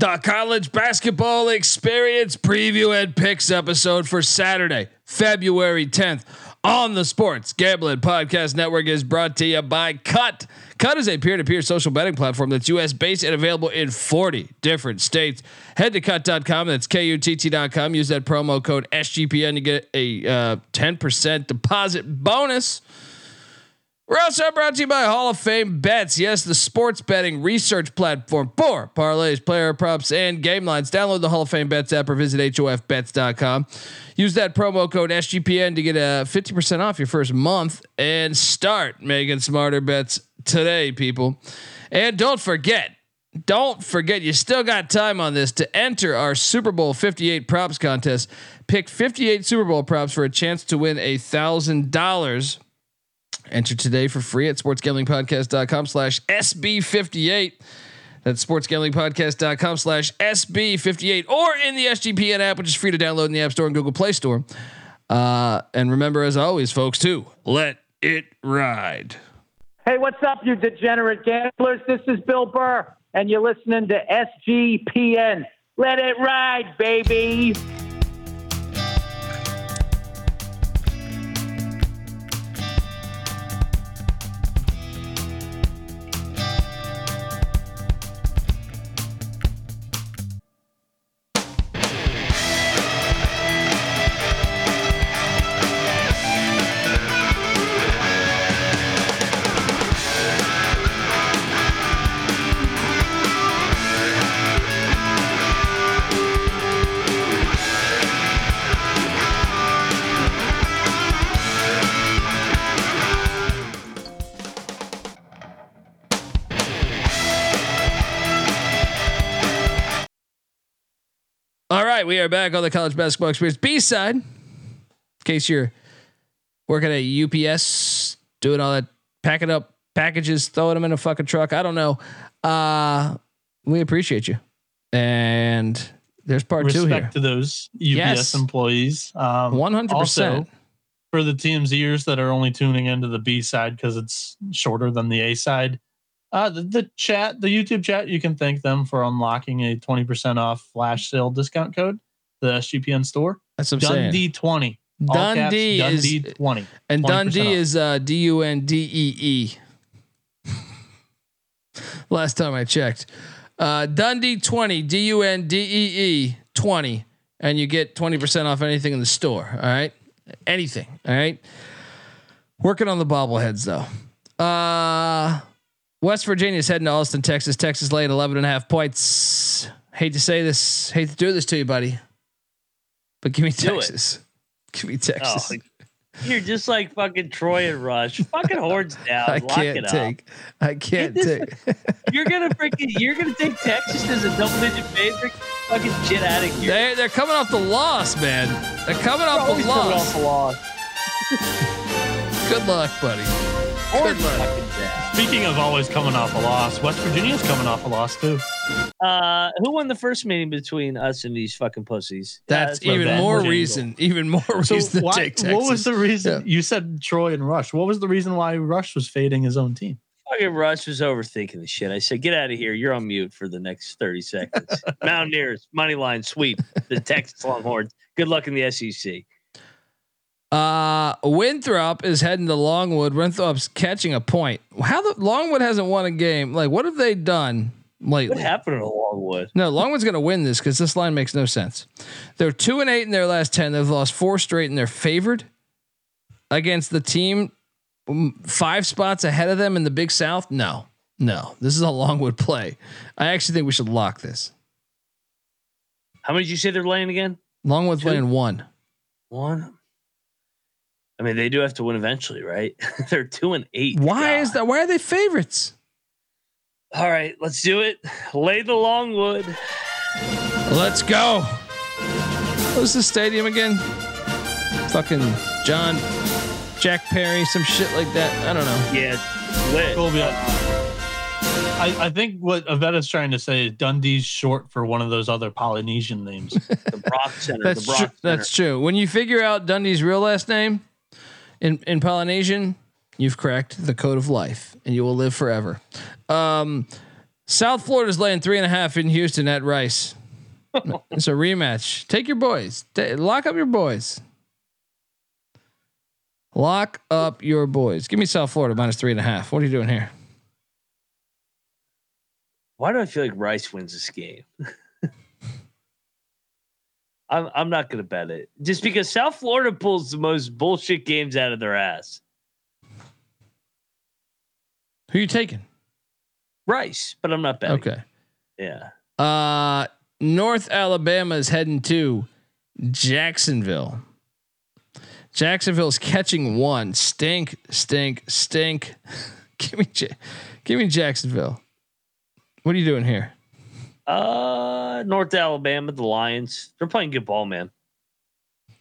the college basketball experience preview and picks episode for Saturday, February 10th on the Sports Gambling Podcast Network is brought to you by Kutt. Kutt is a peer to peer social betting platform that's US based and available in 40 different states. Head to kutt.com, that's K U T T.com. Use that promo code SGPN to get a uh, 10% deposit bonus. We're also brought to you by Hall of Fame Bets. Yes, the sports betting research platform for parlays, player props, and game lines. Download the Hall of Fame Bets app or visit HOFBets.com. Use that promo code SGPN to get uh, a 50% off your first month and start making smarter bets today, people. And don't forget, don't forget, you still got time on this to enter our Super Bowl 58 props contest. Pick 58 Super Bowl props for a chance to win a thousand dollars Enter today for free at sportsgamblingpodcast.com slash SB58. That's sportsgamblingpodcast.com slash SB58 or in the SGPN app, which is free to download in the App Store and Google Play Store. Uh, and remember, as always, folks, too, let it ride. Hey, what's up, you degenerate gamblers? This is Bill Burr, and you're listening to SGPN. Let it ride, baby. Right, we are back on the college basketball experience B side. In case you're working at UPS, doing all that, packing up packages, throwing them in a fucking truck. I don't know. Uh, we appreciate you. And there's part Respect two here. Respect to those UPS Yes. employees. Um, One hundred also, percent. for the team's ears that are only tuning into the B side because it's shorter than the A side. Uh, the, the chat, the YouTube chat, you can thank them for unlocking a 20% off flash sale discount code, the SGPN store. That's what I'm saying. Dundee 20. All caps, Dundee Dundee is 20. and Dundee off. is uh, D U N D E E. Last time I checked, uh, Dundee twenty D U N D E E twenty, and you get twenty percent off anything in the store. All right, anything. All right. Working on the bobbleheads though. Uh, West Virginia's heading to Austin, Texas. Texas laying 11 and a half points. Hate to say this, hate to do this to you, buddy, but give me Do it. Texas. Give me Texas. Oh, you're just like fucking Troy and Rush. Fucking horns down. I lock can't it up. take. I can't take. You're gonna freaking. You're gonna take Texas as a double digit favorite. Fucking shit out of here. They they're coming off the loss, man. They're coming off the coming off the loss. Good luck, buddy. Horns luck. fucking down. Speaking of always coming off a loss, West Virginia's coming off a loss too. Uh, who won the first meeting between us and these fucking pussies? That's Uh, even more Jingle. reason. Even more So reason to why, take Texas. what was the reason? Yeah. You said Troy and Rush. What was the reason why Rush was fading his own team? Fucking Rush was overthinking the shit. I said, get out of here. You're on mute for the next 30 seconds. Mountaineers, money line, sweep. The Texas Longhorns. Good luck in the SEC. Uh, Winthrop is heading to Longwood. Winthrop's catching a point. How the Longwood hasn't won a game? Like, what have they done lately? What happened to Longwood? No, Longwood's going to win this because this line makes no sense. They're two and eight in their last ten. They've lost four straight, and they're favored against the team um, five spots ahead of them in the Big South. No, no, this is a Longwood play. I actually think we should lock this. How many did you say they're laying again? Longwood's Two. playing one. One. I mean, they do have to win eventually, right? they're two and eight. Why is that? Why are they favorites? All right, let's do it. Lay the Longwood. Let's go. What's the stadium again? Fucking John, Jack Perry, some shit like that. I don't know. Yeah, lit. Colby, uh, I, I think what Avetta's trying to say is Dundee's short for one of those other Polynesian names. The Brock Center. That's the true. Brock Center. That's true. When you figure out Dundee's real last name in in Polynesian, you've cracked the code of life, and you will live forever. Um, South Florida's laying three and a half in Houston at Rice. it's a rematch. Take your boys. Lock up your boys. Lock up your boys. Give me South Florida minus three and a half. What are you doing here? Why do I feel like Rice wins this game? I'm I'm not gonna bet it just because South Florida pulls the most bullshit games out of their ass. Who you taking? Rice, but I'm not betting. Okay. Yeah. Uh North Alabama is heading to Jacksonville. Jacksonville's catching one. Stink, stink, stink. give me, give me Jacksonville. What are you doing here? Uh, North Alabama, the Lions. They're playing good ball, man.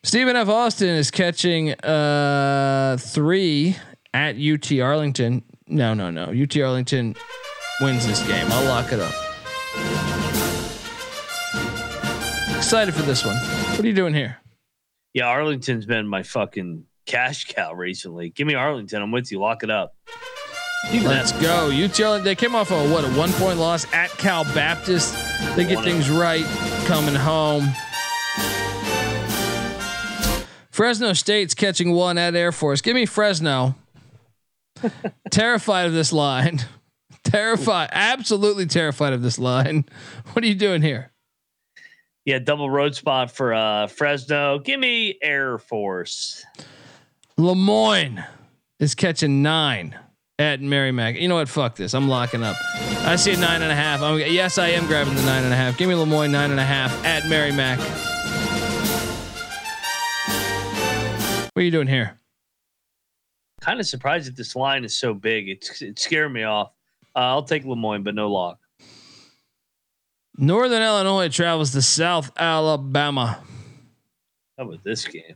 Stephen F. Austin is catching uh three at UT Arlington. No, no, no. UT Arlington wins this game. I'll lock it up. Excited for this one. What are you doing here? Yeah, Arlington's been my fucking cash cow recently. Give me Arlington. I'm with you. Lock it up. Let's go. UT they came off a what a one point loss at Cal Baptist. They get things right coming home. Fresno State's catching one at Air Force. Give me Fresno. terrified of this line. Terrified. Absolutely terrified of this line. What are you doing here? Yeah, double road spot for uh Fresno. Give me Air Force. Lemoyne is catching nine at Merrimack. You know what? Fuck this. I'm locking up. I see a nine and a half. I'm, yes, I am grabbing the nine and a half. Give me Lemoyne nine and a half at Merrimack. What are you doing here? Kind of surprised that this line is so big. It's it's scaring me off. Uh, I'll take Lemoyne, but no lock. Northern Illinois travels to South Alabama. How about this game?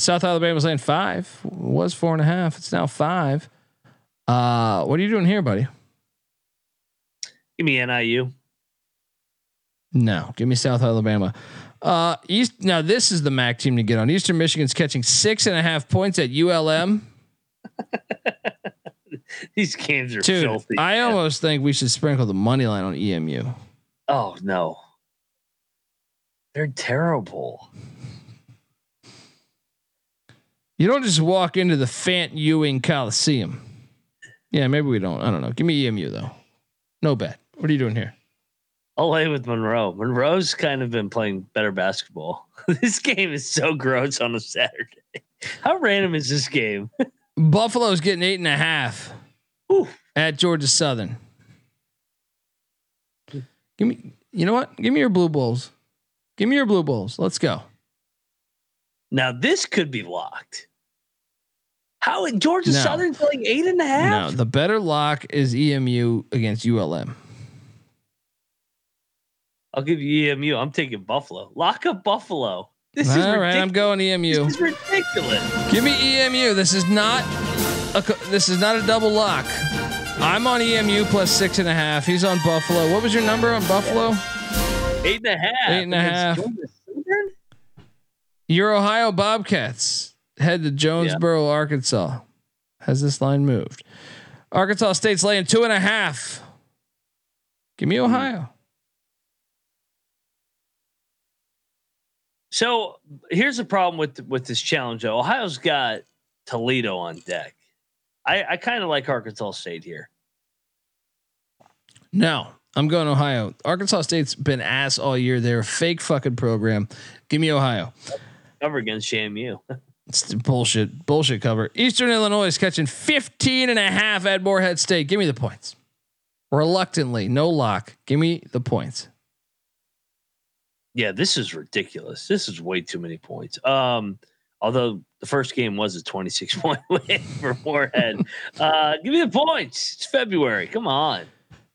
South Alabama's laying five. Was four and a half. It's now five. Uh, what are you doing here, buddy? Give me NIU. No, give me South Alabama. Uh, East. Now this is the MAC team to get on. Eastern Michigan's catching six and a half points at ULM. These games are Dude, filthy. I man. almost think we should sprinkle the money line on EMU. Oh no. They're terrible. You don't just walk into the Fant Ewing Coliseum. Yeah, maybe we don't. I don't know. Give me EMU though. No bet. What are you doing here? I'll lay with Monroe. Monroe's kind of been playing better basketball. this game is so gross on a Saturday. How random is this game? Buffalo's getting eight and a half Ooh. at Georgia Southern. Give me. You know what? Give me your blue bulls. Give me your blue bulls. Let's go. Now this could be locked. How Georgia No. Southern's like eight and a No, the better lock is EMU against ULM. I'll give you EMU. I'm taking Buffalo. Lock up Buffalo. This is All right, ridiculous. I'm going EMU. This is ridiculous. Give me EMU. This is not a this is not a double lock. I'm on EMU plus six and a half. He's on Buffalo. What was your number on Buffalo? Eight and a half. Eight and a against half. Georgia Southern? Your Ohio Bobcats head to Jonesboro, Arkansas. Has this line moved? Arkansas State's laying two and a half. Give me hmm. Ohio. So here's the problem with with this challenge. Though. Ohio's got Toledo on deck. I, I kind of like Arkansas State here. No, I'm going Ohio. Arkansas State's been ass all year. They're a fake fucking program. Give me Ohio. Cover against JMU. It's bullshit, bullshit cover. Eastern Illinois is catching 15 and a half at Morehead State. Give me the points. Reluctantly, no lock. Give me the points. yeah, this is ridiculous. This is way too many points. Um, although the first game was a 26 point win for Morehead. uh, give me the points. It's February. Come on.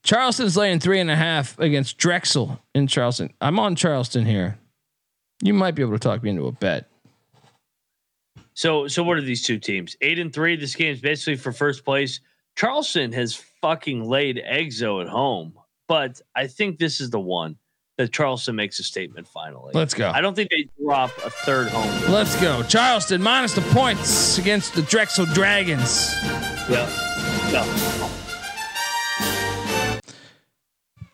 Charleston's laying three and a half against Drexel in Charleston. I'm on Charleston here. You might be able to talk me into a bet. So, so what are these two teams? Eight and three. This game's basically for first place. Charleston has fucking laid Exo at home, but I think this is the one that Charleston makes a statement finally. Let's go. I don't think they drop a third home. game. Let's go. Charleston minus the points against the Drexel Dragons. Yeah. Yeah.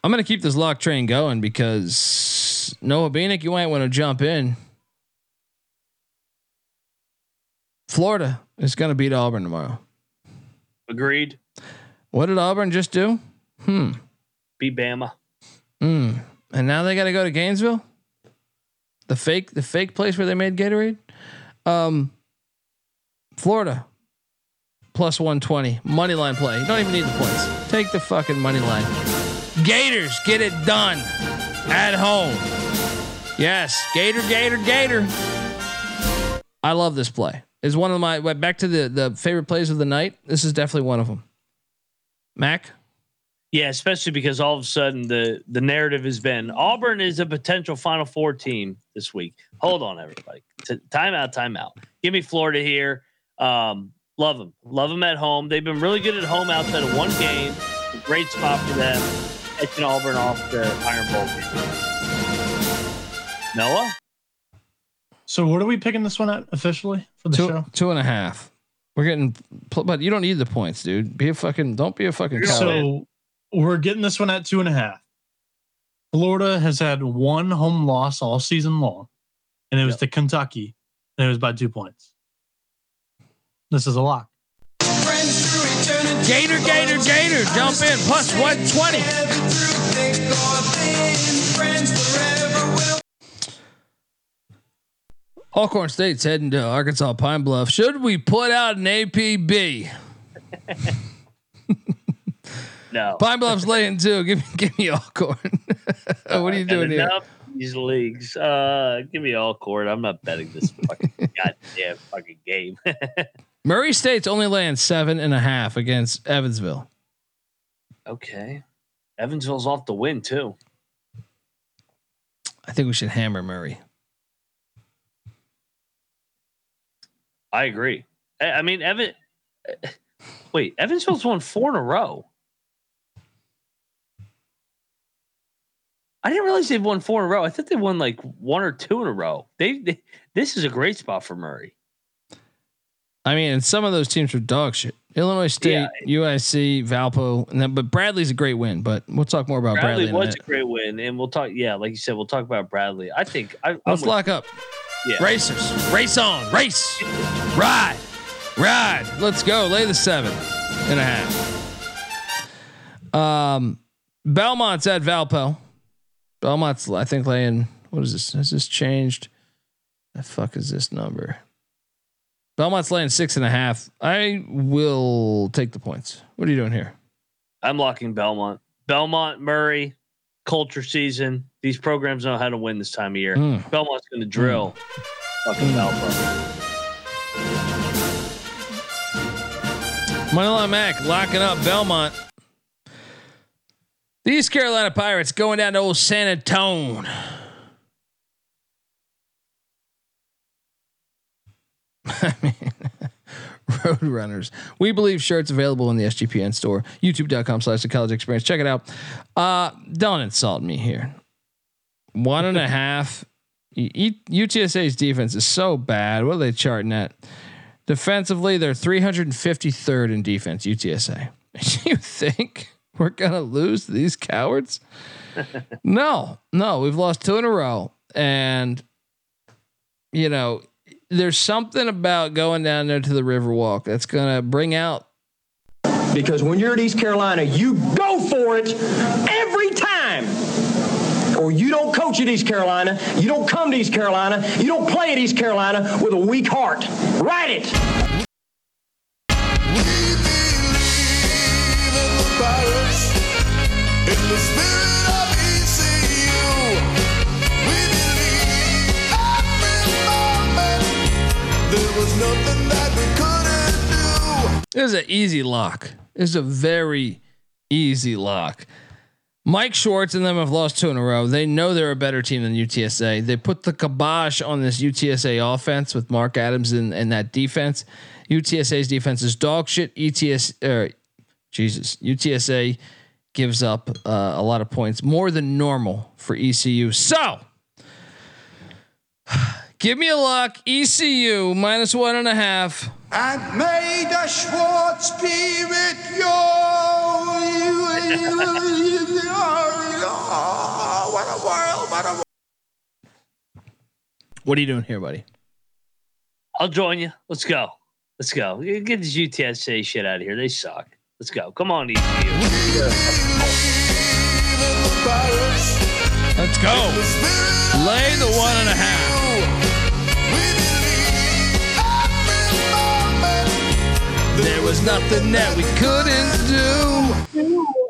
I'm gonna keep this lock train going because Noah Bieniek, you might want to jump in. Florida is gonna beat Auburn tomorrow. Agreed. What did Auburn just do? Hmm. Beat Bama. Hmm. And now they got to go to Gainesville. The fake, the fake place where they made Gatorade. Um. Florida plus 120 money line play. You don't even need the points. Take the fucking money line. Gators get it done at home. Yes, Gator, Gator, Gator. I love this play. Is one of my back to the the favorite plays of the night. This is definitely one of them. Mac. Yeah, especially because all of a sudden the the narrative has been Auburn is a potential Final Four team this week. Hold on, everybody. T- timeout, timeout. Give me Florida here. Um, love them, love them at home. They've been really good at home outside of one game. Great spot for them. Catching Auburn off the Iron Bowl. Noah. So what are we picking this one at officially for the two, show? Two and a half. We're getting, but you don't need the points, dude. Be a fucking, don't be a fucking coward. So we're getting this one at two and a half. Florida has had one home loss all season long, and it was Yep. to Kentucky, and it was by two points. This is a lock. Gator, Gator, Gator, jump in. Plus 120. Alcorn State's heading to Arkansas Pine Bluff. Should we put out an APB? No. Pine Bluff's laying two. Give me, give me Alcorn. what are you doing here? These leagues. Uh, give me all court. I'm not betting this fucking goddamn fucking game. Murray State's only laying seven and a half against Evansville. okay. Evansville's off the win too. I think we should hammer Murray. I agree. I, mean, Evan. Wait, Evansville's won four in a row. I didn't realize they've won four in a row. I thought they won like one or two in a row. They, they this is a great spot for Murray. I mean, and some of those teams are dog shit. Illinois State, UIC, Valpo, and then, but Bradley's a great win. But we'll talk more about Bradley. Bradley in a was a great win, and we'll talk. Yeah, like you said, we'll talk about Bradley. I think I, I'm Let's with- lock up. Yeah. Racers, race on, race, ride, ride. Let's go. Lay the seven and a half. Um, Belmont's at Valpo. Belmont's, I think, laying. What is this? Has this changed? The fuck is this number? Belmont's laying six and a half. I will take the points. What are you doing here? I'm locking Belmont. Belmont, Murray, culture season. These programs know how to win this time of year. Mm. Belmont's going to drill fucking Valpo. Moneyline Mac locking up Belmont. The East Carolina Pirates going down to old San Antone. I mean, Roadrunners. We believe shirts available in the SGPN store. YouTube.com slash the college experience. Check it out. Uh, don't insult me here. One and a half. UTSA's defense is so bad. What are they charting at? Defensively, they're 353rd in defense, UTSA. you think we're going to lose these cowards? no, no, we've lost two in a row. And, you know, there's something about going down there to the Riverwalk that's going to bring out. Because when you're at East Carolina, you go for it every time. Or you don't coach at East Carolina, you don't come to East Carolina, you don't play at East Carolina with a weak heart. Write it. This is an easy lock. Is a very easy lock. Mike Schwartz and them have lost two in a row. They know they're a better team than UTSA. They put the kibosh on this UTSA offense with Mark Adams and, that defense. UTSA's defense is dog shit. ETS, er, Jesus, UTSA gives up uh, a lot of points, more than normal for ECU. So, give me a lock. ECU minus one and a half. And Schwartz What are you doing here, buddy? I'll join you. Let's go. Let's go. Get this UTSA shit out of here. They suck. Let's go. Come on, ECU. Let's go. Lay the one and a half. There was nothing that we couldn't do.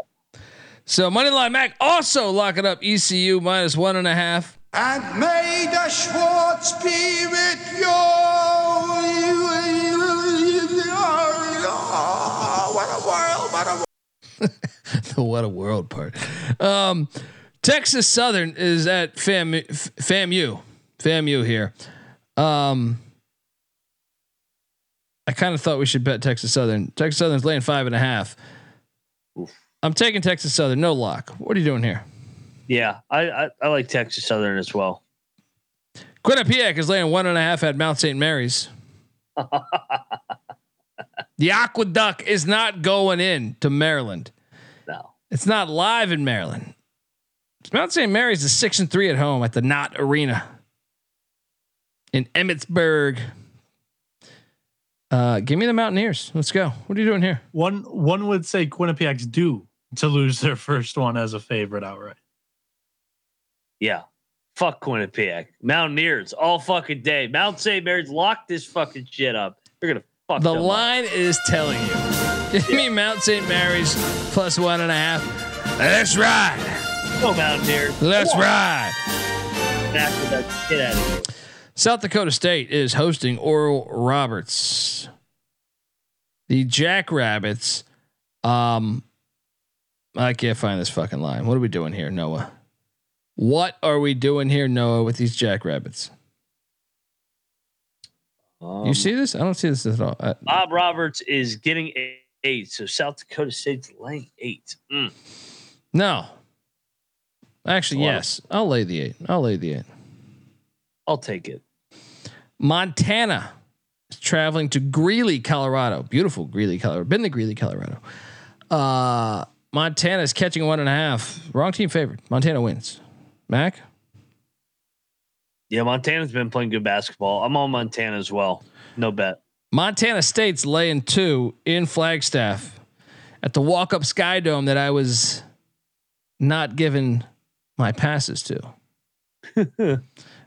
So Moneyline Mac also locking up ECU minus one and a half. And may the Schwartz be with you. What a world, what a world. the what a world part. Um, Texas Southern is at Fam FAMU, FAMU here. Um, I kind of thought we should bet Texas Southern. Texas Southern's laying five and a half. I'm taking Texas Southern. No lock. What are you doing here? Yeah, I, I, I like Texas Southern as well. Quinnipiac is laying one and a half at Mount St. Mary's. the Aqueduct is not going in to Maryland. No. It's not live in Maryland. Mount St. Mary's is six and three at home at the Knott Arena in Emmitsburg. Uh, give me the Mountaineers. Let's go. What are you doing here? One one would say Quinnipiac's due to lose their first one as a favorite outright. Yeah. Fuck Quinnipiac. Mountaineers all fucking day. Mount St. Mary's lock this fucking shit up. They're gonna fuck The them up. line is telling you. Give me Mount St. Mary's plus one and a half. Let's ride. Go Mountaineers. Let's Come on. ride. After that, get out of here. South Dakota State is hosting Oral Roberts. The Jackrabbits. Um, I can't find this fucking line. What are we doing here, Noah? What are we doing here, Noah, with these Jackrabbits? Um, you see this? I don't see this at all. Uh, Bob Roberts is getting eight, so South Dakota State's laying eight. Mm. no. Actually, yes. I'll lay the eight. I'll lay the eight. I'll take it. Montana is traveling to Greeley, Colorado. Beautiful Greeley, Colorado. Been to Greeley, Colorado. Uh, Montana is catching one and a half. Wrong team favored. Montana wins. Mac, Yeah, Montana's been playing good basketball. I'm on Montana as well. No bet. Montana State's laying two in Flagstaff at the Walkup Skydome that I was not given my passes to.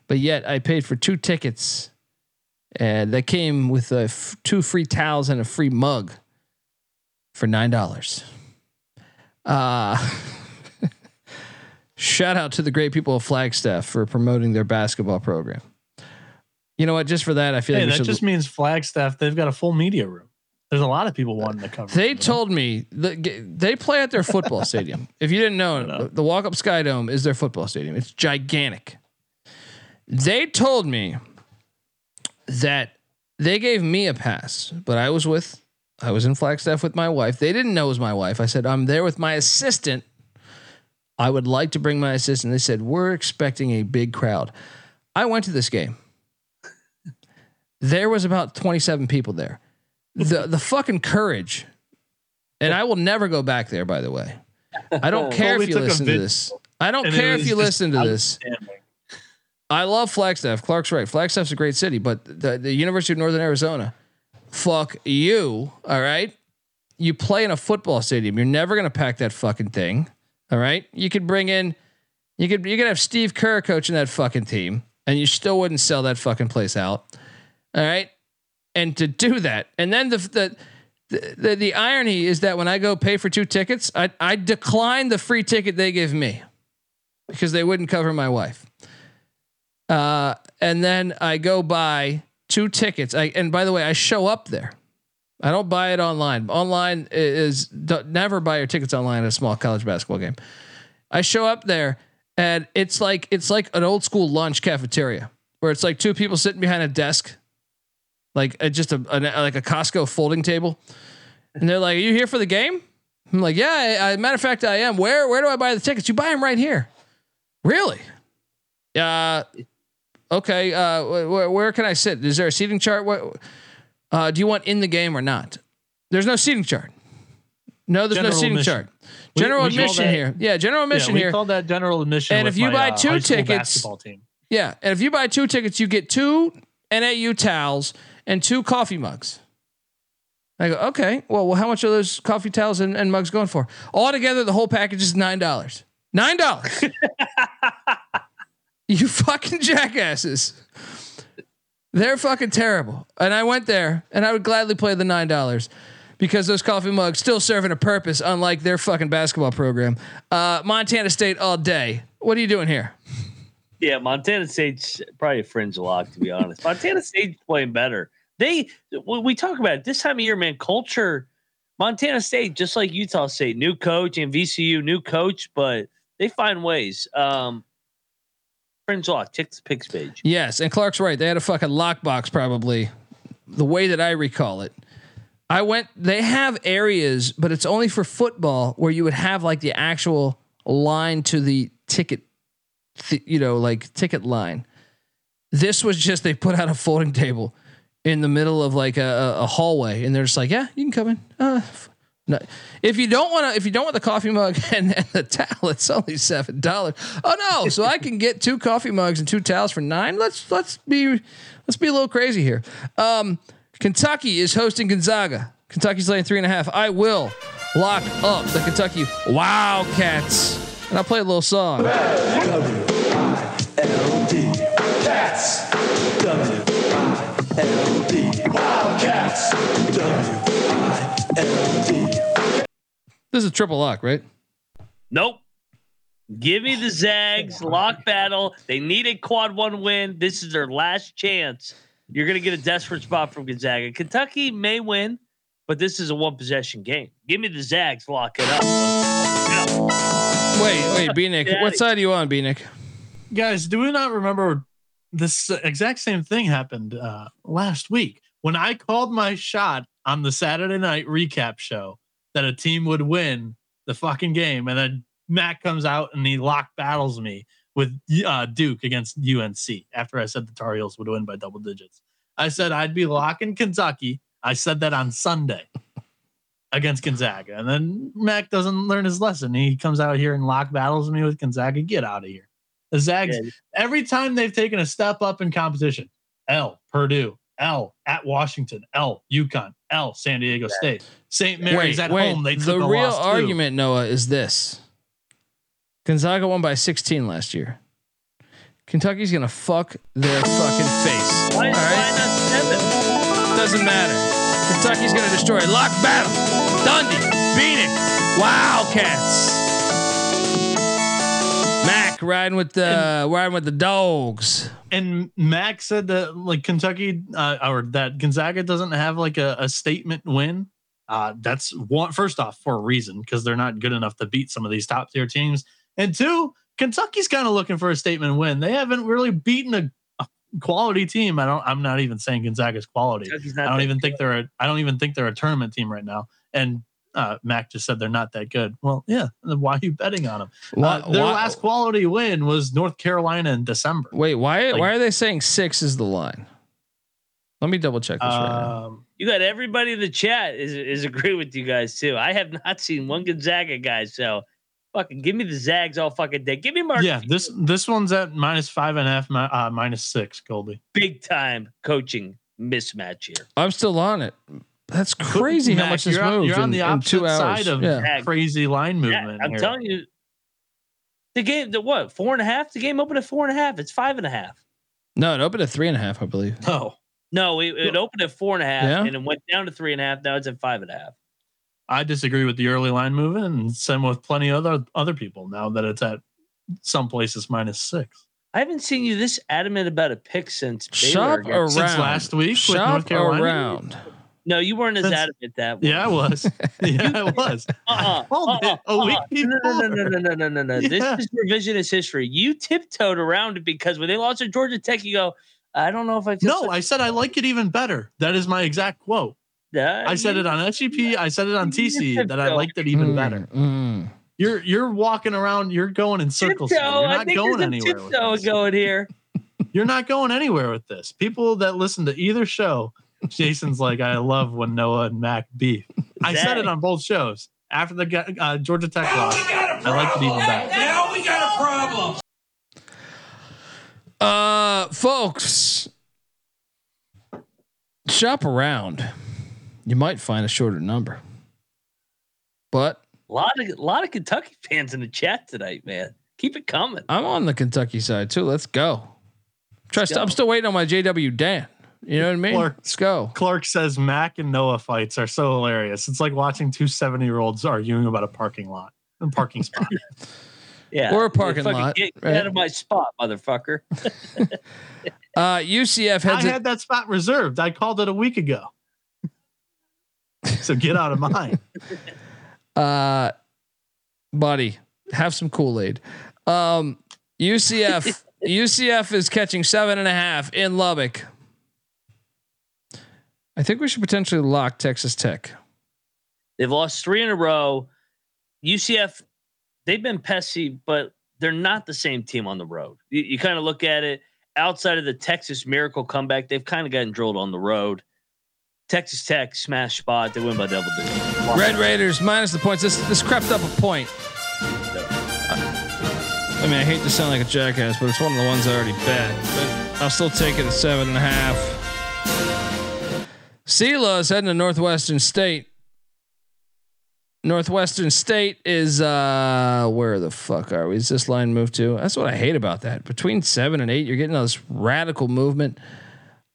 but yet I paid for two tickets and that came with f- two free towels and a free mug for $9. Uh, shout out to the great people of Flagstaff for promoting their basketball program. You know what? Just for that, I feel Hey, like that should just means Flagstaff, they've got a full media room. There's a lot of people wanting to cover. They it, you know? told me they play at their football stadium. If you didn't know, know. the, the Walkup Skydome is their football stadium. It's gigantic. They told me that they gave me a pass, but I was with, I was in Flagstaff with my wife. They didn't know it was my wife. I said, I'm there with my assistant. I would like to bring my assistant. They said, We're expecting a big crowd. I went to this game. There was about 27 people there. The the fucking courage. And I will never go back there, by the way. I don't care if you listen to this. I don't care if you listen to this. I love Flagstaff. Clark's right. Flagstaff's a great city, but the, the University of Northern Arizona, fuck you. All right. You play in a football stadium. You're never gonna pack that fucking thing. All right. You could bring in, you could you could have Steve Kerr coaching that fucking team, and you still wouldn't sell that fucking place out. All right. And to do that, and then the the. The, the, the irony is that when I go pay for two tickets, I, I decline the free ticket they give me because they wouldn't cover my wife. Uh, and then I go buy two tickets. I and by the way, I show up there. I don't buy it online. Online is never buy your tickets online at a small college basketball game. I show up there and it's like it's like an old school lunch cafeteria where it's like two people sitting behind a desk, like uh, just a, a like a Costco folding table, and they're like, "Are you here for the game?" I'm like, "Yeah." I, I, matter of fact, I am. Where where do I buy the tickets? You buy them right here. Really? Uh, okay, uh, wh- where can I sit? Is there a seating chart? What, uh, do you want in the game or not? There's no seating chart. No, there's General no seating admission. chart. General we, we admission that, here. Yeah, general admission yeah, we here. We call that general admission. And if you my, buy uh, two uh, tickets, yeah, and if you buy two tickets, you get two NAU towels and two coffee mugs. I go, okay, well, well how much are those coffee towels and, and mugs going for? All together, the whole package is $9. $9. you fucking jackasses. They're fucking terrible. And I went there, and I would gladly play the nine dollars because those coffee mugs still serving a purpose, unlike their fucking basketball program. Uh, Montana State all day. What are you doing here? Yeah, Montana State's probably a fringe lock, to be honest. Montana State's playing better. They, when we talk about it this time of year, man, culture, Montana State, just like Utah State, new coach and VCU, new coach, but they find ways. Um, fringe lock, check the picks page. Yes, and Clark's right. They had a fucking lockbox, probably the way that I recall it. I went. They have areas, but it's only for football where you would have like the actual line to the ticket, th- you know, like ticket line. This was just they put out a folding table in the middle of like a, a- hallway, and they're just like, "Yeah, you can come in." Uh, no. If you don't want to, if you don't want the coffee mug and, and the towel, it's only seven dollars. Oh no! So I can get two coffee mugs and two towels for nine. Let's let's be let's be a little crazy here. Um, Kentucky is hosting Gonzaga. Kentucky's laying three and a half. I will lock up the Kentucky Wildcats, and I'll play a little song. W-I-L-D. Cats. W-I-L-D. Wildcats. W-I-L-D. This is a triple lock, right? Nope. Give me the Zags lock battle. They need a quad one win. This is their last chance. You're going to get a desperate spot from Gonzaga. Kentucky may win, but this is a one possession game. Give me the Zags. Lock it up. Wait, wait, B Nick. What side are you on, B Nick? guys, do we not remember this exact same thing happened uh, last week when I called my shot on the Saturday night recap show that a team would win the fucking game, and then Matt comes out and he lock battles me with uh, Duke against UNC after I said the Tar Heels would win by double digits. I said I'd be locking Kentucky. I said that on Sunday against Gonzaga, and then Mac doesn't learn his lesson. He comes out here and lock battles me with Gonzaga. Get out of here. The Zags Yeah. every time they've taken a step up in competition, L Purdue, L at Washington, L UConn, L San Diego State, St. Mary's wait, at wait. home. They took the a real loss too. argument, Noah, is this: Gonzaga won by 16 last year. Kentucky's gonna fuck their fucking face. Why, All right, why not seven? doesn't matter. Kentucky's gonna destroy it. Lock battle. Dundee, Phoenix, Wildcats. Mac riding with the riding with the dogs. And Mac said that like Kentucky uh, or that Gonzaga doesn't have like a, a statement win. Uh, that's one first off for a reason because they're not good enough to beat some of these top tier teams. And two, Kentucky's kind of looking for a statement win. They haven't really beaten a, a quality team. I don't. I'm not even saying Gonzaga's quality. I don't even good. think they're. A, I don't even think they're a tournament team right now. And uh, Mac just said they're not that good. Well, yeah. then Why are you betting on them? Why- Uh, their why- last quality win was North Carolina in December. Wait, why Like- why are they saying six is the line? Let me double check this right now. Um, You got everybody in the chat is is agree with you guys too. I have not seen one Gonzaga guy, so fucking give me the Zags all fucking day. Give me Mark. yeah, this this one's at minus five and a half, mi- uh, minus six, Colby. big time coaching mismatch here. I'm still on it. That's crazy how much this you're on, moved you're on the opposite two hours. side of yeah. Yeah. crazy line Yeah, movement. I'm here. telling you, the game, the what, four and a half? The game opened at four and a half. It's five and a half. No, it opened at three and a half, I believe. No, No, it, it opened at four and a half, Yeah? and it went down to three and a half. Now it's at five and a half. I disagree with the early line movement, and same with plenty of other other people. Now that it's at some places minus six I haven't seen you this adamant about a pick since Baylor Shop against- around. since last week with Shop North Carolina. around. No, you weren't as Since- adamant that. way. Yeah, I was. yeah, I was. Uh-uh, Hold it, uh-uh, a week uh-uh. No, no, no, no, no, no, no, no, no. Yeah. This is revisionist history. You tiptoed around it because when they lost to Georgia Tech, you go, I don't know if I No, I said I like it even better. That is my exact quote. Yeah, I said you- it on SGP. I said it on TC that I liked it even Mm, better. mm. You're you're walking around. You're going in circles. tiptoe. You're I not think going anywhere. With tiptoe this. going here. You're not going anywhere with this. People that listen to either show, Jason's like, I love when Noah and Mac beef. I said it on both shows. after the uh, Georgia Tech loss, I liked it even better. Now we got a problem. Uh, folks, shop around. You might find a shorter number, but A lot of a lot of Kentucky fans in the chat tonight, man. Keep it coming. I'm on the Kentucky side too. Let's go. Trust. go. I'm still waiting on my JW Dan. You know what I mean? Clark. Let's go. Clark says Mac and Noah fights are so hilarious. It's like watching two 70 year olds arguing about a parking lot and parking spot. Yeah, Or a parking Fucking lot, Get, get right? out of my spot, motherfucker. Uh, UCF I heads. it- had that spot reserved. I called it a week ago. so get out of mine. uh, buddy, have some Kool Aid. Um, UCF. UCF is catching seven and a half in Lubbock. I think we should potentially lock Texas Tech. They've lost three in a row. UCF, they've been pesky, but they're not the same team on the road. You, you kind of look at it outside of the Texas Miracle comeback, they've kind of gotten drilled on the road. Texas Tech smash spot. They win by double digits. Red Raiders minus the points. This this crept up a point. I mean, I hate to sound like a jackass, but it's one of the ones I already bet. But I'll still take it at seven and a half. Sela is heading to Northwestern State. Northwestern State is uh where the fuck are we? Is this line moved to? That's what I hate about that. Between seven and eight, you're getting all this radical movement.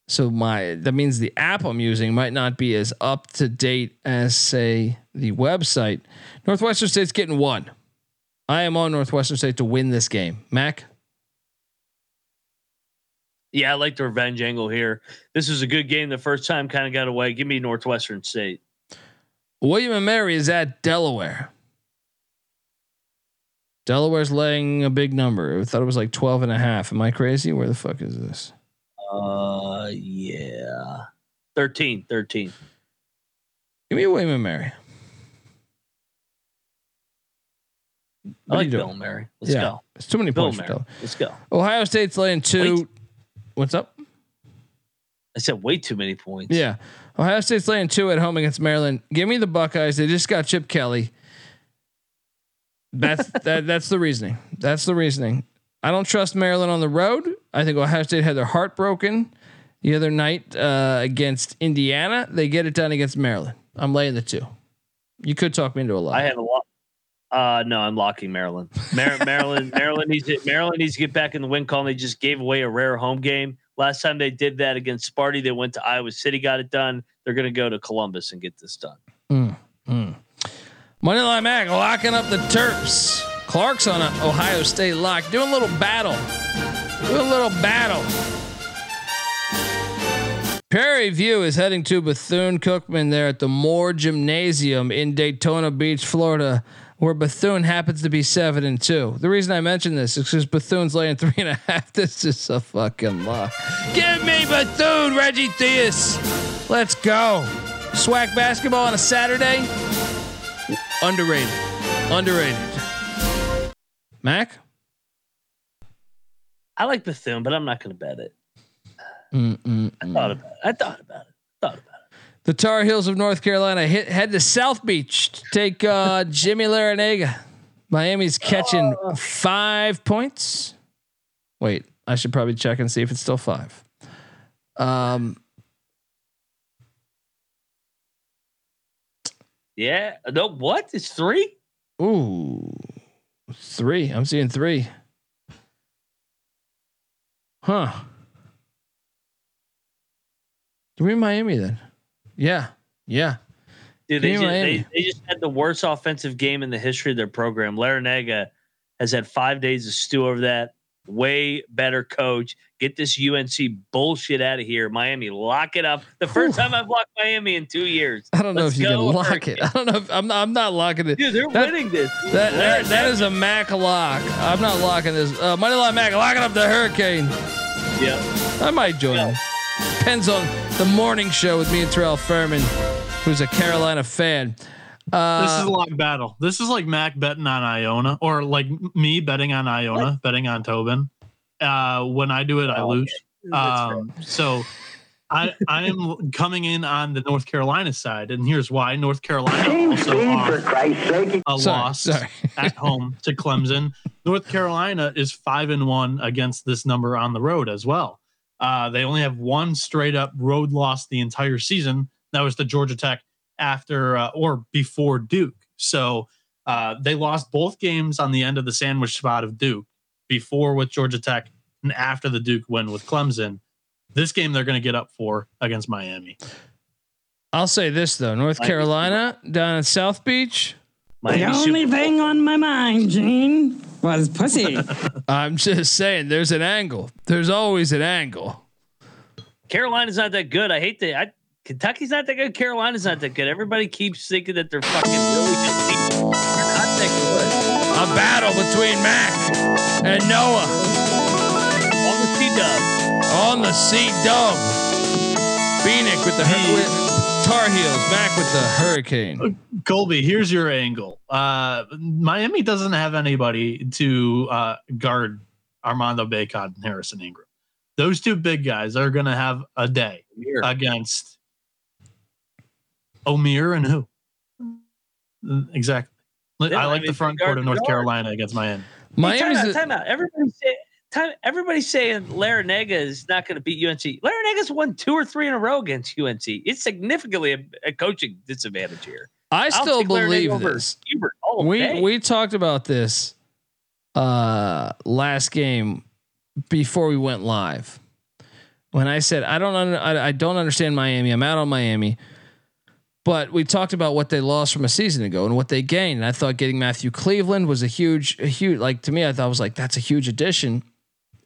So my that means the app I'm using might not be as up to date as say the website. Northwestern State's getting one. I am on Northwestern State to win this game. Mac, Yeah, I like the revenge angle here. This was a good game the first time, kind of got away. Give me Northwestern State. William and Mary is at Delaware. Delaware's laying a big number. I thought it was like 12 and a half. Am I crazy? Where the fuck is this? Uh, yeah. 13, 13. Give me William and Mary. I What are like Bill Mary. Let's yeah, go. it's too many Bill points Mary. Let's go. Ohio State's laying two. Wait. What's up? I said way too many points. Yeah. Ohio State's laying two at home against Maryland. Give me the Buckeyes. They just got Chip Kelly. That's that. That's the reasoning. That's the reasoning. I don't trust Maryland on the road. I think Ohio State had their heart broken the other night uh, against Indiana. They get it done against Maryland. I'm laying the two. You could talk me into a lot. I had a lot. Uh, no, I'm locking Maryland. Mar- Maryland, Maryland needs to, Maryland needs to get back in the win column. They just gave away a rare home game last time they did that against Sparty. They went to Iowa City, got it done. They're going to go to Columbus and get this done. Moneyline Mac locking up the Terps. Clark's on an Ohio State lock. Doing a little battle. Doing a little battle. Prairie View is heading to Bethune Cookman there at the Moore Gymnasium in Daytona Beach, Florida, where Bethune happens to be seven and two. The reason I mention this is because Bethune's laying three and a half. This is a fucking lock. Give me Bethune, Reggie Theus. Let's go. Swag basketball on a Saturday. Underrated. Underrated. Mac? I like Bethune, but I'm not going to bet it. I thought about it. I thought about it. Thought about it. The Tar Heels of North Carolina hit, head to South Beach to take uh, Jimmy Larranaga. Miami's catching five points. Wait, I should probably check and see if it's still five. Um, Yeah. No, what? It's three? ooh, three. I'm seeing three. Huh. Give me Miami then. Yeah. Yeah. Dude, they just, they, they just had the worst offensive game in the history of their program. Larranaga has had five days of stew over that. Way better coach. Get this UNC bullshit out of here. Miami, lock it up. The first Whew. time I've locked Miami in two years. I don't know Let's if you can lock it. I don't know if I'm not, I'm not locking it. Dude, they're That- winning this. That, that, that is a Mac lock. I'm not locking this. Uh, Moneyline Mac, locking up the Hurricane. Yeah. I might join. Yeah. Depends on the morning show with me and Terrell Furman, who's a Carolina fan. Uh, This is a lock battle. This is like Mac betting on Iona, or like me betting on Iona, betting on Tobin. Uh, when I do it, I Oh, lose. That's fair. Um, so I I am coming in on the North Carolina side, and here's why: North Carolina also lost a Sorry, loss sorry. at home to Clemson. North Carolina is five and one against this number on the road as well. Uh, they only have one straight up road loss the entire season. That was to Georgia Tech after uh, or before Duke. So uh, they lost both games on the end of the sandwich spot of Duke before with Georgia Tech and after the Duke win with Clemson. This game they're going to get up for against Miami. I'll say this though: North Carolina down at South Beach. The only Super Bowl. thing on my mind, Gene, was pussy. I'm just saying, there's an angle. There's always an angle. Carolina's not that good. I hate that. I, Kentucky's not that good. Carolina's not that good. Everybody keeps thinking that they're fucking really good. teams. They're not that good. A battle between Mac and Noah On the T dub. on the seat dub. Phoenix with the hur- with Tar Heels, back with the Hurricane. Colby, here's your angle. Uh, Miami doesn't have anybody to uh, guard Armando Bacot and Harrison Ingram. Those two big guys are going to have a day Here. against Omier and who? Exactly. Yeah, I I like mean, the front court of North guard. Carolina against Miami. Hey, time Miami's out, the- time out. Everybody's saying, time, everybody's saying Larranaga is not going to beat UNC. Larranaga's won two or three in a row against UNC. It's significantly a, a coaching disadvantage here. I I'll still Larranaga believe this. We day. we talked about this uh last game before we went live when i said i don't under, I, I don't understand miami i'm out on miami but we talked about what they lost from a season ago and what they gained and i thought getting matthew cleveland was a huge a huge like to me i thought it was like that's a huge addition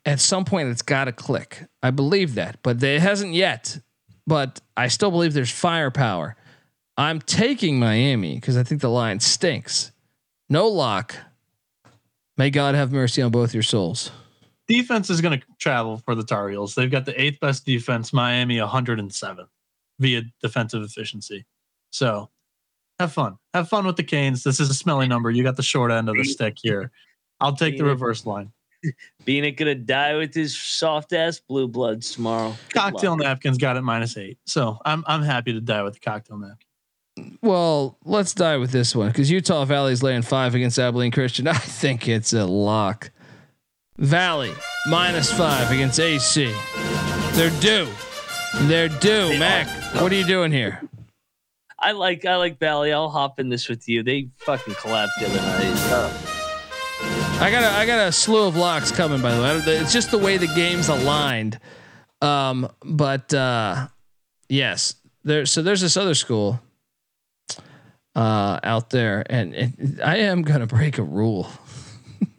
at some point it's got to click i believe that but it hasn't yet but i still believe there's firepower i'm taking miami because i think the line stinks no lock. May God have mercy on both your souls. Defense is going to travel for the Tar Heels. They've got the eighth best defense, Miami 107 via defensive efficiency. So have fun. Have fun with the Canes. This is a smelly number. You got the short end of the stick here. I'll take the reverse line. Being it gonna die with his soft ass blue bloods tomorrow. Good Cocktail luck. napkins got it minus eight. So I'm I'm happy to die with the cocktail napkin. Well, let's die with this one because Utah Valley's laying five against Abilene Christian. I think it's a lock. Valley minus five against AC. They're due. They're due. They Mac, what are you doing here? I like I like Valley. I'll hop in this with you. They fucking collapsed the other night. I got a, I got a slew of locks coming. By the way, it's just the way the game's aligned. Um, but uh, yes, there. So there's this other school uh, out there, and, and I am gonna break a rule.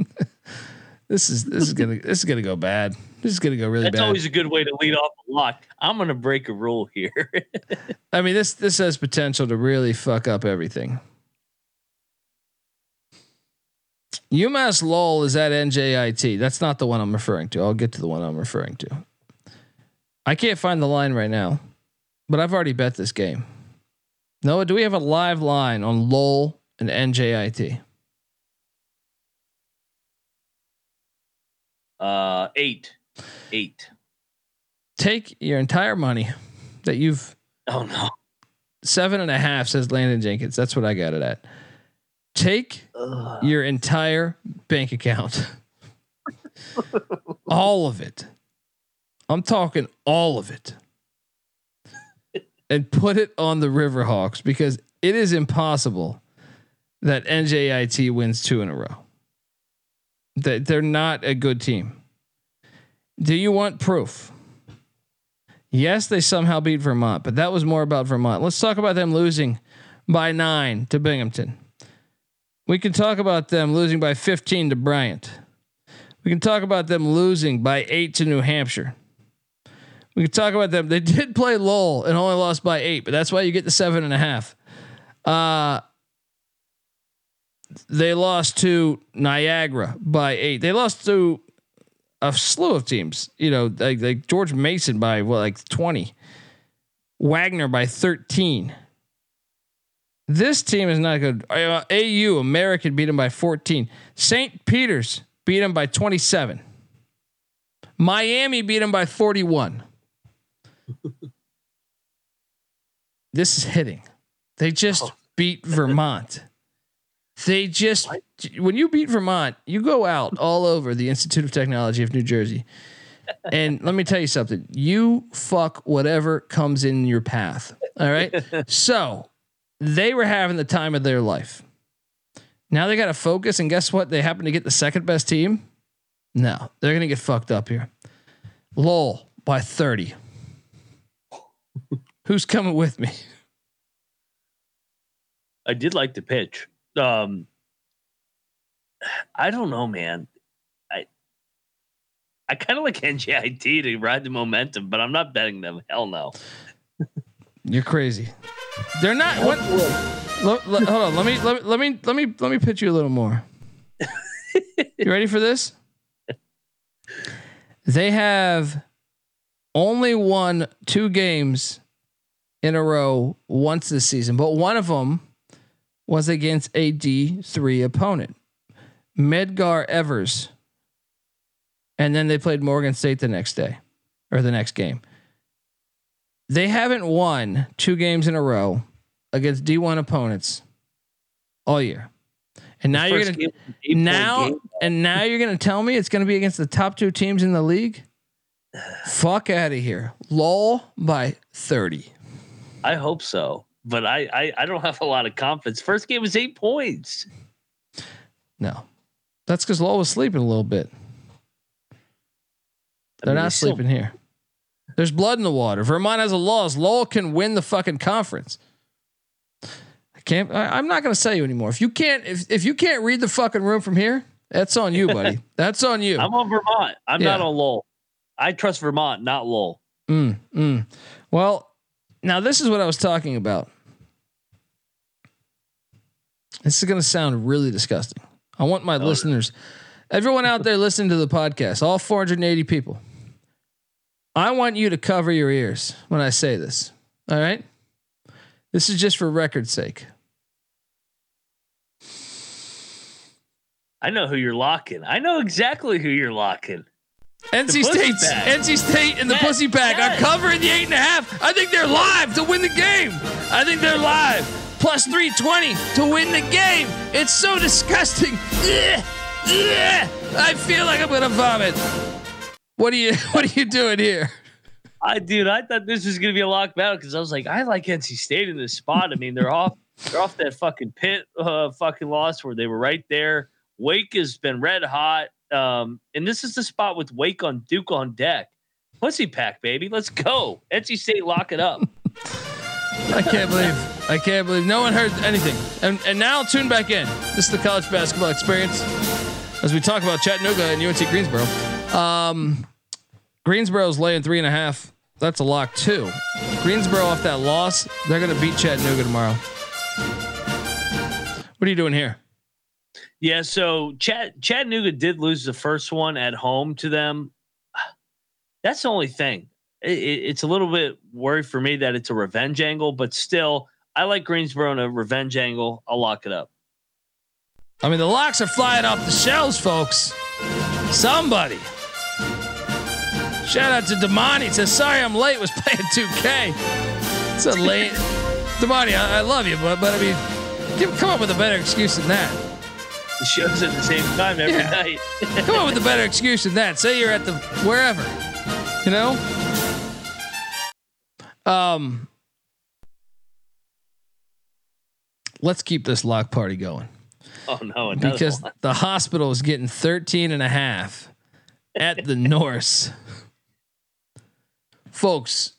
this is this is gonna this is gonna go bad. This is gonna go really that's bad. always a good way to lead off a lock. I'm gonna break a rule here. I mean, this this has potential to really fuck up everything. UMass Lowell is at NJIT. That's not the one I'm referring to. I'll get to the one I'm referring to. I can't find the line right now, but I've already bet this game. Noah, do we have a live line on Lowell and NJIT? uh, eight, eight. Take your entire money that you've Oh no. seven and a half says Landon Jenkins. That's what I got it at. Take Ugh. your entire bank account. all of it. I'm talking all of it. And put it on the Riverhawks because it is impossible that NJIT wins two in a row. That they're not a good team. Do you want proof? Yes, they somehow beat Vermont, but that was more about Vermont. Let's talk about them losing by nine to Binghamton. We can talk about them losing by 15 to Bryant. We can talk about them losing by eight to New Hampshire. We can talk about them. They did play Lowell and only lost by eight, but that's why you get the seven and a half. Uh, they lost to Niagara by eight. They lost to a slew of teams. You know, like, like George Mason by what, like 20. Wagner by 13. This team is not good. Uh, AU American beat them by 14. St. Peter's beat them by 27. Miami beat them by 41. this is hitting. They just Oh. beat Vermont. They just when you beat Vermont, you go out all over the Institute of Technology of New Jersey. And let me tell you something. You fuck whatever comes in your path. All right. so they were having the time of their life. Now they got to focus, and guess what? They happen to get the second best team. No, they're gonna get fucked up here. Lowell by 30. Who's coming with me? I did like the pitch. Um, I don't know, man. I I kind of like NJIT to ride the momentum, but I'm not betting them. Hell no. You're crazy. They're not. What? Hold on. Let me let, me- let me let me let me pitch you a little more. you ready for this? They have only won two games in a row once this season, but one of them was against a D three opponent, Medgar Evers, and then they played Morgan State the next day or the next game they haven't won two games in a row against D1 opponents all year. And now you're gonna game was an eight-point now and now you're gonna tell me it's gonna be against the top two teams in the league? Fuck out of here. Lowell by 30. I hope so, but I, I I don't have a lot of confidence. First game was eight points. No. That's because Lowell was sleeping a little bit. They're mean, not sleeping here. There's blood in the water. Vermont has a loss. Lowell can win the fucking conference. I can't. I, I'm not going to say you anymore. If you can't, if if you can't read the fucking room from here, that's on you, buddy. that's on you. I'm on Vermont. I'm Yeah. not on Lowell. I trust Vermont, not Lowell. Mm, mm. Well, now this is what I was talking about. This is going to sound really disgusting. I want my listeners, everyone out there listening to the podcast, all 480 people, I want you to cover your ears when I say this. All right? This is just for record's sake. I know who you're locking. I know exactly who you're locking. NC State, NC State and the Yes, Pussy Pack yes. are covering the eight and a half. I think they're live to win the game. I think they're live. Plus 320 to win the game. It's so disgusting. Ugh, ugh. I feel like I'm gonna vomit. What are you what are you doing here? I dude, I thought this was gonna be a lock battle because I was like, I like NC State in this spot. I mean, they're off, they're off that fucking pit, uh, fucking loss where they were right there. Wake has been red hot, um, and this is the spot with Wake on Duke on deck. Pussy pack, baby, let's go. NC State, lock it up. I can't believe I can't believe no one heard anything. And and now tune back in. This is the college basketball experience as we talk about Chattanooga and UNC Greensboro. Um, Greensboro's laying three and a half. That's a lock too. Greensboro off that loss, they're gonna beat Chattanooga tomorrow. What are you doing here? Yeah, so Chat, Chattanooga did lose the first one at home to them. That's the only thing. It, it- it's a little bit worried for me that it's a revenge angle, but still, I like Greensboro in a revenge angle. I'll lock it up. I mean, the locks are flying off the shelves, folks. Somebody. Shout out to Damani. Says, sorry I'm late. Was playing 2K. It's a late. Damani, I, I love you, but but I mean, give, come up with a better excuse than that. The show's at the same time every Yeah. night. Come up with a better excuse than that. Say you're at the wherever. You know? Um Let's keep this lock party going oh no, because one. the hospital is getting 13 and a half at the Norse. Folks,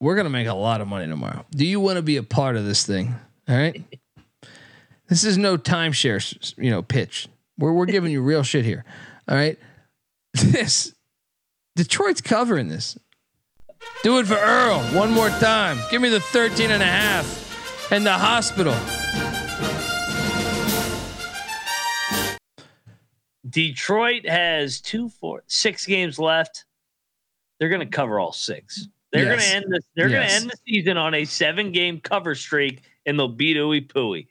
we're going to make a lot of money tomorrow. Do you want to be a part of this thing? All right. This is no timeshare, you know, pitch. We're, we're giving you real shit here. All right. This Detroit's covering this. Do it for Earl one more time. Give me the 13 and a half and the hospital. Detroit has two, four, six games left. They're going to cover all six. They're Yes. going to end this. They're going to end the season on a seven-game cover streak, and they'll beat Ooey Pooey.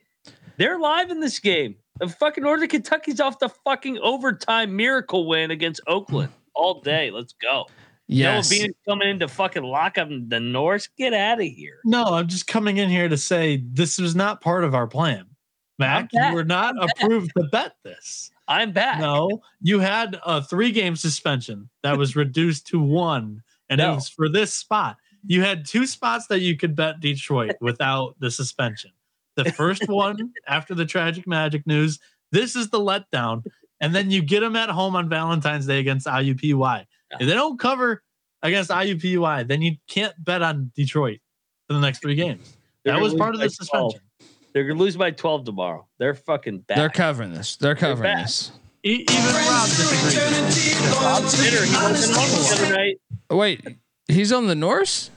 They're live in this game. The fucking Northern Kentucky's off the fucking overtime miracle win against Oakland all day. Let's go. Yes. Noah Bean coming in to fucking lock up the Norse. Get out of here. No, I'm just coming in here to say this was not part of our plan. Mac, you were not approved to bet this. I'm back. No, you had a three game suspension that was reduced to one, and No. it was for this spot. You had two spots that you could bet Detroit without the suspension. The first one after the tragic magic news, this is the letdown. And then you get them at home on Valentine's Day against IUPUI. If they don't cover against IUPUI, then you can't bet on Detroit for the next three games. That was part of the 12. suspension. They're gonna lose by 12 tomorrow. They're fucking back. They're covering this. They're covering back. this. E- even Rob disagrees. Bitter. He wasn't the other night. Wait, he's on the Norse?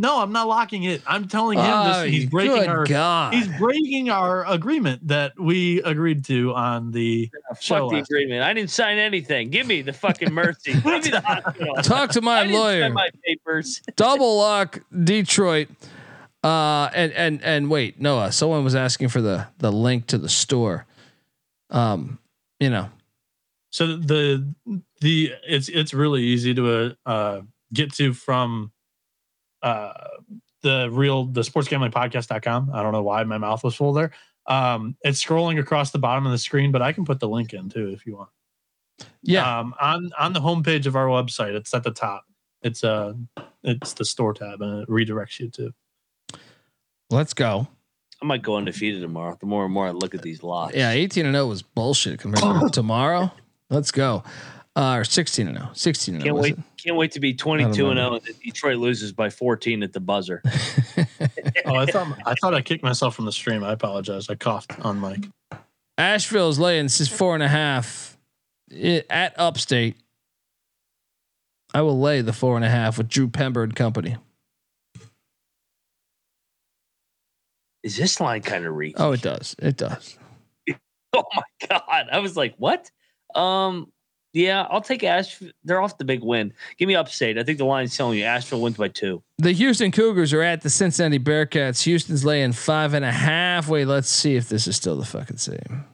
No, I'm not locking it. I'm telling him Oh, this. He's breaking good our God. he's breaking our agreement that we agreed to on the show. Fuck the last agreement. I didn't sign anything. Give me the fucking mercy. Give me the hospital. Talk to I my didn't lawyer. sign my papers. Double lock Detroit. Uh, and and and wait, Noah. Someone was asking for the the link to the store. Um, you know, So the the it's it's really easy to uh, uh get to from uh the real the sports gambling podcast.com. I don't know why my mouth was full there. Um it's scrolling across the bottom of the screen, but I can put the link in too if you want. yeah. Um on on the homepage of our website, it's at the top. It's uh it's the store tab and it redirects you to let's go. I might go undefeated tomorrow. The more and more I look at these lots. Yeah, eighteen and zero was bullshit compared to tomorrow. Let's go. Uh, or sixteen and zero. Sixteen and Can't zero. wait. Can't wait to be 22 and 0 and Detroit loses by 14 at the buzzer. Oh, I thought I thought I kicked myself from the stream. I apologize. I coughed on mic. Asheville's laying this is four and a half i- at Upstate. I will lay the four and a half with Drew Pember and company. Is this line kind of reach? Oh, it does. It does. Oh my god! I was like, what? Um, yeah, I'll take Asheville. They're off the big win. Give me upstate. I think the line's telling you Asheville wins by two. The Houston Cougars are at the Cincinnati Bearcats. Houston's laying five and a half. Wait, let's see if this is still the fucking same.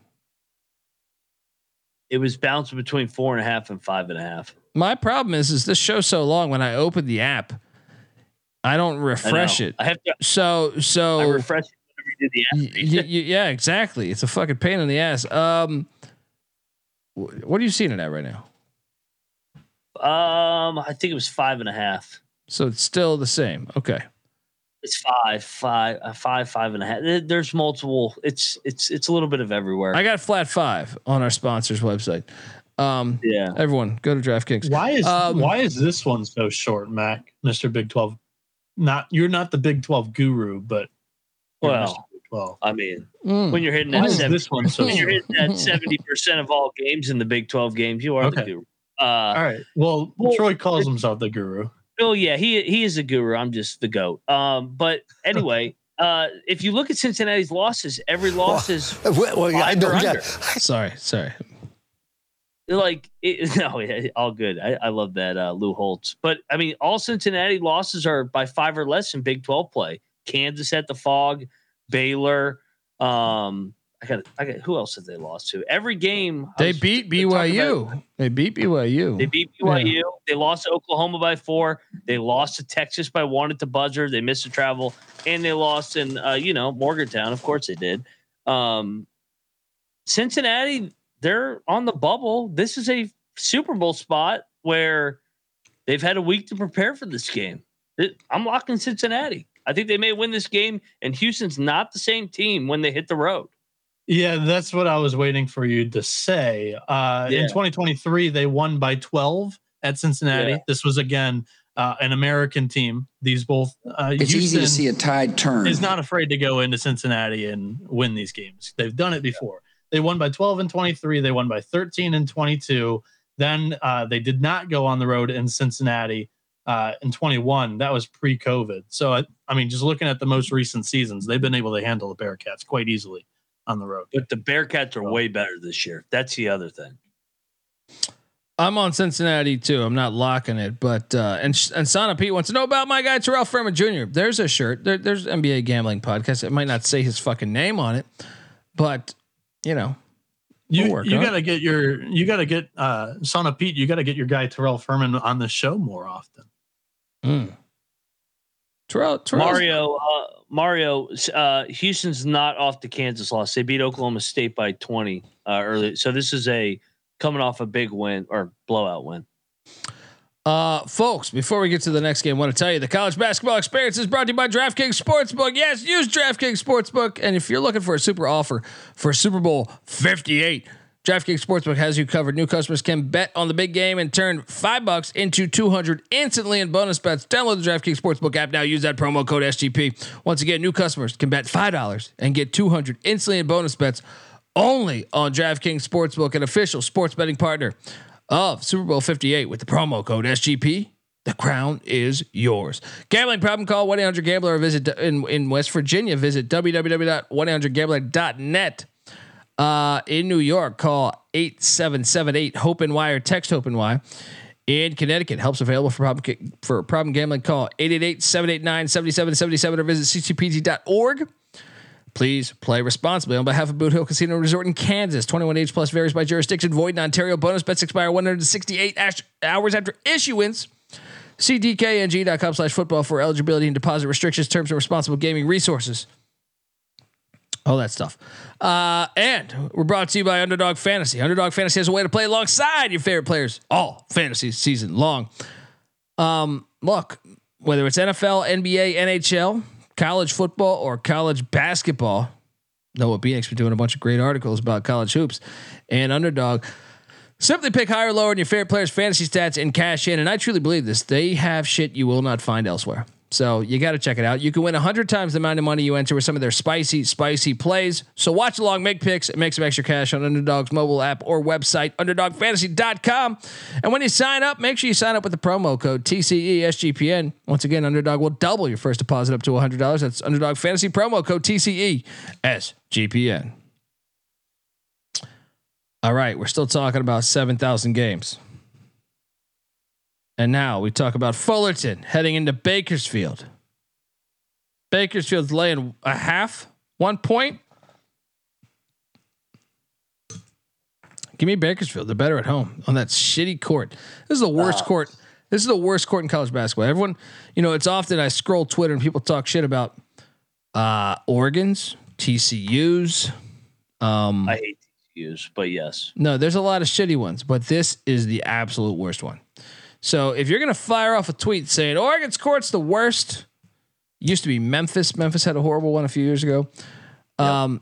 It was bouncing between four and a half and five and a half. My problem is, is this show's so long. When I open the app, I don't refresh know. it. I have to. So, I so refresh it you do the y- y- y- yeah, exactly. It's a fucking pain in the ass. Um, wh- what are you seeing it at right now? Um, I think it was five and a half. So it's still the same. Okay. It's five, five, uh, five, five and a half. There's multiple. It's it's it's a little bit of everywhere. I got flat five on our sponsors website. Um, yeah. everyone go to DraftKings. Why is Um, why is this one so short, Mac? Mister Big Twelve. Not you're not the Big Twelve guru, but you're Well, Mr. Big Twelve. I mean, Mm. when you're hitting Why that is seven, this one so when you're hitting that seventy percent of all games in the Big Twelve games, you are the guru. Uh, All right. Well, well, Troy calls himself the guru. Oh yeah, he he is a guru. I'm just the goat. Um, but anyway, uh, if you look at Cincinnati's losses, every loss is Well, well, I don't. under. Sorry, sorry. like it, no, yeah, all good. I, I love that uh, Lou Holtz. But I mean, all Cincinnati losses are by five or less in Big Twelve play. Kansas at the Phog, Baylor. Um, I got I got who else have they lost to? Every game They was beat about- BYU. They beat BYU. They beat BYU. They lost to Oklahoma by four. They lost to Texas by one at the buzzer. They missed the travel, and they lost in uh, you know Morgantown. Of course they did. Um, Cincinnati, they're on the bubble. This is a Super Bowl spot where they've had a week to prepare for this game. It- I'm locking Cincinnati. I think they may win this game, and Houston's not the same team when they hit the road. Yeah, that's what I was waiting for you to say. Uh, Yeah. In 2023, they won by 12 at Cincinnati. Yeah. This was again uh, an American team. These both. Uh, It's easy to see a tide turn. Is not afraid to go into Cincinnati and win these games. They've done it before. They won by 12 and 23. They won by 13 and 22. Then uh, they did not go on the road in Cincinnati uh, in 21. That was pre-COVID. So I, I mean, just looking at the most recent seasons, they've been able to handle the Bearcats quite easily on the road. But the Bearcats are way better this year. That's the other thing. I'm on Cincinnati too. I'm not locking it, but uh, and and Sana Pete wants to know about my guy Terrell Furman Jr. There's a shirt. There, there's NBA gambling podcast. It might not say his fucking name on it, but you know, You work you on it. gotta get your you gotta get uh son of Pete, you gotta get your guy Terrell Furman on the show more often. Mm. Terrell, Mario, uh, Mario, uh, Houston's not off the Kansas loss. They beat Oklahoma State by 20 uh, early. So this is a coming off a big win or blowout win. Uh, folks, before we get to the next game, I want to tell you the college basketball experience is brought to you by DraftKings Sportsbook. Yes, use DraftKings Sportsbook. And if you're looking for a super offer for Super Bowl 58, DraftKings Sportsbook has you covered. New customers can bet on the big game and turn five bucks into 200 instantly in bonus bets. Download the DraftKings Sportsbook app now. Use that promo code SGP. Once again, new customers can bet $5 and get 200 instantly in bonus bets only on DraftKings Sportsbook, an official sports betting partner of Super Bowl 58 with the promo code SGP. The crown is yours. Gambling problem call 1 800 Gambler or visit in, in West Virginia. Visit www.1800Gambler.net. Uh, in New York, call 8778 Hope and Wire. Text Hope and Wire. In Connecticut, helps available for problem for problem gambling. Call 888-789-7777 or visit ccpg.org. Please play responsibly on behalf of Boot Hill Casino Resort in Kansas. 21 age plus varies by jurisdiction. Void in Ontario. Bonus bets expire 168 ash- hours after issuance. See dkng.com slash football for eligibility and deposit restrictions, terms, and responsible gaming resources. All that stuff. Uh, and we're brought to you by Underdog Fantasy. Underdog Fantasy has a way to play alongside your favorite players all fantasy season long. Um, look, whether it's NFL, NBA, NHL, college football, or college basketball, Noah Bieniek's been doing a bunch of great articles about college hoops and underdog. Simply pick higher or lower in your favorite players' fantasy stats and cash in. And I truly believe this. They have shit you will not find elsewhere. So you got to check it out. You can win 100 times the amount of money you enter with some of their spicy, spicy plays. So watch along, make picks, and make some extra cash on Underdog's mobile app or website, underdogfantasy.com. And when you sign up, make sure you sign up with the promo code TCESGPN. Once again, Underdog will double your first deposit up to $100. That's Underdog Fantasy promo code TCESGPN. All right, we're still talking about 7,000 games. And now we talk about Fullerton heading into Bakersfield. Bakersfield's laying a half, one point. Give me Bakersfield. They're better at home on that shitty court. This is the worst court. This is the worst court in college basketball. Everyone, you know, it's often I scroll Twitter and people talk shit about uh Oregon's, TCU's. Um, I hate TCUs, but yes. no, there's a lot of shitty ones, but this is the absolute worst one. So if you're gonna fire off a tweet saying Oregon's court's the worst, used to be Memphis. Memphis had a horrible one a few years ago. Um,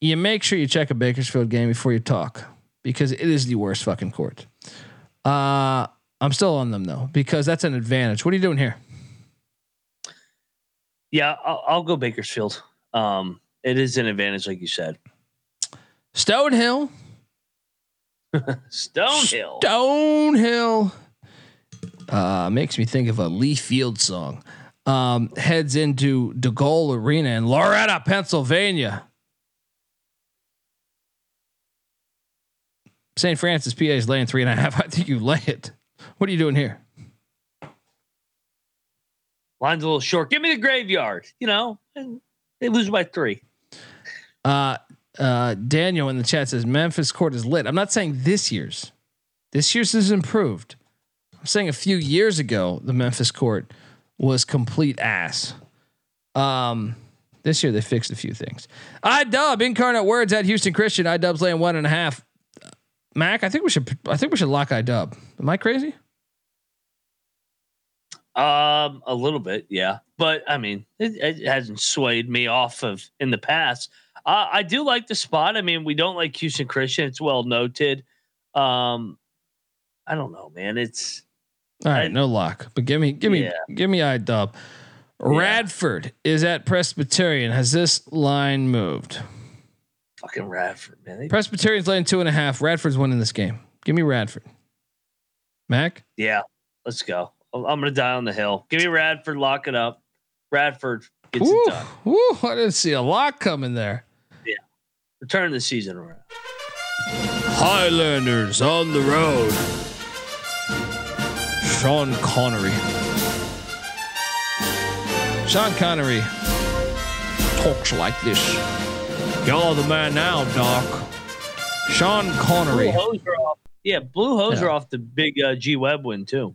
you make sure you check a Bakersfield game before you talk because it is the worst fucking court. Uh, I'm still on them though because that's an advantage. What are you doing here? Yeah, I'll, I'll go Bakersfield. Um, it is an advantage, like you said. Stonehill. Stonehill. Stonehill. Uh, makes me think of a Lee Field song. Um, heads into DeGol Arena in Loretto, Pennsylvania. St. Francis, PA is laying three and a half. I think you lay it. What are you doing here? Line's a little short. Give me the graveyard. You know, and they lose by three. Uh, uh, Daniel in the chat says Memphis court is lit. I'm not saying this year's. This year's is improved. I'm saying a few years ago the Memphis court was complete ass. Um, this year they fixed a few things. I dub incarnate words at Houston Christian. I dub's laying one and a half. Mac, I think we should. I think we should lock I dub. Am I crazy? Um, a little bit, yeah. But I mean, it, it hasn't swayed me off of in the past. I do like the spot. I mean, we don't like Houston Christian. It's well noted. Um, I don't know, man. It's All right, no lock. But give me, give me, Yeah. give me I dub. Radford is at Presbyterian. Has this line moved? fucking Radford, man. They- Presbyterian's laying two and a half. Radford's winning this game. Give me Radford. Mac, yeah, let's go. I'm I'm gonna die on the hill. Give me Radford. Lock it up. Radford gets Woo, it done. woo, I didn't see a lock coming there. Yeah. Return the season around. Highlanders on the road. Sean Connery. Sean Connery talks like this. You're the man now, Doc. Sean Blue Connery. hose are off. Yeah, blue hose Yeah. are off the big uh, G Webb win too.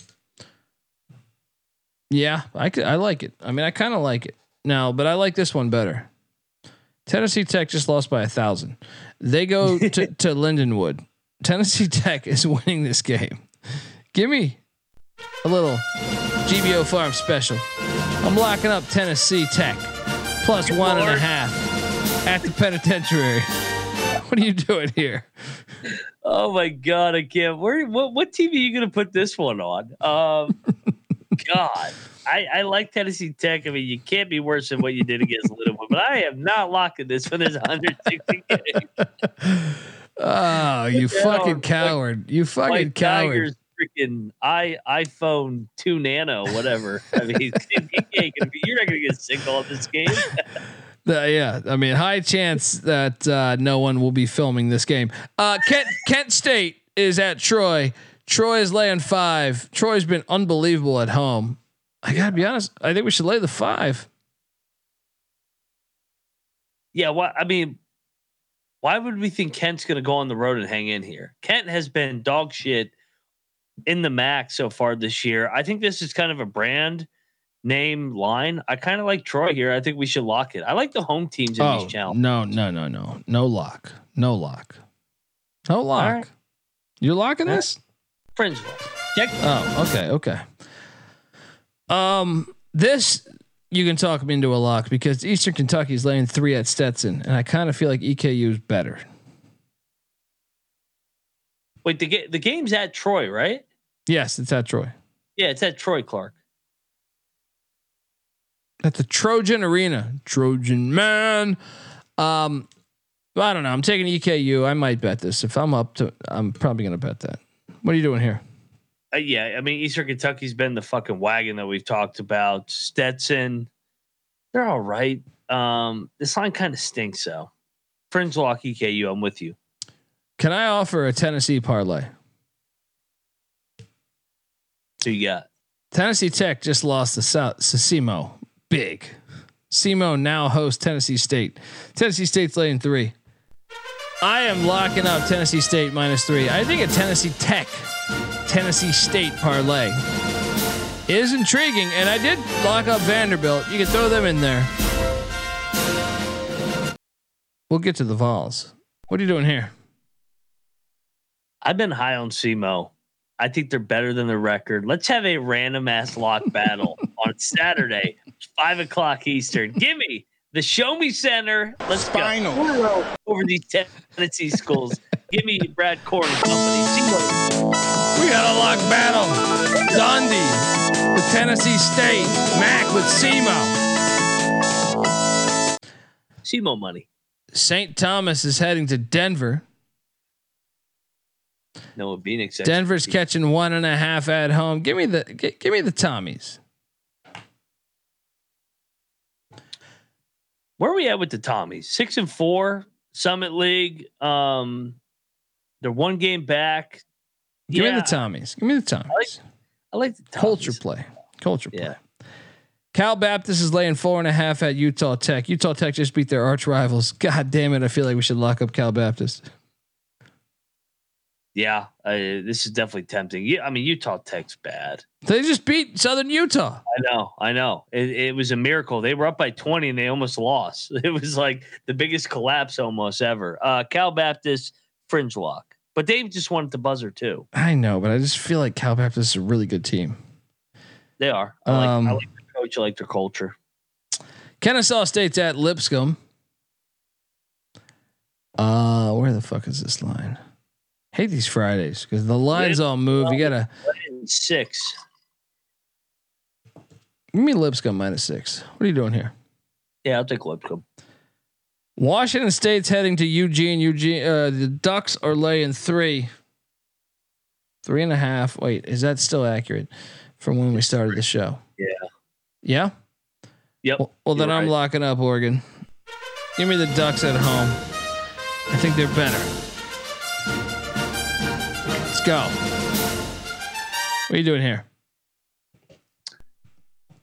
Yeah, I could, I like it. I mean, I kind of like it now, but I like this one better. Tennessee Tech just lost by a thousand. They go to, to Lindenwood. Tennessee Tech is winning this game. Give me a little GBO Farm special. I'm locking up Tennessee Tech plus one and a half at the penitentiary. What are you doing here? Oh my god, I can't. Where what what TV are you gonna put this one on? Um, God, I I like Tennessee Tech. I mean, you can't be worse than what you did against Lindenwood, but I am not locking this when there's 160 games. Oh, you fucking coward! You fucking coward! Tigers freaking i iPhone two Nano, whatever. I mean, you ain't gonna be, you're not gonna get a signal on this game. The- yeah, I mean, high chance that uh, no one will be filming this game. Uh, Kent Kent State is at Troy. Troy is laying five. Troy's been unbelievable at home. I gotta be honest. I think we should lay the five. Yeah, what I mean, why would we think Kent's going to go on the road and hang in here? Kent has been dog shit in the MAC so far this year. I think this is kind of a brand name line. I kind of like Troy here. I think we should lock it. I like the home teams in Oh these challenges. no, no, no, no, no lock, no lock, no lock. right. You're locking All right. this? Fringe. Check. Oh, okay, okay. Um, this you can talk me into a lock because Eastern Kentucky's laying three at Stetson, and I kind of feel like EKU is better. Wait, the ga- the game's at Troy, right? Yes, it's at Troy. Yeah, it's at Troy Clark. At the Trojan Arena. Trojan man. Um, I don't know. I'm taking EKU. I might bet this. If I'm up to, I'm probably gonna bet that. What are you doing here? Uh, yeah, I mean Eastern Kentucky's been the fucking wagon that we've talked about. Stetson, they're all right. Um, this line kind of stinks though. Friends lock EKU, I'm with you. Can I offer a Tennessee parlay? So you got Tennessee Tech just lost to South SEMO. Big. SEMO now hosts Tennessee State. Tennessee State's laying three. I am locking up Tennessee State minus three. I think a Tennessee Tech, Tennessee State parlay is intriguing, and I did lock up Vanderbilt. You can throw them in there. We'll get to the Vols. What are you doing here? I've been high on SEMO. I think they're better than the record. Let's have a random ass lock battle on Saturday, five o'clock Eastern. Give me the Show Me Center. Let's Spinal. go over these Tennessee schools. Give me Brad Korn and company. SEMO. We got a lock battle. Dundee with Tennessee State. Mac with Semo. SEMO money. St. Thomas is heading to Denver. Noah Phoenix. Denver's catching one and a half at home. Give me the gi- give me the Tommies. Where are we at with the Tommies? Six and four, Summit League. Um, they're one game back. Give me the Tommies. Give me the Tommies. I like the Culture play. Culture play. Yeah. Cal Baptist is laying four and a half at Utah Tech. Utah Tech just beat their arch rivals. God damn it! I feel like we should lock up Cal Baptist. Yeah, uh, this is definitely tempting. Yeah, I mean Utah Tech's bad. They just beat Southern Utah. I know, I know. It, it was a miracle. They were up by 20 and they almost lost. It was like the biggest collapse almost ever. Uh, Cal Baptist fringe lock, but they just wanted the buzzer too. I know, but I just feel like Cal Baptist is a really good team. They are. I like, Um, I like their coach. I like their culture. Kennesaw State's at Lipscomb. Uh, where the fuck is this line? Hate these Fridays because the lines all move. You gotta Six. give me Lipscomb minus six. What are you doing here? Yeah, I'll take Lipscomb. Washington State's heading to Eugene. Eugene. Uh, the Ducks are laying three, three and a half. Wait, is that still accurate from when we started the show? Yeah. Yeah. Yep. Well, well then I'm right. locking up Oregon. Give me the Ducks at home. I think they're better. Go. What are you doing here?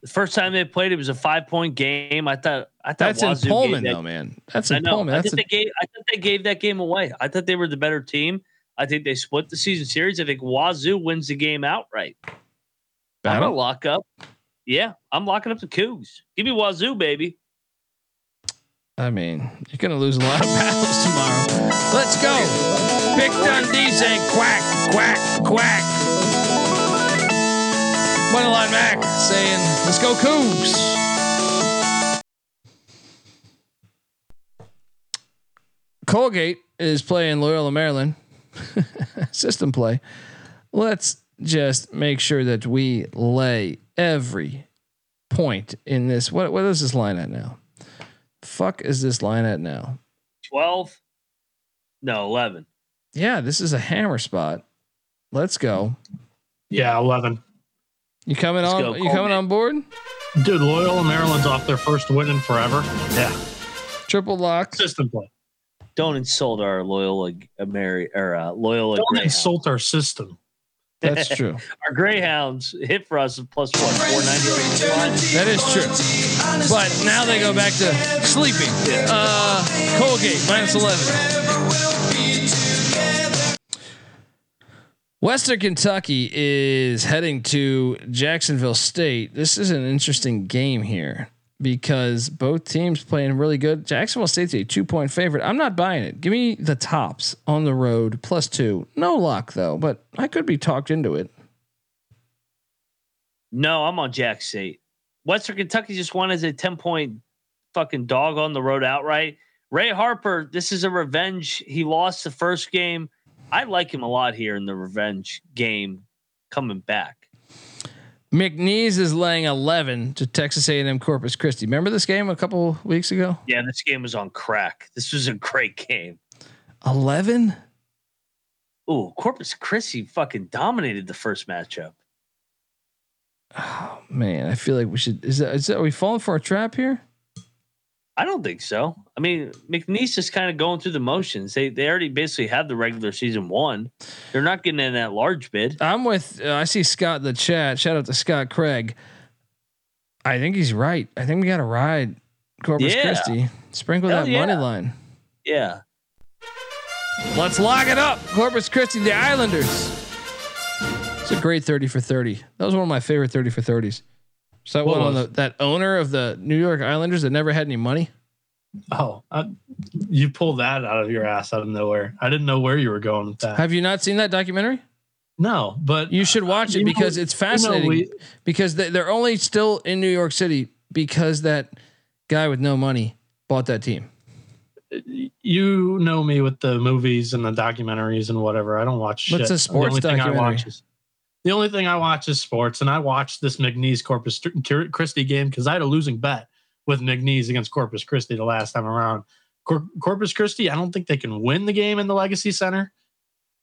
The first time they played, it was a five point game. I thought I thought That's Wazoo gave Pullman, that- though, man. That's I in know. Pullman. I think a, they gave. I thought they gave that game away. I thought they were the better team. I think they split the season series. I think Wazoo wins the game outright. I'm battle. gonna lock up. Yeah, I'm locking up the Cougs. Give me Wazoo, baby. I mean, you're gonna lose a lot of battles tomorrow. Let's go. Big Dundee saying quack, quack, quack. Moneyline Mac saying, let's go Cougs. Colgate is playing Loyola Maryland. System play. Let's just make sure that we lay every point in this. What what is this line at now? Fuck is this line at now? Twelve. No, eleven. Yeah, this is a hammer spot. Let's go. Yeah, eleven. You coming Let's on? go, you coming Colgate. on board? Dude, Loyola Maryland's off their first win in forever. Yeah, Triple lock. system play. Don't insult our Loyola uh, Mary or uh, Loyola Don't Greyhounds. insult our system. That's true. Our Greyhounds hit for us at plus what four ninety. That is true. But now they go back to sleeping. Uh, Colgate minus eleven. Western Kentucky is heading to Jacksonville State. This is an interesting game here because both teams playing really good. Jacksonville State's a two point favorite. I'm not buying it. Give me the tops on the road plus two. No luck though, but I could be talked into it. No, I'm on Jack State. Western Kentucky just won as a 10 point fucking dog on the road outright. Ray Harper, this is a revenge. He lost the first game. I like him a lot here in the revenge game coming back. McNeese is laying 11 to Texas A&M Corpus Christi. Remember this game a couple weeks ago? Yeah, this game was on crack. This was a great game. 11? Ooh, Corpus Christi fucking dominated the first matchup. Oh man, I feel like we should. Is that, is that are we falling for a trap here? I don't think so. I mean, McNeese is kind of going through the motions. They they already basically have the regular season one. They're not getting in that large bid. I'm with. Uh, I see Scott in the chat. Shout out to Scott Craig. I think he's right. I think we got to ride Corpus Yeah. Christi. Sprinkle Hell that money line. Yeah. Let's lock it up. Corpus Christi, the Islanders. It's a great 30 for 30. That was one of my favorite 30 for 30s. So that What one on the, that owner of the New York Islanders that never had any money. Oh, I, you pulled that out of your ass out of nowhere. I didn't know where you were going with that. Have you not seen that documentary? no, but You should watch it You know- because it's you know, fascinating. we- because they, they're only still in New York City because that guy with no money bought that team. you know me with the movies and the documentaries and whatever. I don't watch shit. What's a sports the only thing I documentary? watch is the only thing I watch is sports, and I watched this McNeese Corpus Christi game because I had a losing bet with McNeese against Corpus Christi the last time around. Cor- Corpus Christi, I don't think they can win the game in the Legacy Center,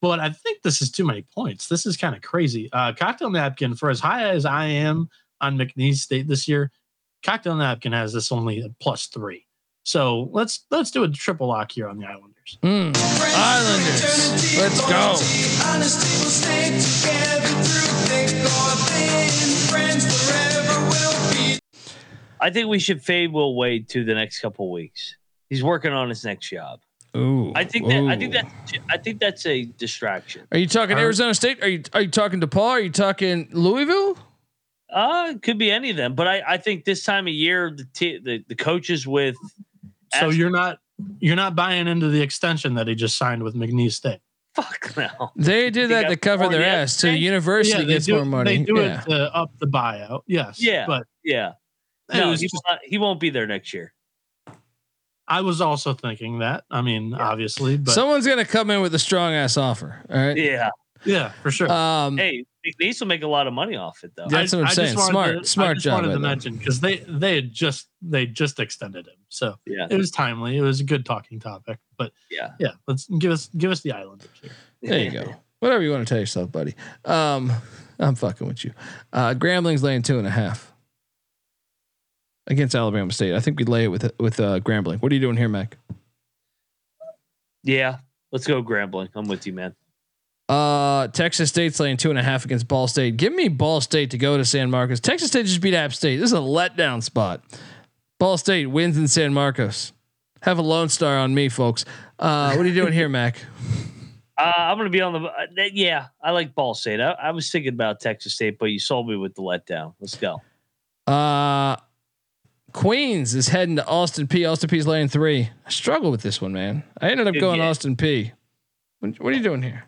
but I think this is too many points. This is kind of crazy. Uh, cocktail napkin for as high as I am on McNeese State this year, cocktail napkin has this only at plus three. So let's let's do a triple lock here on the Islanders. Mm. Islanders, let's go. I think we should fade Will Wade to the next couple weeks. He's working on his next job. Ooh, I think that I think that I think that's a distraction. Are you talking Are- Arizona State? Are you are you talking DePaul? Are you talking Louisville? Uh, it could be any of them, but I, I think this time of year the t- the, the coaches with So Ask- you're not you're not buying into the extension that he just signed with McNeese State. fuck now. They did that to cover their ass. So the university they gets do, more money. They do yeah. it to up the buyout. Yes. Yeah. But Yeah, it no, he, just- will not, he won't be there next year. I was also thinking that. I mean, obviously, but Someone's gonna come in with a strong ass offer. All right. Yeah, yeah, for sure. Um, hey, McNeese will make a lot of money off it though. That's what I'm just saying. wanted Smart- to- I smart just job wanted to mention because they they had just they just extended him, so Yeah, it was timely. It was a good talking topic. But yeah. yeah, let's give us give us the Islanders here. there you go. Whatever you want to tell yourself, buddy. Um, I'm fucking with you. Uh, Grambling's laying two and a half against Alabama State. I think we lay it with with uh, Grambling. What are you doing here, Mac? Yeah, let's go Grambling. I'm with you, man. Uh, Texas State's laying two and a half against Ball State. Give me Ball State to go to San Marcos. Texas State just beat App State. This is a letdown spot. Ball State wins in San Marcos. Have a Lone Star on me, folks. Uh, what are you doing here, Mac? Uh, I'm going to be on the. Uh, yeah, I like Ball State. I, I, was thinking about Texas State, but you sold me with the letdown. Let's go. Uh, Queens is heading to Austin Peay. Austin Peay's laying three. I struggle with this one, man. I ended up going yeah. Austin Peay. What, what are you doing here?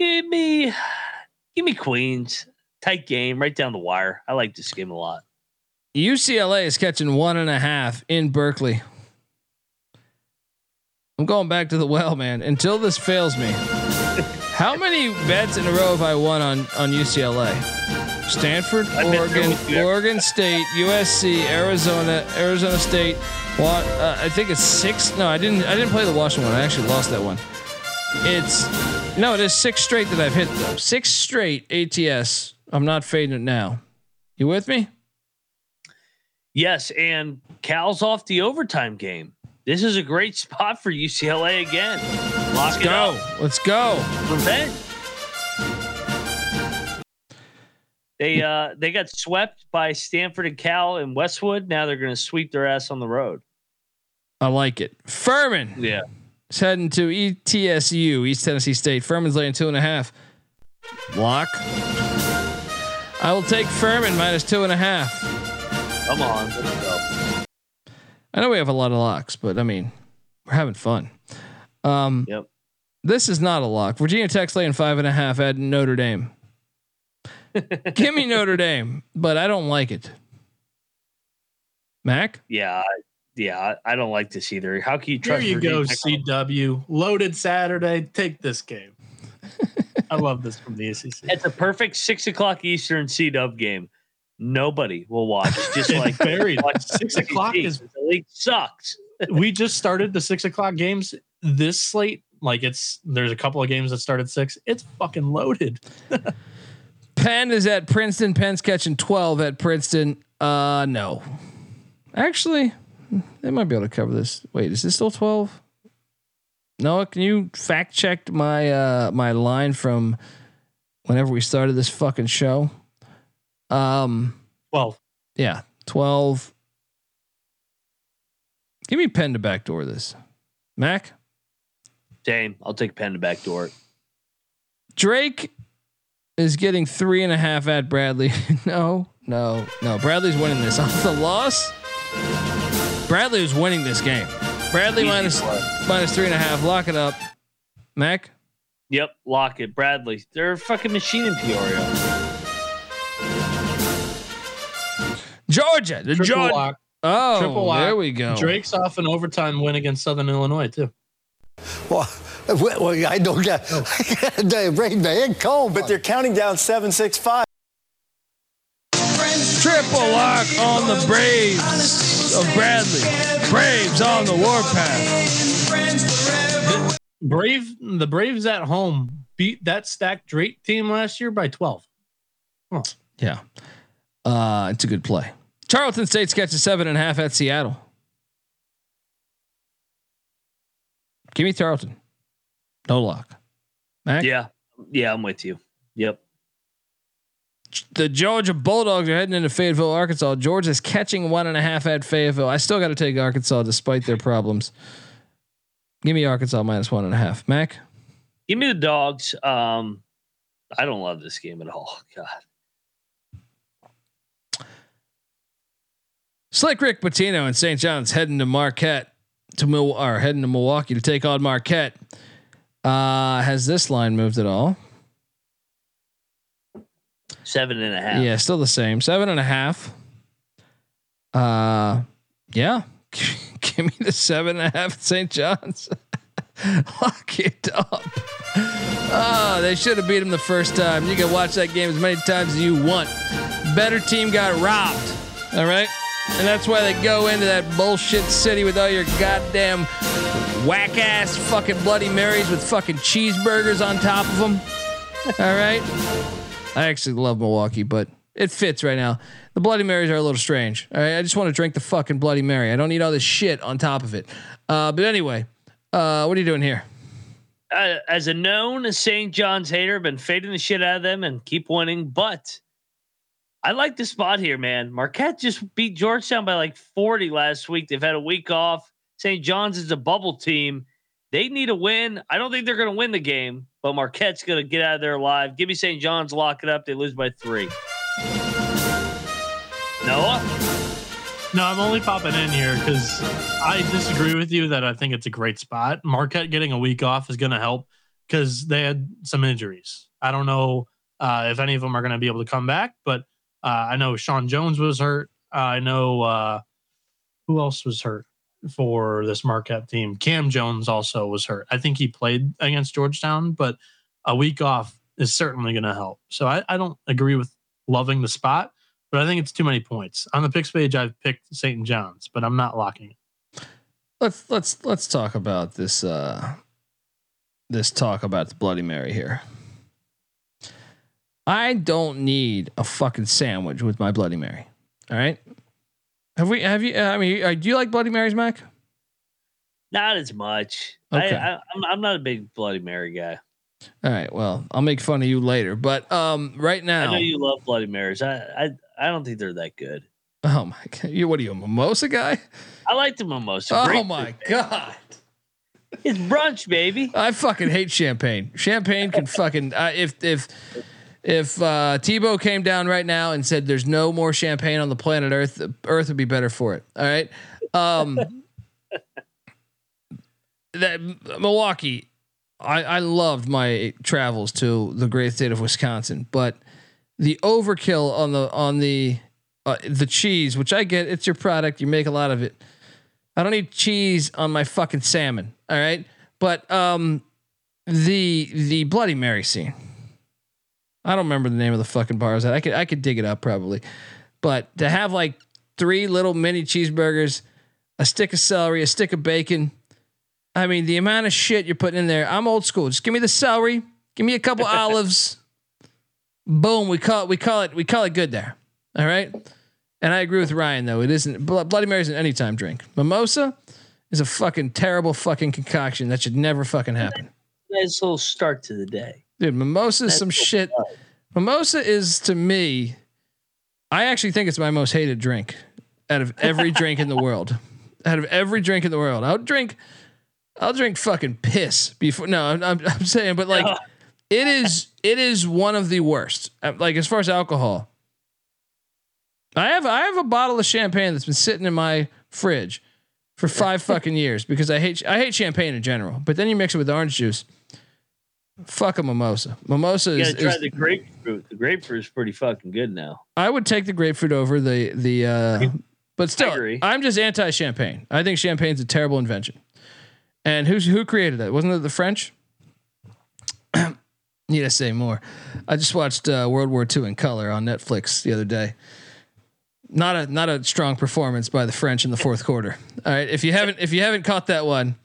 Give me, give me Queens. Tight game, right down the wire. I like this game a lot. UCLA is catching one and a half in Berkeley. I'm going back to the well, man. Until this fails me. How many bets in a row have I won on on UCLA? Stanford, Oregon, Oregon State, USC, Arizona, Arizona State. What? Uh, I think it's six. No, I didn't. I didn't play the Washington one. I actually lost that one. It's no, it is six straight that I've hit though. Six straight ATS. I'm not fading it now. You with me? Yes, and Cal's off the overtime game. This is a great spot for UCLA again. Lock Let's go. Up. Let's go. Revenge. They uh they got swept by Stanford and Cal and Westwood. Now they're going to sweep their ass on the road. I like it. Furman. Yeah. Is heading to ETSU, East Tennessee State. Furman's laying two and a half. Lock. I will take Furman minus two and a half. Come on, let's go. I know we have a lot of locks, but I mean, we're having fun. Um, yep. This is not a lock. Virginia Tech's laying five and a half at Notre Dame. Give me Notre Dame, but I don't like it. Mac? Yeah, yeah, I don't like this either. How can you trust? Here you go, CW. Loaded Saturday. Take this game. I love this from the SEC. It's a perfect six o'clock Eastern C Dub game nobody will watch. Just like buried. six o'clock is the league sucks. we just started the six o'clock games. This slate, like it's there's a couple of games that started six. It's fucking loaded. Penn is at Princeton. Penn's catching twelve at Princeton. Uh, no, actually, they might be able to cover this. Wait, is this still twelve? Noah, can you fact check my uh my line from whenever we started this fucking show? Um, 12. Yeah, 12. Give me Penn to backdoor this. Mac? Same. I'll take Penn to backdoor. It. Drake is getting three and a half at Bradley. no, no, no. Bradley's winning this. Off the loss, Bradley was winning this game. Bradley minus, minus three and a half. Lock it up. Mac? Yep, lock it. Bradley. They're a fucking machine in Peoria. Georgia, the Triple Georgia. Lock. Oh, Triple lock. there we go. Drake's off an overtime win against Southern Illinois too. Well, well I don't get. they bring the head cold, but they're counting down seven, six, five. Triple lock on the Braves of Bradley. Braves on the warpath. Brave, the Braves at home beat that stacked Drake team last year by twelve. Huh. Yeah. Uh, it's a good play. Tarleton State catches seven and a half at Seattle. Give me Tarleton. No lock. Mac? Yeah. Yeah, I'm with you. Yep. The Georgia Bulldogs are heading into Fayetteville, Arkansas. Georgia's catching one and a half at Fayetteville. I still got to take Arkansas despite their problems. Give me Arkansas minus one and a half. Mac? Give me the dogs. Um, I don't love this game at all. God. Slick Rick Pitino and St. John's heading to Marquette to Mil- or heading to Milwaukee to take on Marquette. Uh, has this line moved at all? Seven and a half. Yeah, still the same. Seven and a half. Uh, yeah. Give me the seven and a half at St. John's. Lock it up. Oh, they should have beat him the first time. You can watch that game as many times as you want. Better team got robbed. All right. And that's why they go into that bullshit city with all your goddamn whack ass fucking Bloody Marys with fucking cheeseburgers on top of them. All right. I actually love Milwaukee, but it fits right now. The Bloody Marys are a little strange. All right. I just want to drink the fucking Bloody Mary. I don't need all this shit on top of it. Uh, but anyway, uh, what are you doing here? uh, as a known St. John's hater, I've been fading the shit out of them and keep winning. But I like the spot here, man. Marquette just beat Georgetown by like 40 last week. They've had a week off. St. John's is a bubble team. They need a win. I don't think they're going to win the game, but Marquette's going to get out of there alive. Give me St. John's, lock it up. They lose by three. Noah? No, I'm only popping in here because I disagree with you that I think it's a great spot. Marquette getting a week off is going to help because they had some injuries. I don't know uh, if any of them are going to be able to come back, but uh, I know Sean Jones was hurt. Uh, I know uh, who else was hurt for this Marquette team. Cam Jones also was hurt. I think he played against Georgetown, but a week off is certainly going to help. So I, I don't agree with loving the spot but I think it's too many points. On the picks page, I've picked St. John's, but I'm not locking it. Let's let's let's talk about this uh this talk about the Bloody Mary here. I don't need a fucking sandwich with my Bloody Mary. All right. Have we? Have you? I mean, uh, do you like Bloody Marys, Mac? Not as much. Okay. I, I'm not a big Bloody Mary guy. All right. Well, I'll make fun of you later, but um, right now I know you love Bloody Marys. I, I I don't think they're that good. oh my god, you what are you a mimosa guy? I like the mimosa. Oh Grapefruit. my god. It's brunch, baby. I fucking hate champagne. Champagne can fucking uh, if if if uh, Tebow came down right now and said there's no more champagne on the planet Earth, Earth would be better for it. All right. Um, that Milwaukee, I I loved my travels to the great state of Wisconsin, but the overkill on the on the uh, the cheese, which I get, it's your product, you make a lot of it. I don't need cheese on my fucking salmon. All right. But um the the Bloody Mary scene. I don't remember the name of the fucking bar I was at. I could I could dig it up probably. But to have like three little mini cheeseburgers, a stick of celery, a stick of bacon. I mean, the amount of shit you're putting in there. I'm old school. Just give me the celery, give me a couple olives. Boom, we call it we call it we call it good there. All right? And I agree with Ryan though. It isn't Bloody Mary is an anytime drink. Mimosa is a fucking terrible fucking concoction that should never fucking happen. Nice little start to the day. Dude, mimosa is some so shit. Mimosa is to me, I actually think it's my most hated drink out of every drink in the world. Out of every drink in the world, I'll drink, I'll drink fucking piss before. No, I'm, I'm, I'm saying, but like, it is, it is one of the worst. Uh, Like as far as alcohol, I have, I have a bottle of champagne that's been sitting in my fridge for five fucking years because I hate, I hate champagne in general. But then you mix it with orange juice. Fuck a mimosa. Mimosa You is, gotta try is the grapefruit. The grapefruit's pretty fucking good now. I would take the grapefruit over the the uh but still. I'm just anti champagne. I think champagne's a terrible invention. And who's who created that? Wasn't it the French? Need to say more. I just watched uh, World War II in color on Netflix the other day. Not a not a strong performance by the French in the fourth quarter. All right, if you haven't if you haven't caught that one,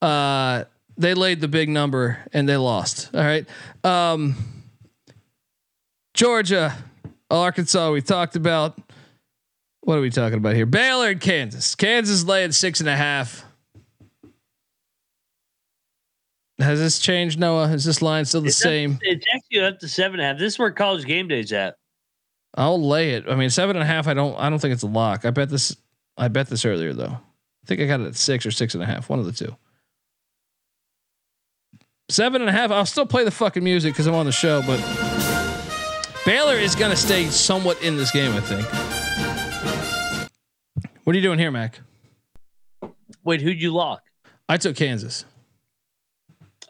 uh, they laid the big number and they lost. All right, um, Georgia, Arkansas. We talked about. What are we talking about here? Baylor and Kansas. Kansas laying six and a half. Has this changed, Noah? Is this line still the It's up- same? it's actually up to seven and a half. This is where college game day's at. I'll lay it. I mean, seven and a half. I don't. I don't think it's a lock. I bet this. I bet this earlier though. I think I got it at six or six and a half. One of the two. Seven and a half. I'll still play the fucking music because I'm on the show, but Baylor is going to stay somewhat in this game. I think. What are you doing here, Mac? Wait, who'd you lock? I took Kansas.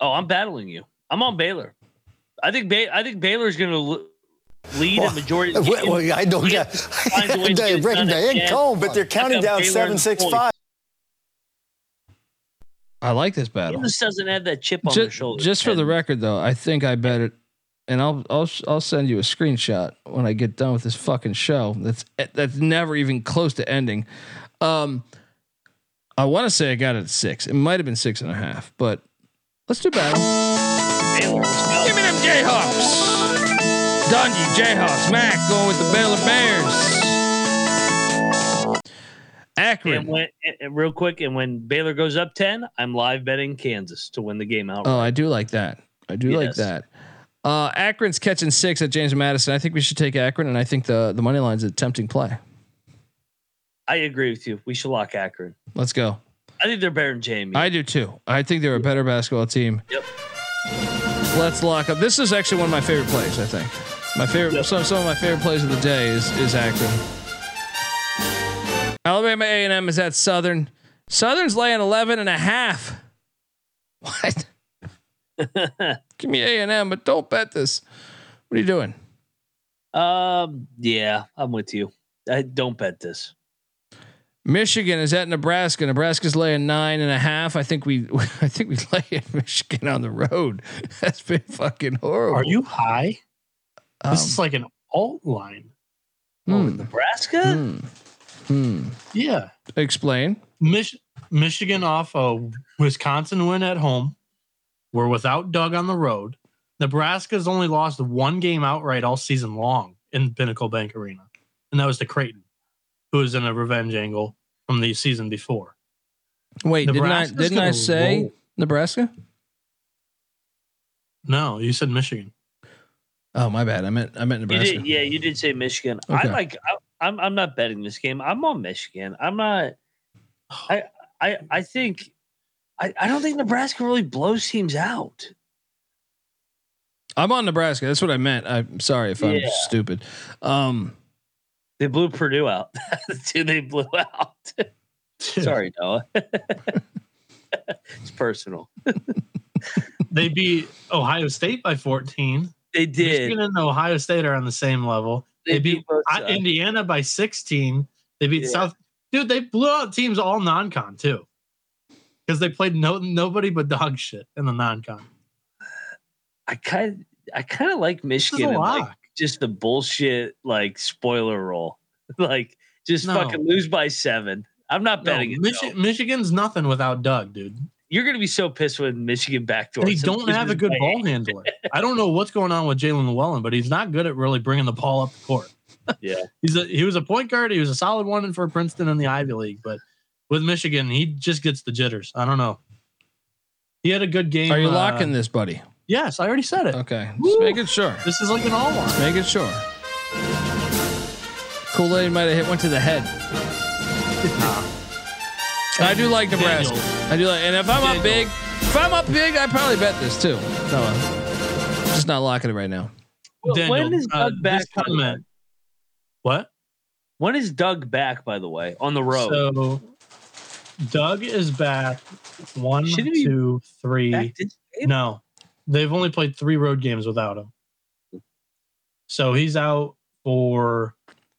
Oh, I'm battling you. I'm on Baylor. I think ba- I think Baylor's going to lead a majority. Of the Well, game. well, I don't He get. finds a way to get They it break done the end. cold, but they're counting down Baylor in seven six points. five. I like this battle. Kansas doesn't have that chip on their Just, shoulder. just for the record, though, I think I bet it, and I'll I'll I'll send you a screenshot when I get done with this fucking show. That's that's never even close to ending. Um, I want to say I got it at six. It might have been six and a half, but let's do battle. Baylor. Give me them Jayhawks. Dungy Jayhawks. Mac going with the Baylor Bears. Akron. And when and real quick, and when Baylor goes up ten, I'm live betting Kansas to win the game out. Oh, I do like that. I do like that. Uh, Akron's catching six at James Madison. I think we should take Akron, and I think the the money line's a tempting play. I agree with you. We should lock Akron. Let's go. I think they're better than Jamie. I do too. I think they're a better basketball team. Yep. Let's lock up. This is actually one of my favorite plays. I think my favorite. Yep. Some some of my favorite plays of the day is is Akron. Alabama A and M is at Southern. Southern's laying 11 and a half. What? Give me A and M, but don't bet this. What are you doing? um, yeah, I'm with you. I don't bet this. Michigan is at Nebraska. Nebraska's laying nine and a half. I think we, I think we lay at Michigan on the road. That's been fucking horrible. Are you high? Um, this is like an alt line. Oh, hmm, Nebraska? hmm, hmm. Yeah. Explain. Mich- Michigan off a Wisconsin win at home. We're without Dug on the road. Nebraska's only lost one game outright all season long in Pinnacle Bank Arena, and that was to Creighton, who was in a revenge angle from the season before. Wait, didn't I didn't I say roll. Nebraska? No, you said Michigan. Oh, my bad. I meant I meant You Nebraska. did, yeah, you did say Michigan. Okay. I like. I, I'm. I'm not betting this game. I'm on Michigan. I'm not. I. I. I think. I. I don't think Nebraska really blows teams out. I'm on Nebraska. That's what I meant. I'm sorry if I'm Yeah. stupid. Um, They blew Purdue out. That's who they blew out. Sorry, Noah. it's personal. They beat Ohio State by 14. They did. Michigan and Ohio State are on the same level. They, beat Indiana by 16. They beat Yeah. South. Dude, they blew out teams all non-con too, because they played no nobody but dog shit in the non-con. I kind. I kind of like Michigan. a and, like, just the bullshit like spoiler roll. like just No. fucking lose by seven. I'm not No, betting it. Michi- Michigan's nothing without Dug, dude. You're gonna be so pissed when Michigan backdoor. And he don't have a good by ball handler. I don't know what's going on with Jaelin Llewellyn, but he's not good at really bringing the ball up the court. Yeah. He's a he was a point guard. He was a solid one for Princeton in the Ivy League, but with Michigan, he just gets the jitters. I don't know. He had a good game. are you uh, locking this, buddy? Yes, I already said it. Okay, Woo. just making sure. This is like an all line. Making sure. Kool Aid might have hit one to the head. I do like Nebraska. Daniel. I do like, and if I'm up big, if I'm up big, I probably bet this too. No, I'm just not locking it right now. Daniel, when is uh, Dug back? this by the way? comment- What? When is Dug back? By the way, on the road. So Dug is back. One, Shouldn't he be two, three. Back? No, they've only played three road games without him. So he's out for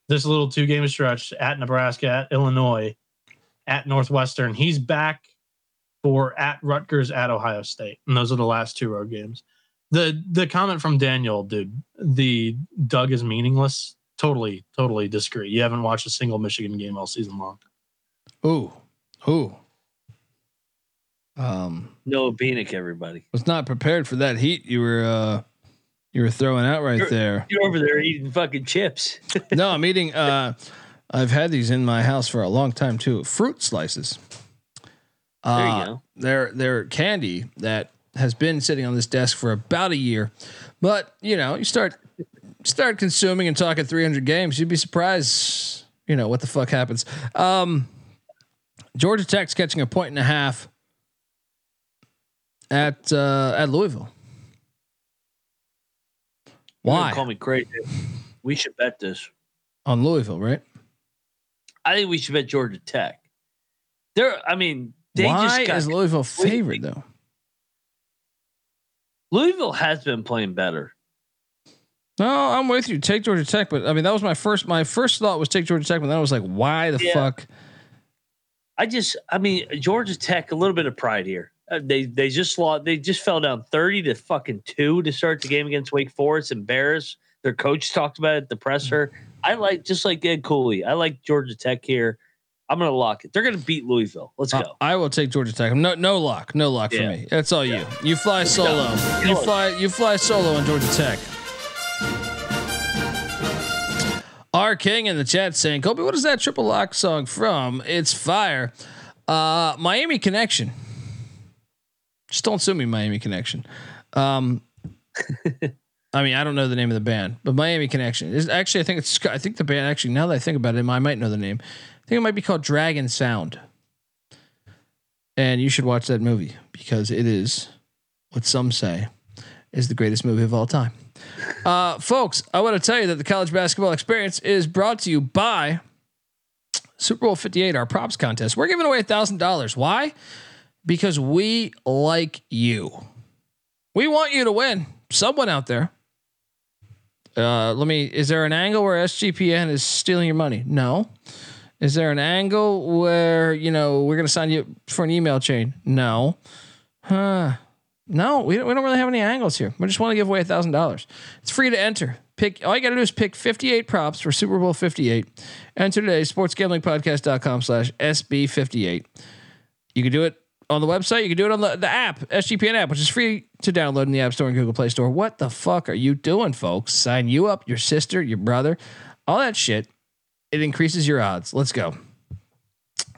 this little two game stretch at Nebraska, at Illinois, at Northwestern. He's back for at Rutgers, at Ohio State. And those are the last two road games. The the comment from Daniel, dude, the Dug is meaningless. Totally, totally disagree. You haven't watched a single Michigan game all season long. Ooh, ooh. Um, Noah Bieniek, everybody. was not prepared for that heat you were uh you were throwing out right You're- there. You're over there eating fucking chips. No, I'm eating. Uh, I've had these in my house for a long time too. Fruit slices. There you Uh, go. They're they're candy that has been sitting on this desk for about a year, but you know you start start consuming and talking 300 games, you'd be surprised. You know what the fuck happens. Um, Georgia Tech's catching a point and a half at uh, at Louisville. Why Call me crazy. We should bet this. on Louisville? Right? I think we should bet Georgia Tech. They're. I mean, they Why just got. is Louisville favored though? Louisville has been playing better. No, I'm with you. Take Georgia Tech, but I mean that was my first. My first thought was take Georgia Tech, but then I was like, why the Yeah. fuck? I just, I mean, Georgia Tech, a little bit of pride here. Uh, they they just lost. They just fell down thirty to fucking two to start the game against Wake Forest. Embarrassed. Their coach talked about it at the presser. I like just like Ed Cooley. I like Georgia Tech here. I'm gonna lock it. They're gonna beat Louisville. Let's Uh, go. I will take Georgia Tech. No, no lock, no lock for me. That's all you. You fly solo. You fly. You fly solo on Georgia Tech. R King in the chat saying, Kobe, what is that triple lock song from? It's fire. Uh, Miami Connection. Just don't sue me, Miami Connection. Um, I mean, I don't know the name of the band, but Miami Connection is actually. I think it's. I think the band actually. Now that I think about it, I might know the name. I think it might be called Dragon Sound. And you should watch that movie because it is what some say is the greatest movie of all time. Uh, folks, I want to tell you that the college basketball experience is brought to you by Super Bowl 58, our props contest. We're giving away $1,000. Why? Because we like you. We want you to win. Someone out there. Uh, let me, is there an angle where SGPN is stealing your money? No. Is there an angle where, you know, we're to sign you for an email chain? No. Huh. No, we don't, we don't really have any angles here. We just want to give away thousand dollars. It's free to enter. Pick all you got to do is pick 58 props for Super Bowl 58. Enter today, sportsgamblingpodcast.com slash SB58. You can do it on the website. You can do it on the, the app, SGPN app, which is free to download in the App Store and Google Play Store. What the fuck are you doing, folks? Sign you up, your sister, your brother, all that shit. It increases your odds. Let's go.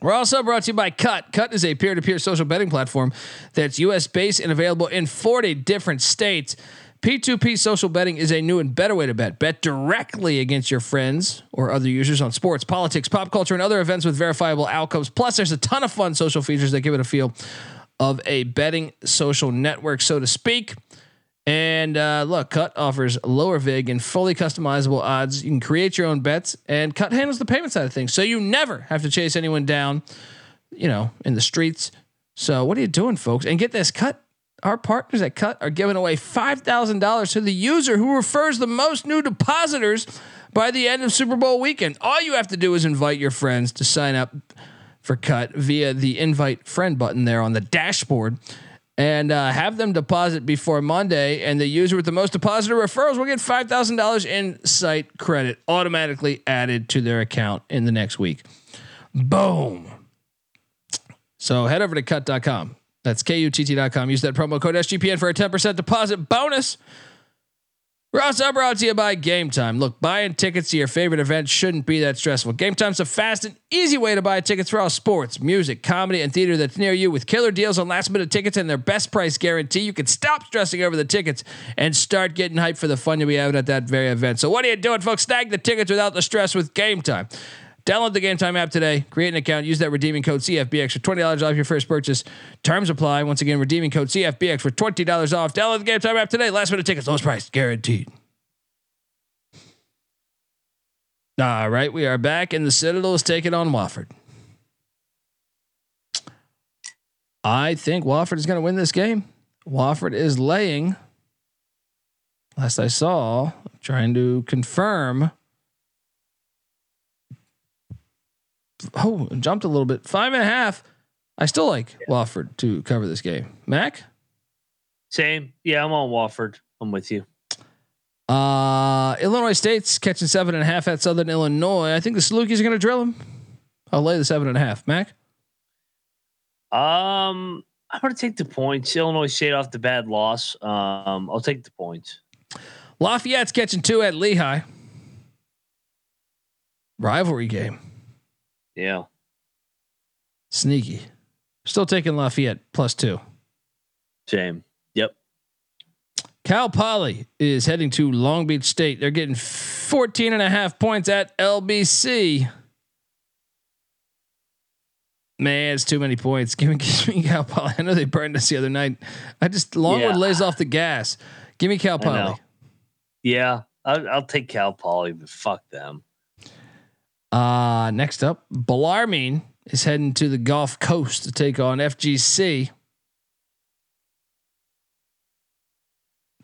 We're also brought to you by Kutt. Kutt is a peer to peer social betting platform that's US based and available in 40 different states. P2P social betting is a new and better way to bet. Bet directly against your friends or other users on sports, politics, pop culture, and other events with verifiable outcomes. Plus, there's a ton of fun social features that give it a feel of a betting social network, so to speak. And uh, look, Kutt offers lower VIG and fully customizable odds. You can create your own bets, and Kutt handles the payment side of things, so you never have to chase anyone down, you know, in the streets. So what are you doing, folks? And get this, Kutt. Our partners at Kutt are giving away five thousand dollars to the user who refers the most new depositors by the end of Super Bowl weekend. All you have to do is invite your friends to sign up for Kutt via the invite friend button there on the dashboard and uh, have them deposit before Monday. And the user with the most depositor referrals will get $5,000 in site credit automatically added to their account in the next week. Boom. So head over to kutt.com. That's K-U-T-T.com. Use that promo code SGPN for a 10% deposit bonus. We're also brought to you by Game Time. Look, buying tickets to your favorite event shouldn't be that stressful. Game Time's a fast and easy way to buy tickets for all sports, music, comedy, and theater that's near you with killer deals on last minute tickets and their best price guarantee. You can stop stressing over the tickets and start getting hyped for the fun you'll be having at that very event. So, what are you doing, folks? Snag the tickets without the stress with Game Time. Download the Game Time app today. Create an account. Use that redeeming code CFBX for twenty dollars off your first purchase. Terms apply. Once again, redeeming code CFBX for twenty dollars off. Download the Game Time app today. Last minute tickets, lowest price guaranteed. All right, we are back, and the Citadel is taking on Wofford. I think Wofford is going to win this game. Wofford is laying. Last I saw, trying to confirm. Oh, jumped a little bit. Five and a half. I still like yeah. Wofford to cover this game. Mac? Same. Yeah, I'm on Wofford. I'm with you. Uh, Illinois State's catching seven and a half at Southern Illinois. I think the Salukis are going to drill them. I'll lay the seven and a half. Mac? Um, I'm going to take the points. Illinois State off the bad loss. Um, I'll take the points. Lafayette's catching two at Lehigh. Rivalry game. Yeah. Sneaky. Still taking Lafayette plus two. Shame. Yep. Cal Poly is heading to Long Beach State. They're getting 14 and a half points at LBC. Man, it's too many points. Give me, give me Cal Poly. I know they burned us the other night. I just Longwood yeah. lays off the gas. Give me Cal Poly. Yeah, I'll, I'll, take Cal Poly, but fuck them. Uh next up, Bellarmine is heading to the Gulf Coast to take on FGC.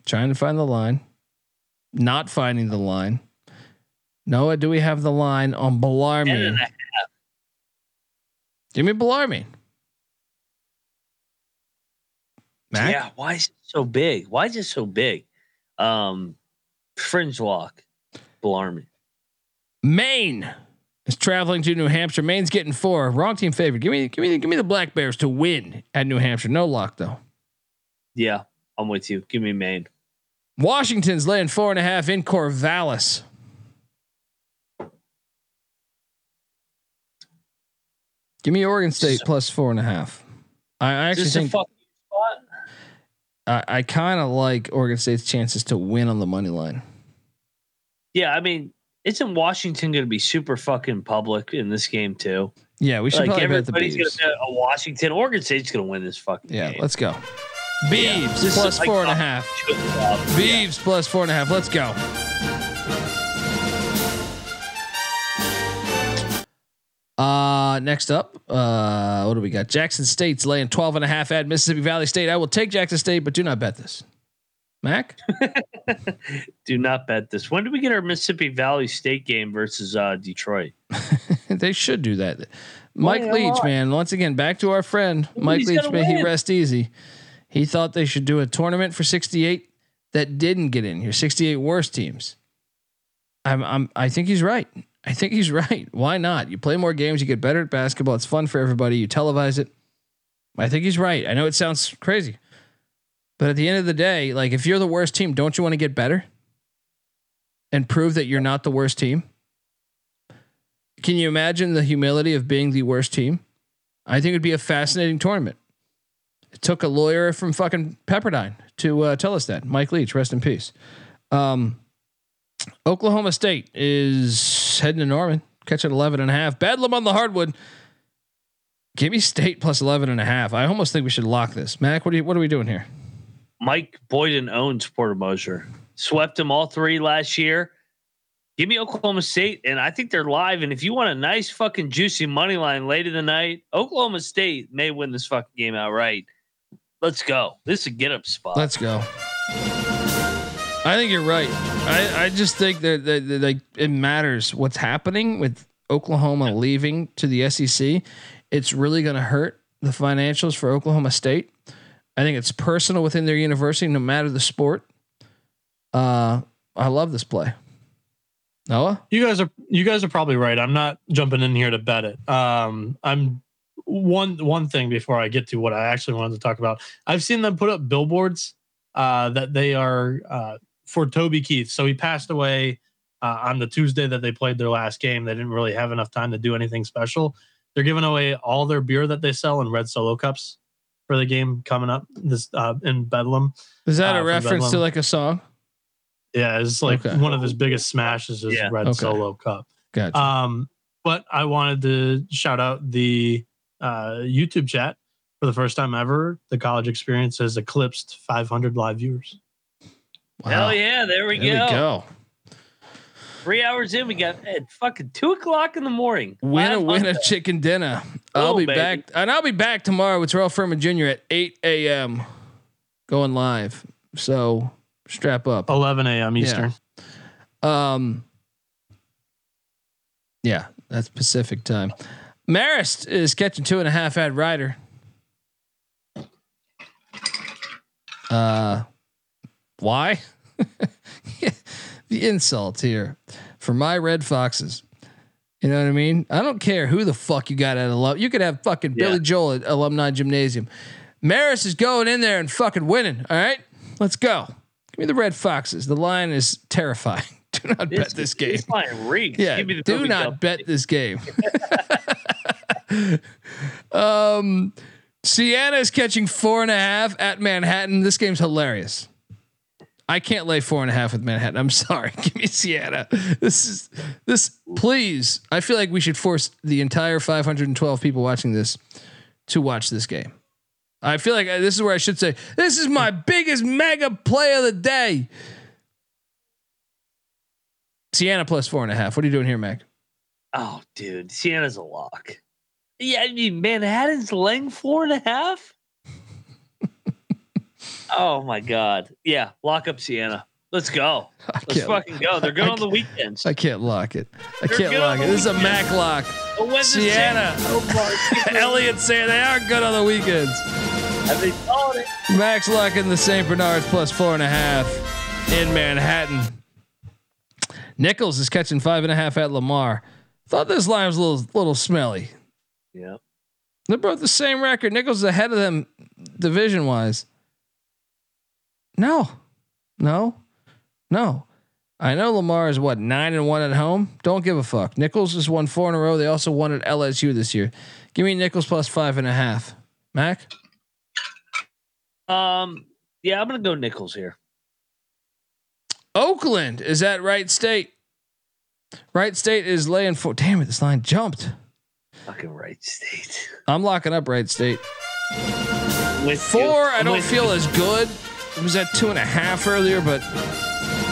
trying to find the line, not finding the line. Noah, do we have the line on Bellarmine? Give me Bellarmine. Mac? Yeah, why is it so big? Why is it so big? Um, fringe walk, Bellarmine. Maine is traveling to New Hampshire. Maine's getting four. Wrong team favorite. Give me, give me, give me the Black Bears to win at New Hampshire. No luck though. Yeah, I'm with you. Give me Maine. Washington's laying four and a half in Corvallis. Give me Oregon State plus four and a half. I, I actually think I, I kind of like Oregon State's chances to win on the money line. Yeah, I mean, isn't Washington going to be super fucking public in this game too? Yeah, we should Like probably bet the everybody's Gonna, Washington. Oregon State's going to win this fucking game. Yeah, game. let's go. Yeah. Beavs This plus like four and a half. two of the top. Beavs plus four and a half. Let's go. Uh, next up, uh, what do we got? Jackson State's laying 12 and a half at Mississippi Valley State. I will take Jackson State, but do not bet this. Mac? Do not bet this. When do we get our Mississippi Valley State game versus uh, Detroit? they should do that. Mike Why Leach, man. Once again, back to our friend Mike He's Leach. gotta May he rest easy. He thought they should do a tournament for 68 that didn't get in here. 68 worst teams. I'm, I'm, I think he's right. I think he's right. Why not? You play more games, you get better at basketball. It's fun for everybody. You televise it. I think he's right. I know it sounds crazy, but at the end of the day, like if you're the worst team, don't you want to get better and prove that you're not the worst team? Can you imagine the humility of being the worst team? I think it'd be a fascinating tournament. It took a lawyer from fucking Pepperdine to uh, tell us that. Mike Leach, rest in peace. Um, Oklahoma State is heading to Norman, catching 11 and a half. Bedlam on the hardwood. Give me State plus 11 and a half. I almost think we should lock this. Mac, what are you, what are we doing here? Mike Boynton owns Porter Moser. Swept them all three last year. Give me Oklahoma State, and I think they're live. And if you want a nice fucking juicy money line late in the night, Oklahoma State may win this fucking game outright. Let's go. This is a get up spot. Let's go. I think you're right. I, I just think that, that, that like it matters what's happening with Oklahoma leaving to the SEC. It's really going to hurt the financials for Oklahoma State. I think it's personal within their university, no matter the sport. Uh, I love this play. Noah, You guys are you guys are probably right. I'm not jumping in here to bet it. Um, I'm one one thing before I get to what I actually wanted to talk about. I've seen them put up billboards uh, that they are uh, for Toby Keith. So he passed away uh, on the Tuesday that they played their last game. They didn't really have enough time to do anything special. They're giving away all their beer that they sell in red solo cups for the game coming up this uh, in Bedlam. is that Uh, a from reference to like a song? Yeah, it's like Okay. one of his biggest smashes is Yeah. red Okay. solo cup. Gotcha. Um, but I wanted to shout out the uh, YouTube chat for the first time ever. The college experience has eclipsed 500 live viewers. Hell yeah, there we, There go. we go. Three hours in, we got at fucking two o'clock in the morning. Win a win a chicken dinner. I'll Oh, be baby. back, and I'll be back tomorrow with Terrell Furman Jr. at 8 a.m. going live. So strap up. 11 a.m. Eastern. Um, yeah, that's Pacific time. Marist is catching two and a half at Rider. Uh, why? the insult here for my Red Foxes. You know what I mean? I don't care who the fuck you got at alum. You could have fucking Yeah. Billy Joel at Alumni Gymnasium. Marist is going in there and fucking winning. All right, let's go. Give me the Red Foxes. The line is terrifying. Do not bet this game. This line reeks. Yeah, Give me the do not bet this game. um, Siena is catching four and a half at Manhattan. This game's hilarious. I can't lay four and a half with Manhattan. I'm sorry. Give me Siena. This is this. Please, I feel like we should force the entire 512 people watching this to watch this game. I feel like I- this is where I should say this is my biggest mega play of the day. Siena plus four and a half. What are you doing here, Mac? Oh, dude, Siena's a lock. Yeah, I mean Manhattan's laying four and a half. Oh my god. Yeah, lock up Siena. Let's go. Let's fucking go. They're good on the weekends. I can't lock it. I They're can't good lock on it. the This is a. Mac lock. The Siena. Elliot saying they are good on the weekends. Have they called it? Max locking the St. Bernards plus four and a half in Manhattan. Nicholls is catching five and a half at Lamar. Thought this line was a little little smelly. Yeah. They're both the same record. Nicholls is ahead of them division wise. No, no, no. I know Lamar is what nine and one at home. Don't give a fuck. Nicholls has won four in a row. They also won at LSU this year. Give me Nicholls plus five and a half. Mac. Um, yeah, I'm gonna go Nicholls here. Oakland is at Wright State. Wright State is laying four. Damn it, this line jumped. Fucking Wright State. I'm locking up Wright State. With Four, you. I don't feel as good. It was at two and a half earlier, but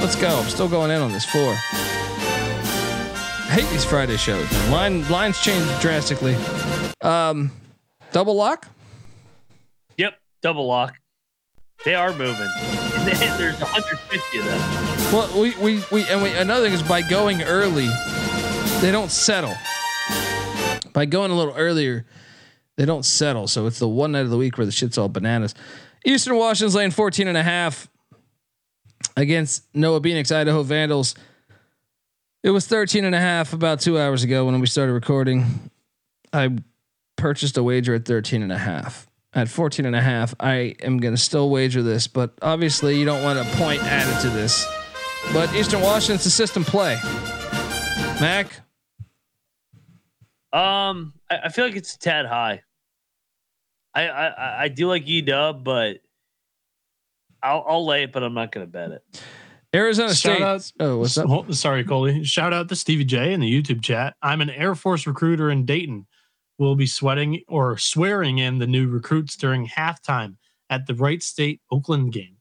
let's go. I'm still going in on this four. I hate these Friday shows. Line lines change drastically. Um, double lock. Yep, double lock. They are moving. There's 150 of them. Well, we we, we and we, another thing is by going early, they don't settle. By going a little earlier, they don't settle. So it's the one night of the week where the shit's all bananas. Eastern Washington's laying 14 and a half against Noah Phoenix, Idaho Vandals. It was 13 and a half about two hours ago when we started recording. I purchased a wager at 13 and a half. At 14 and a half, I am going to still wager this, but obviously you don't want a point added to this. But Eastern Washington's a system play. Mac, Um, I, I feel like it's a tad high. I I, I- I do like E Dub, but I'll I'll lay it, but I'm not gonna bet it. Arizona Shout State. out- oh, what's up? Oh, sorry, Coley. Shout out to Stevie J in the YouTube chat. I'm an Air Force recruiter in Dayton. We'll be sweating or swearing in the new recruits during halftime at the Wright State Oakland game.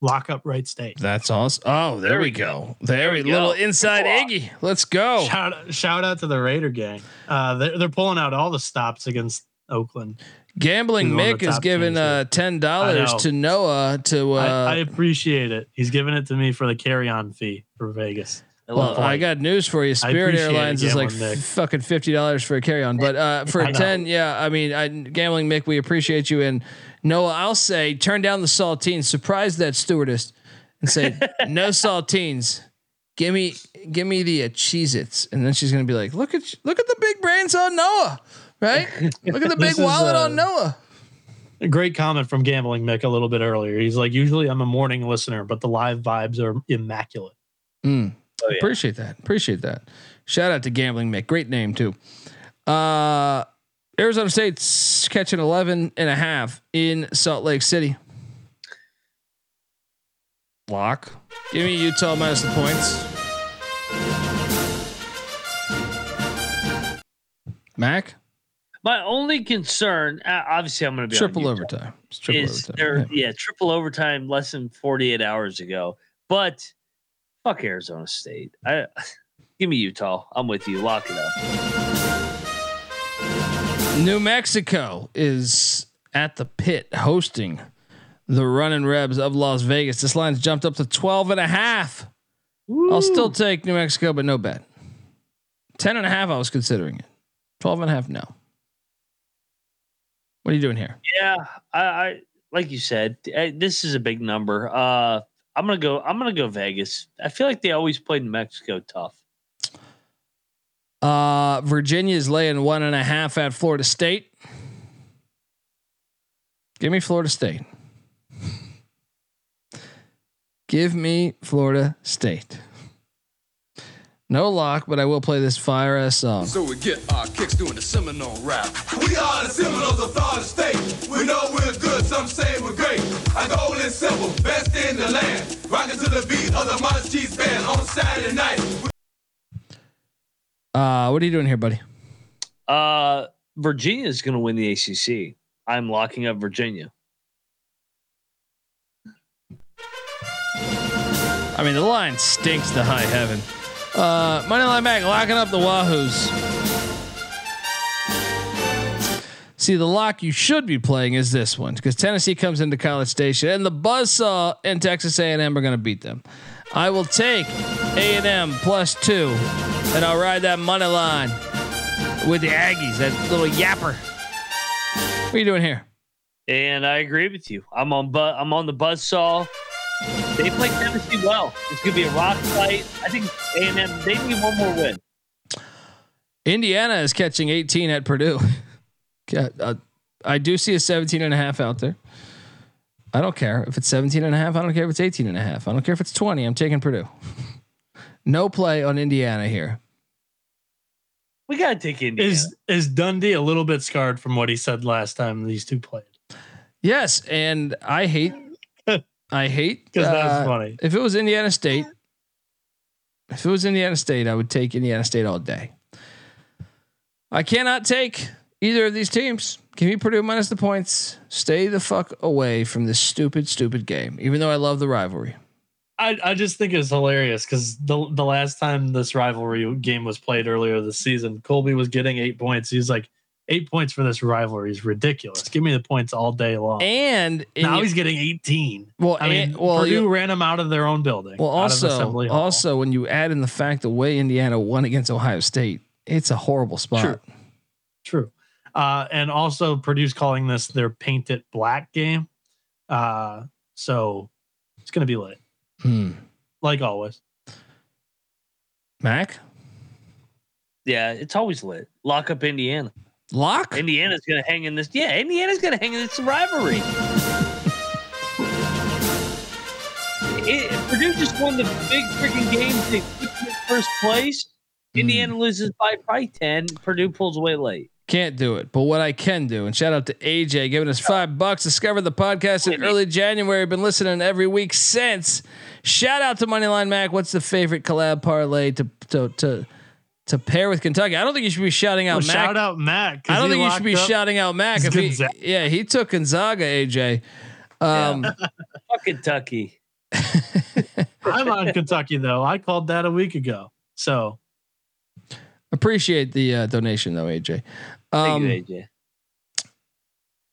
Lock up Wright State. That's awesome. Oh, there, There we we go. There, we go. little inside Iggy. Let's go. Shout shout out to the Raider gang. Uh, they're, they're pulling out all the stops against Oakland. Gambling He's one of Mick is giving uh, ten dollars to Noah to. Uh, I, I appreciate it. He's giving it to me for the carry on fee for Vegas. Well. I got news for you. Spirit Airlines is like Mick. f- fucking fifty dollars for a carry on, but uh, for I ten, yeah. I mean, I, gambling Mick, we appreciate you. And Noah, I'll say, turn down the saltines. Surprise that stewardess and say no saltines. Give me, give me the uh, Cheez-Its. and then she's gonna be like, look at, look at the big brains on Noah, right? Look at the big is, wallet uh, on Noah. A great comment from Gambling Mick a little bit earlier. He's like, usually I'm a morning listener, but the live vibes are immaculate. Mm. Oh, yeah. Appreciate that. Appreciate that. Shout out to Gambling Mick. Great name too. Uh Arizona State's catching 11 and a half in Salt Lake City. Lock. Give me Utah minus the points. Mac, My only concern, uh, obviously, I'm going to be triple overtime. It's triple Is overtime. there? Yeah. Yeah, triple overtime less than 48 hours ago. But fuck Arizona State. I give me Utah. I'm with you. Lock it up. New Mexico is at the pit hosting the running Rebs of Las Vegas. This line's jumped up to 12 and a half. I'll still take New Mexico, but no bet. 10 and a half, I was considering it. 12 and a half, no. What are you doing here? Yeah, I, I like you said, eh, this is a big number. Uh, I'm gonna go. I'm gonna go Vegas. I feel like they always played New Mexico tough. Uh, is laying one and a half at Florida State. Give me Florida State. Give me Florida State. No lock, but I will play this fire ass song. So we get our kicks doing the Seminole rap. We are the Seminoles of Florida State. We know we're good, some say we're great. Our goal is simple, best in the land. Rocking to the beat of the Marching Chiefs Band on Saturday night. Uh, what are you doing here, buddy? Uh, Virginia is gonna win the ACC. I'm locking up Virginia. I mean, the line stinks to high heaven. Uh, Moneyline Mac, locking up the Wahoos. See, the lock you should be playing is this one because Tennessee comes into College Station and the Buzzsaw and Texas A&M are going to beat them. I will take A&M plus two, and I'll ride that money line with the Aggies. That little yapper. What are you doing here? And I agree with you. I'm on. Bu- I'm on the buzzsaw. They play Tennessee well. It's gonna be a rock fight. I think A and M. They need one more win. Indiana is catching 18 at Purdue. Uh, I do see a 17 and a half out there. I don't care if it's 17 and a half. I don't care if it's 18 and a half. I don't care if it's 20. I'm taking Purdue. No play on Indiana here. We gotta take Indiana. Is is Dundee a little bit scarred from what he said last time these two played? Yes, and I hate. I hate Because that's uh, funny. If it was Indiana State, if it was Indiana State, I would take Indiana State all day. I cannot take either of these teams. Give me Purdue minus the points. Stay the fuck away from this stupid, stupid game. Even though I love the rivalry. I, I just think it's hilarious because the the last time this rivalry game was played earlier this season, Colby was getting eight points. He's like, eight points for this rivalry is ridiculous. Give me the points all day long. And now y- he's getting 18. well, I mean, and- well, Purdue ran them out of their own building. well, also, also when you add in the fact the way Indiana won against Ohio State, it's a horrible spot. True. True. Uh, and also Purdue's calling this their paint it black game. Uh, so it's going to be lit, Hmm. like always. Mac yeah, it's always lit. Lock up Indiana. Lock. Indiana's gonna hang in this. Yeah, Indiana's gonna hang in this rivalry. It, Purdue just won the big freaking game to keep in first place. Hmm. Indiana loses by probably ten. Purdue pulls away late. Can't do it. But what I can do, and shout out to AJ giving us five bucks. Discovered the podcast in early January. Been listening every week since. Shout out to Moneyline Mac. What's the favorite collab parlay to to to to pair with Kentucky? I don't think you should be shouting out Well, Mac. shout out Matt. 'cause I don't think you should be shouting out Mac. If he, yeah, he took Gonzaga. AJ. Um, Fuck Kentucky. I'm on Kentucky though. I called that a week ago. So appreciate the uh, donation though, AJ. Thank Um, you, AJ.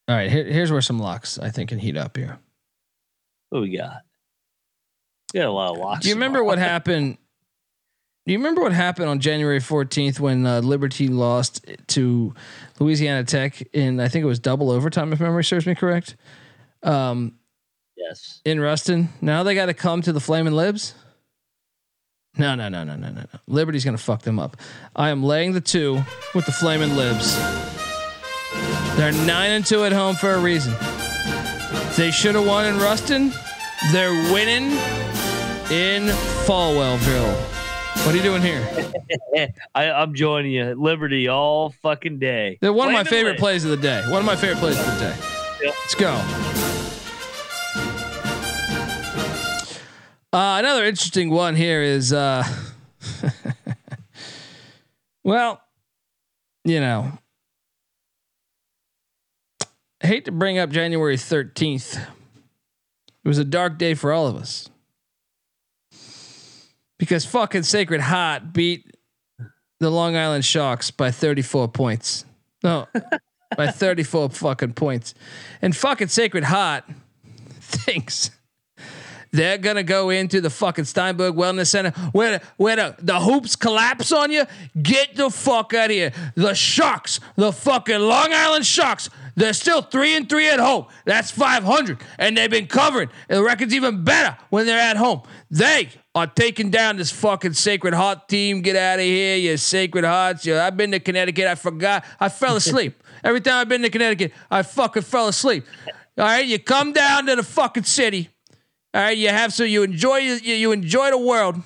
all right, here, here's where some locks I think can heat up here. What we got? We got a lot of locks. Do you remember what happened? Do you remember what happened on January 14th when uh, Liberty lost to Louisiana Tech in I think it was double overtime if memory serves me correct? Um, Yes. in Ruston. Now they got to come to the Flaming Libs. No, no, no, no, no, no, no. Liberty's gonna fuck them up. I am laying the two with the Flaming Libs. They're nine and two at home for a reason. They should have won in Ruston. They're winning in Falwellville. What are you doing here? I, I'm joining you. Liberty all fucking day. They're one of my favorite lit. plays of the day. One of my favorite plays of the day. Yep. Let's go. Uh, another interesting one here is, uh, well, you know, I hate to bring up January 13th. It was a dark day for all of us because fucking Sacred Heart beat the Long Island Sharks by 34 points. No, by 34 fucking points. And fucking Sacred Heart thinks they're gonna go into the fucking Steinberg Wellness Center where where the, the hoops collapse on you. Get the fuck out of here. The Sharks, the fucking Long Island Sharks, they're still three and three at home. That's 500, and they've been covering. And the record's even better when they're at home. They are taking down this fucking Sacred Heart team. Get out of here, you Sacred Hearts. You, I've been to Connecticut. I forgot. I fell asleep. Every time I've been to Connecticut, I fucking fell asleep. All right, you come down to the fucking city. All right, you have so you enjoy you, you enjoy the world. All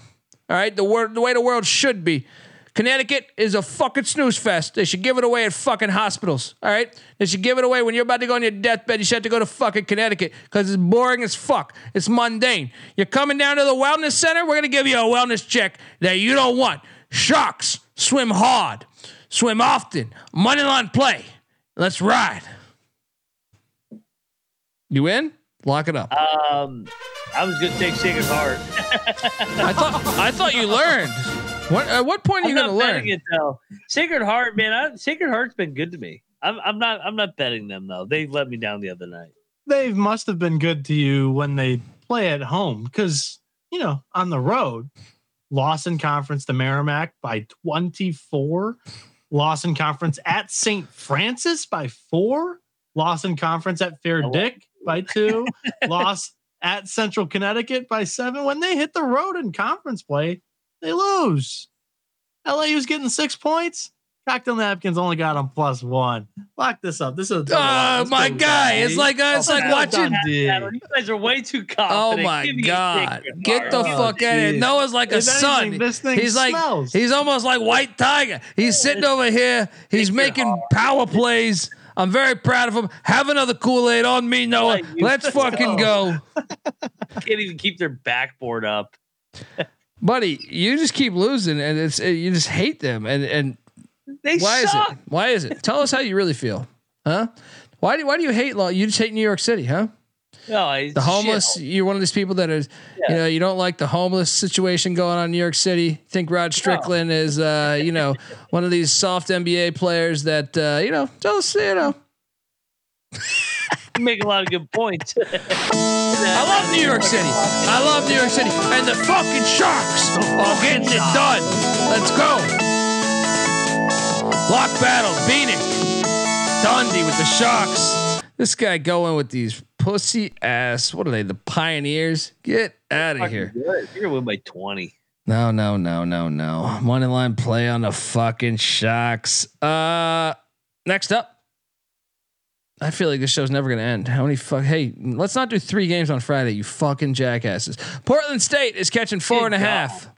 right, the word the way the world should be. Connecticut is a fucking snooze fest. They should give it away at fucking hospitals. All right, they should give it away when you're about to go on your deathbed. You should have to go to fucking Connecticut because it's boring as fuck. It's mundane. You're coming down to the wellness center. We're gonna give you a wellness check that you don't want. Sharks swim hard, swim often. Money line play. Let's ride. You in? Lock it up. Um, I was gonna take Sacred Heart. I thought I thought you learned. What at what point are you I'm gonna learn? betting it though. Sacred Heart, man. I, Sacred Heart's been good to me. I'm, I'm not. I'm not betting them though. They let me down the other night. they must have been good to you when they play at home because you know on the road loss in conference to merrimack by 24 loss in conference at st francis by four loss in conference at fair dick by two loss at central connecticut by seven when they hit the road in conference play they lose lau's getting six points Cocktail napkins only got him plus one. Lock this up. This is. A Oh my guy! It's like uh, it's like watching. You guys are way too confident. Oh my Give god! Get the Bernard. fuck out of here! geez. Noah's like a If son. this thing He's like he's almost like White Tiger. He's sitting over here. He's making power plays. I'm very proud of him. Have another Kool Aid on me, Noah. Let's fucking go, Can't even keep their backboard up. buddy. You just keep losing, and it's uh, you just hate them. And and They why suck. is it? Why is it? Tell us how you really feel, huh? Why do why do you hate law? You just hate New York City, huh? No, The homeless. shit. You're one of these people that is, you know, you don't like the homeless situation going on in New York City. Think Rod Strickland is, uh, you know, one of these soft NBA players that, uh, you know, just you know. You make a lot of good points. I love New York City. I love New York City, and the fucking Sharks are getting it done. Let's go. Lock battle, Phoenix, Dundee with the Sharks. This guy going with these pussy ass. What are they? The Pioneers? Get out of here. Good. You're gonna win by twenty. No, no, no, no, no. Money line play on the fucking Sharks. Uh, next up. I feel like this show's never gonna end. How many fuck? Hey, let's not do three games on Friday. You fucking jackasses. Portland State is catching four and a half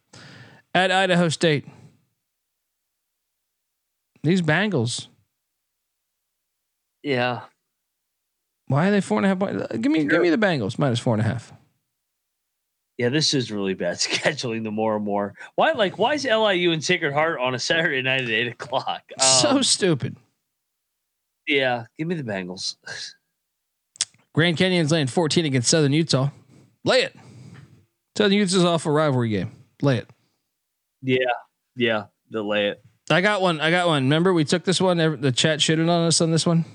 at Idaho State. These Bengals. Yeah. Why are they four and a half? point- Give me, give me the Bengals minus four and a half. Yeah, this is really bad scheduling. The more and more, why like why is LIU and Sacred Heart on a Saturday night at eight o'clock? so Um, stupid. yeah, give me the Bengals. Grand Canyon's laying 14 against Southern Utah. Lay it. Southern Utah's off a rivalry game. Lay it. Yeah, yeah, they'll lay it. I got one. I got one. Remember, we took this one. The chat shitted on us on this one.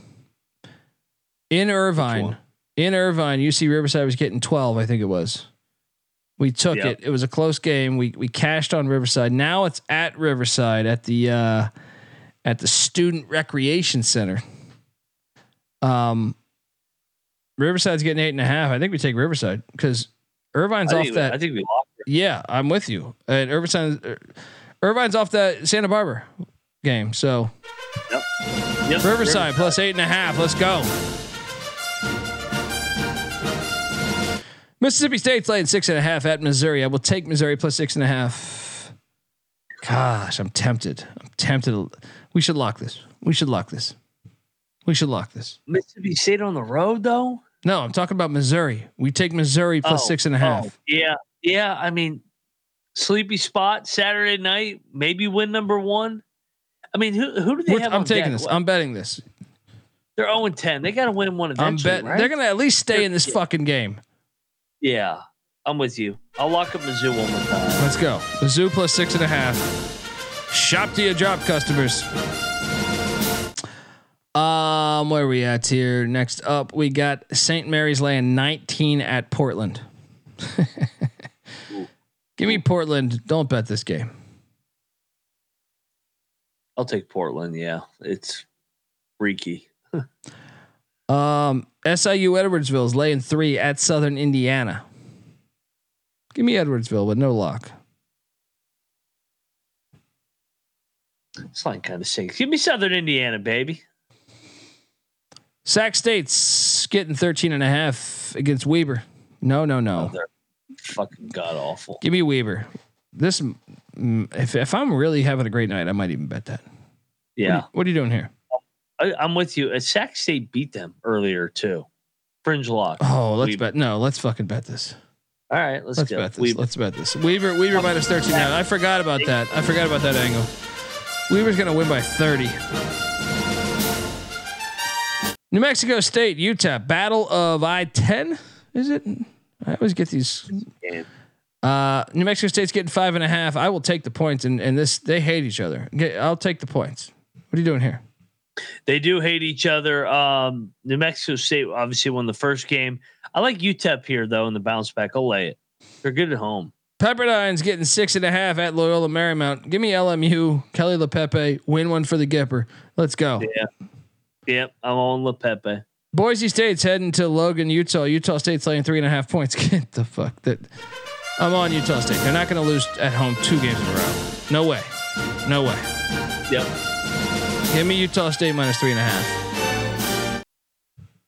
In Irvine, in Irvine, UC Riverside was getting 12, I think it was. We took Yep. it. It was a close game. We we cashed on Riverside. Now it's at Riverside at the uh, at the Student Recreation Center. Um, Riverside's getting eight and a half. I think we take Riverside because Irvine's I off that. I think we lost. Yeah, I'm with you. And Irvine, Irvine's off that Santa Barbara game. So Yep, Riverside plus eight and a half. Let's go. Mississippi State's laying six and a half at Missouri. I will take Missouri plus six and a half. Gosh, I'm tempted. I'm tempted. We should lock this. We should lock this. We should lock this. Mississippi State on the road though. No, I'm talking about Missouri. We take Missouri plus Oh, six and a half. oh, yeah, yeah. I mean, sleepy spot Saturday night. Maybe win number one. I mean, who who do they We're- have? I'm taking deck? this. What- I'm betting this. They're 0 10. They got to win one I'm eventually. betting right? they're gonna at least stay in this Yeah. fucking game. Yeah, I'm with you. I'll lock up Mizzou one more time. Let's go. Mizzou plus six and a half. Shop to your job customers. Um, where are we at here? Next up, we got St. Mary's laying 19 at Portland. Give me Portland. Don't bet this game. I'll take Portland. Yeah, it's freaky. Um, SIU Edwardsville is laying three at Southern Indiana. Give me Edwardsville with no lock. This line kind of sinks. Give me Southern Indiana, baby. Sac State's getting 13 and a half against Weber. No, no, no. Oh, they're fucking god awful. Give me Weber. This, if if I'm really having a great night, I might even bet that. Yeah, What are you doing here? I, I'm with you. Uh, Sac State beat them earlier too. Fringe lock. Oh, let's Weaver. bet. No, let's fucking bet this. All right, let's, Let's go. bet this. We- Let's bet this. Weaver, Weaver minus 13 now. I forgot about that. I forgot about that angle. Weaver's gonna win by 30. New Mexico State, UTEP, Battle of I-10. Is it? I always get these. Uh, New Mexico State's getting five and a half. I will take the points, and and this they hate each other. I'll take the points. What are you doing here? They do hate each other. Um, New Mexico State obviously won the first game. I like UTEP here though in the bounce back. I'll lay it. They're good at home. Pepperdine's getting six and a half at Loyola Marymount. Give me LMU, Kelly LePepe, win one for the Gipper. Let's go. Yeah. Yep, I'm on La Pepe. Boise State's heading to Logan, Utah. Utah State's laying three and a half points. Get the fuck that. I'm on Utah State. They're not going to lose at home two games in a row. No way. No way. Yep. Give me Utah State minus three and a half.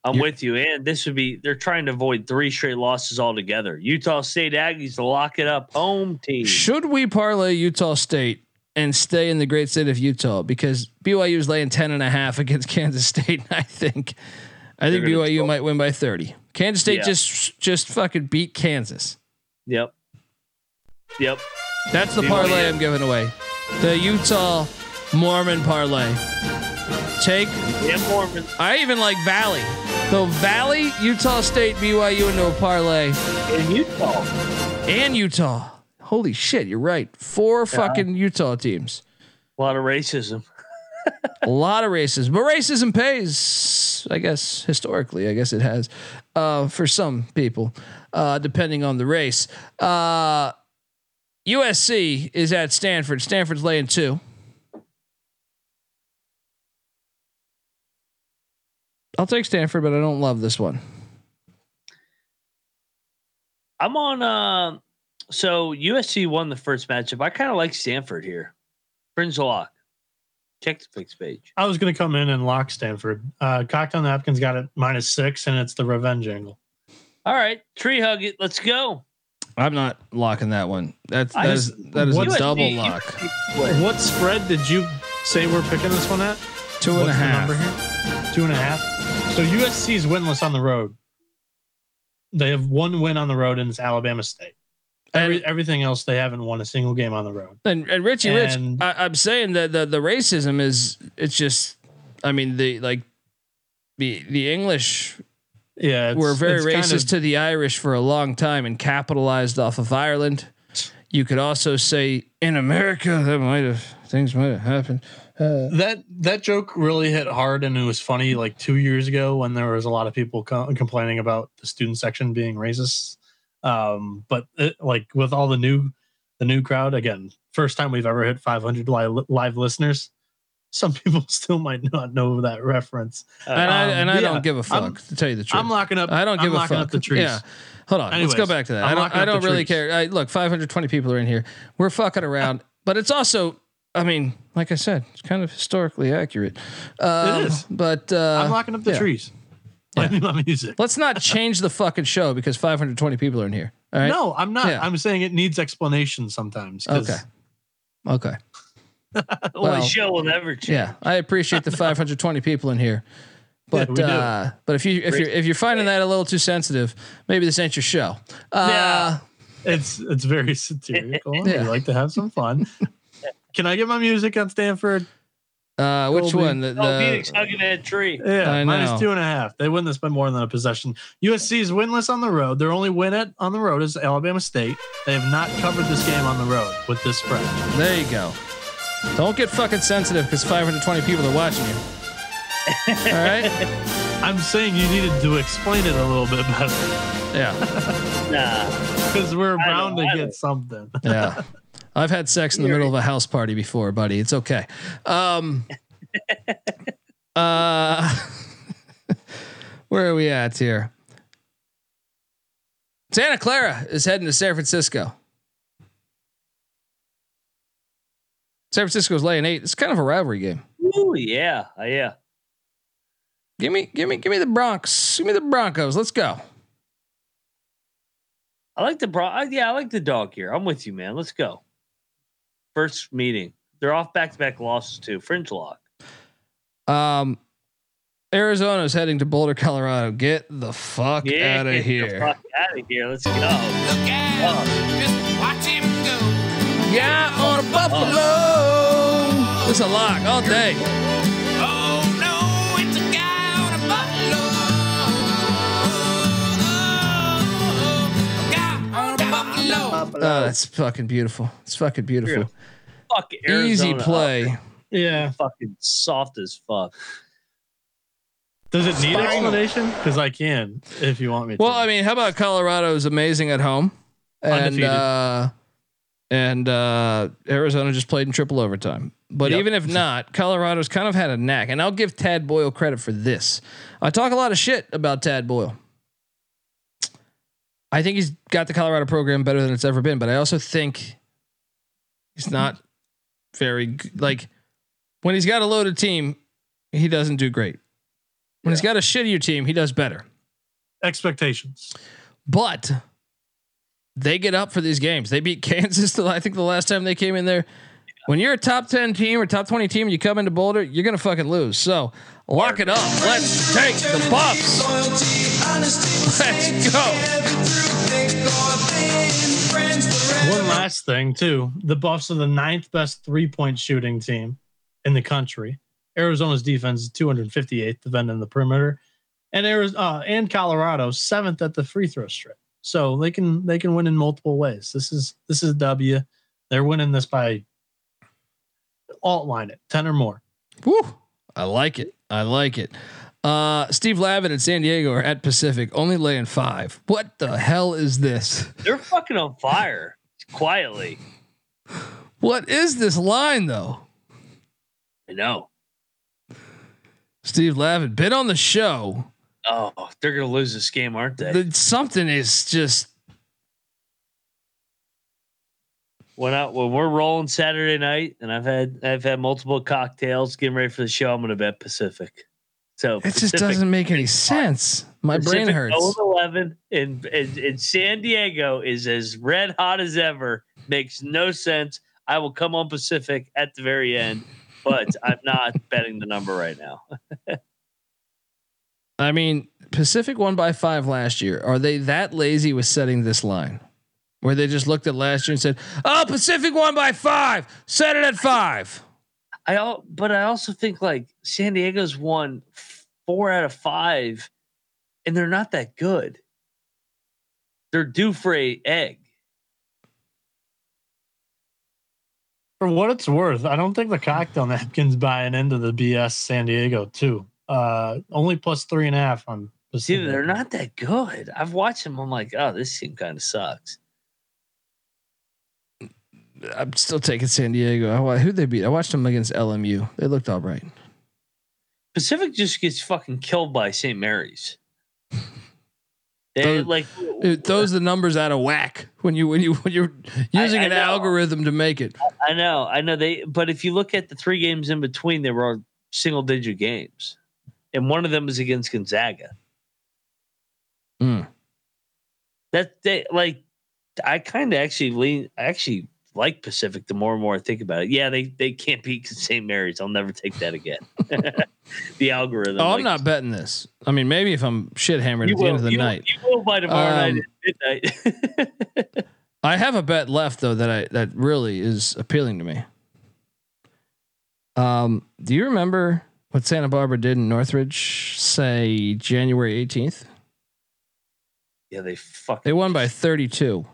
I'm You're- with you. And this would be they're trying to avoid three straight losses altogether. Utah State Aggies to lock it up home team. Should we parlay Utah State and stay in the great state of Utah because BYU is laying 10 and a half against Kansas State. I think, I think They're gonna BYU score. might win by 30. Kansas State Yeah. just, just fucking beat Kansas. Yep. Yep. That's the BYU. parlay I'm giving away. The Utah Mormon parlay. Take, Yeah, Mormon. I even like Valley. So Valley, Utah State, BYU into a parlay In Utah. and Utah. Holy shit, you're right. Four fucking Utah teams. A lot of racism. a lot of racism, but racism pays. I guess historically, I guess it has uh, for some people, uh, depending on the race. Uh, USC is at Stanford. Stanford's laying two. I'll take Stanford, but I don't love this one. I'm on uh so USC won the first matchup. I kind of like Stanford here. Fringe lock. Check the fix page. I was going to come in and lock Stanford. Uh, Cocktail Napkins got it minus six, and it's the revenge angle. All right, tree hug it. Let's go. I'm not locking that one. That's I that is just- that is a double USC lock. split. What spread did you say we're picking this one at? Two and a What's the half. number here? Two and a half. So USC is winless on the road. They have one win on the road, and it's Alabama State. Every, And- everything else, they haven't won a single game on the road. And, and Richie Rich, And- I, I'm saying that the, the racism is it's just I mean the like the the English Yeah, it's, were very it's kind racist of- to the Irish for a long time and capitalized off of Ireland. You could also say in America that might have things might have happened. Uh, that that joke really hit hard, and it was funny. Like two years ago, when there was a lot of people co- complaining about the student section being racist. Um, but it, like with all the new the new crowd, again, first time we've ever hit 500 live, live listeners. Some people still might not know that reference. and I Um, and I yeah, don't give a fuck I'm- to tell you the truth. I'm locking up. I don't I'm give a fuck. up the trees. Yeah. Hold on. let's go back to that. I'm I don't, I don't really trees. care. I, look, 520 people are in here. We're fucking around, but it's also, I mean, like I said, it's kind of historically accurate. Um, is. But uh, I'm locking up the yeah. trees. Play me my music. let's not change the fucking show because 520 people are in here. All right. No, I'm not. Yeah. I'm saying it needs explanation sometimes. Okay. Okay. Well, Well, the show will never change. Yeah, I appreciate the 520 people in here, but we do. uh, but if you if you're if you're finding that a little too sensitive, maybe this ain't your show. Uh, Yeah. It's it's very satirical. Yeah. We like to have some fun. Can I get my music on Stanford? Uh, which Colby. one? The, Oh, Phoenix hugging that tree. Yeah, I minus know. two and a half. They win this by more than a possession. USC is winless on the road. Their only win at on the road is Alabama State. They have not covered this game on the road with this spread. there you go. Don't get fucking sensitive because 520 people are watching you. All right. I'm saying you needed to explain it a little bit better Yeah. Nah. because we're I bound to I know. get something. Yeah. I've had sex in the middle of a house party before, buddy. It's okay. Um, uh, where are we at here? Santa Clara is heading to San Francisco. San Francisco's laying eight. It's kind of a rivalry game. Oh yeah. Uh, yeah. Give me, give me, give me the Bronx. Give me the Broncos. Let's go. I like the bro. uh, Yeah, I like the dog here. I'm with you, man. Let's go. First meeting. They're off back to back losses to Fringe lock. Um, Arizona's heading to Boulder, Colorado. Get the fuck Yeah, out get of the here. fuck out of here. Let's go. Look out, just watch him go. Yeah, on a buffalo. It's a lock all day. Buffalo. Oh, that's fucking beautiful. It's fucking beautiful. Fuck Arizona. Easy play. Yeah. Fucking soft as fuck. Does it need explanation? Because I can if you want me to. Well, I mean, how about Colorado's amazing at home, and Undefeated. uh, and uh, Arizona just played in triple overtime. But Yep. even if not, Colorado's kind of had a knack, and I'll give Tad Boyle credit for this. I talk a lot of shit about Tad Boyle. I think he's got the Colorado program better than it's ever been, but I also think he's not very g- like When he's got a loaded team, he doesn't do great. When he's got a shittier team, he does better. Expectations. But they get up for these games. They beat Kansas. The, I think the last time they came in there. When you're a top ten team or top twenty team, and you come into Boulder, you're gonna fucking lose. So lock it up. Let's take the Buffs. Let's go. One last thing, too. The Buffs are the ninth best three point shooting team in the country. Arizona's defense is 258th defending the perimeter, and Arizona uh, and Colorado seventh at the free throw strip. So they can they can win in multiple ways. This is this is a W. They're winning this by alt line it ten or more. Woo. I like it. I like it. Uh, Steve Lavin and San Diego are at Pacific, only laying five. What the hell is this? They're fucking on fire quietly. What is this line though? I know. Steve Lavin been on the show. Oh, they're gonna lose this game, aren't they? The, something is just when I when we're rolling Saturday night, and I've had I've had multiple cocktails, getting ready for the show. I'm gonna bet Pacific. So it just doesn't make any sense. My Pacific brain hurts. 11 in, in in San Diego is as red hot as ever. Makes no sense. I will come on Pacific at the very end, but I'm not betting the number right now. I mean, Pacific won by five last year. Are they that lazy with setting this line? Where they just looked at last year and said, "Oh, Pacific won by five. Set it at five. I al- but I also think like San Diego's won four out of five, and they're not that good. They're due for a egg. For what it's worth, I don't think the cocktail napkins buying into the BS San Diego too. Uh, only plus three and a half on. See, they're not that good. I've watched them. I'm like, oh, this team kind of sucks. I'm still taking San Diego. I, who'd they beat? I watched them against LMU. They looked all right. Pacific just gets fucking killed by St. Mary's. They Those- like It throws the numbers out of whack when you when you when you're using I an know. algorithm to make it. I know, I know they. But if you look at the three games in between, they were all single digit games, and one of them was against Gonzaga. Mm. That they like. I kind of actually lean. I actually like Pacific. The more and more I think about it, yeah, they they can't beat St. Mary's. I'll never take that again. the algorithm. Oh, I'm like, not betting this. I mean, maybe if I'm shit hammered at the end of the you, will- night. you will by tomorrow Um, night at midnight. I have a bet left though that I that really is appealing to me. Um, do you remember what Santa Barbara did in Northridge, say January 18th? yeah, they fucking. They won by 32.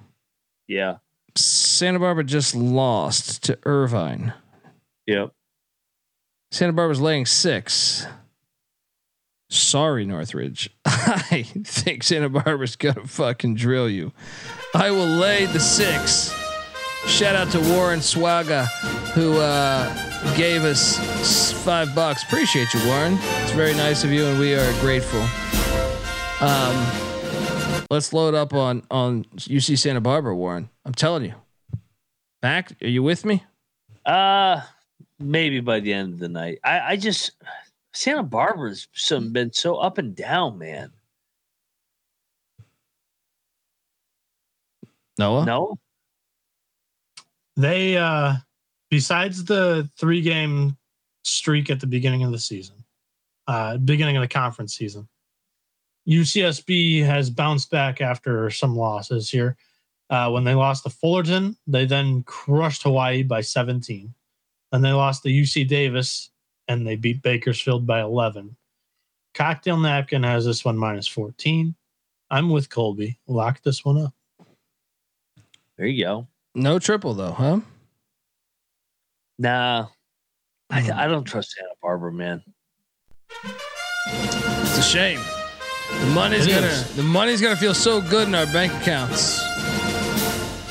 Yeah. Santa Barbara just lost to Irvine. Yep. Santa Barbara's laying six. Sorry, Northridge. I think Santa Barbara's gonna fucking drill you. I will lay the six. Shout out to Warren Swaga, who uh, gave us five bucks. Appreciate you, Warren. It's very nice of you, and we are grateful. Um, let's load up on on UC Santa Barbara, Warren. I'm telling you. Mac, are you with me? Uh maybe by the end of the night. I, I just Santa Barbara's some been so up and down, man. Noah. No, They uh besides the three game streak at the beginning of the season, uh beginning of the conference season, UCSB has bounced back after some losses here. Uh, when they lost to Fullerton, they then crushed Hawaii by 17. Then they lost to UC Davis and they beat Bakersfield by 11. Cocktail Napkin has this one minus 14. I'm with Colby. Lock this one up. there you go. No triple though, huh? Nah, I, Hmm. I don't trust Santa Barbara, man. It's a shame. The money's It gonna is. the money's gonna feel so good in our bank accounts.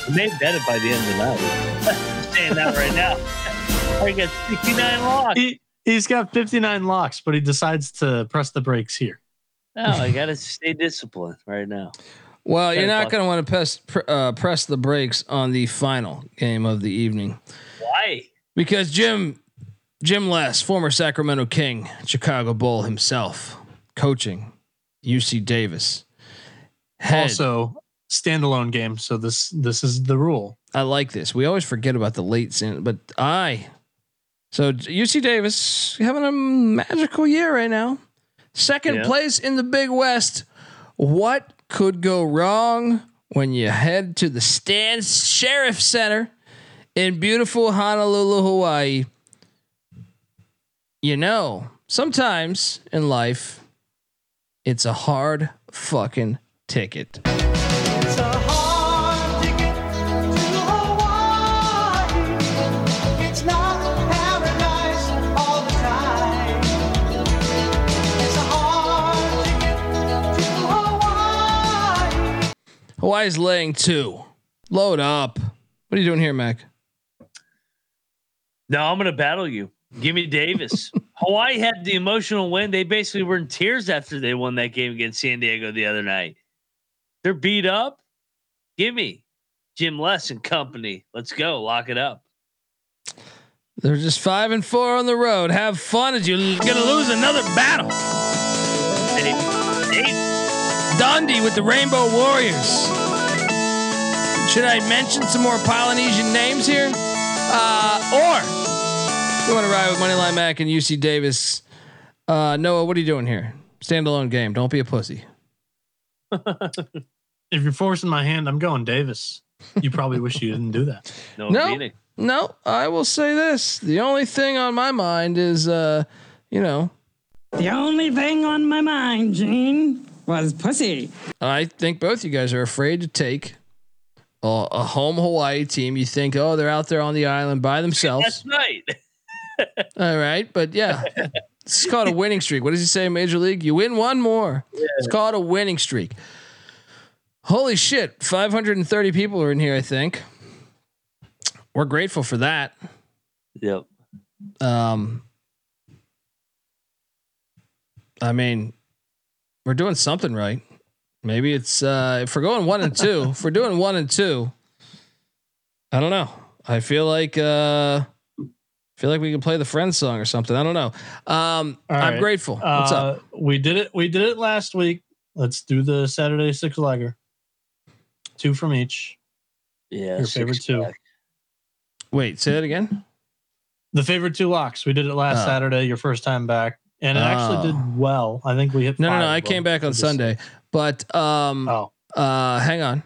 We may bet it by the end of the night. I'm saying that right now. I got 69 locks. He, he's got 59 locks, but he decides to press the brakes here. No, I got to stay disciplined right now. Well, you're not gonna want to press pr- uh, press the brakes on the final game of the evening Why? because Jim Jim Les, former Sacramento King, Chicago Bull himself, coaching UC Davis. Head, Also, standalone game. So this this is the rule. I like this. We always forget about the late sin, but I. So UC Davis having a magical year right now. Second Yeah. place in the Big West. What could go wrong when you head to the Stan Sheriff Center in beautiful Honolulu, Hawaii? You know, sometimes in life, it's a hard fucking ticket. It's a hard ticket to Hawaii. It's not paradise all the time. It's a hard ticket to Hawaii. Hawaii's laying two. Load up. What are you doing here, Mac? No, I'm gonna battle you. Give me Davis. Hawaii had the emotional win. They basically were in tears after they won that game against San Diego the other night. They're beat up. Give me Jim Les and company. Let's go. Lock it up. They're just five and four on the road. Have fun as you're gonna lose another battle. Hey, Dundee with the Rainbow Warriors. Should I mention some more Polynesian names here? Uh, or you want to ride with Moneyline Mac and UC Davis? Uh, Noah, what are you doing here? Standalone game. Don't be a pussy. If you're forcing my hand, I'm going Davis. You probably wish you didn't do that. no, No. No, I will say this. The only thing on my mind is, uh, you know, The only thing on my mind, Gene, was pussy. I think both you guys are afraid to take a, a home Hawaii team. You think, oh, they're out there on the island by themselves. That's right. All right, but yeah, it's called a winning streak. What does he say in Major League? You win one more. It's called a winning streak. Holy shit, 530 people are in here. I think we're grateful for that. Yep. Um, I mean, we're doing something right. Maybe it's uh, if we're going one and two. if we're doing one and two, I don't know. I feel like uh, feel like we can play the Friends song or something. I don't know. Um, All I'm right. grateful. What's Uh, up? We did it. We did it last week. Let's do the Saturday six legger. Two from each. Yeah. Your favorite two. pack. Wait, say that again. The favorite two locks. We did it last Oh. Saturday. Your first time back, and it actually Oh. did well. I think we hit. No, no, five no. of I came back on Sunday, but um, Oh, uh, hang on.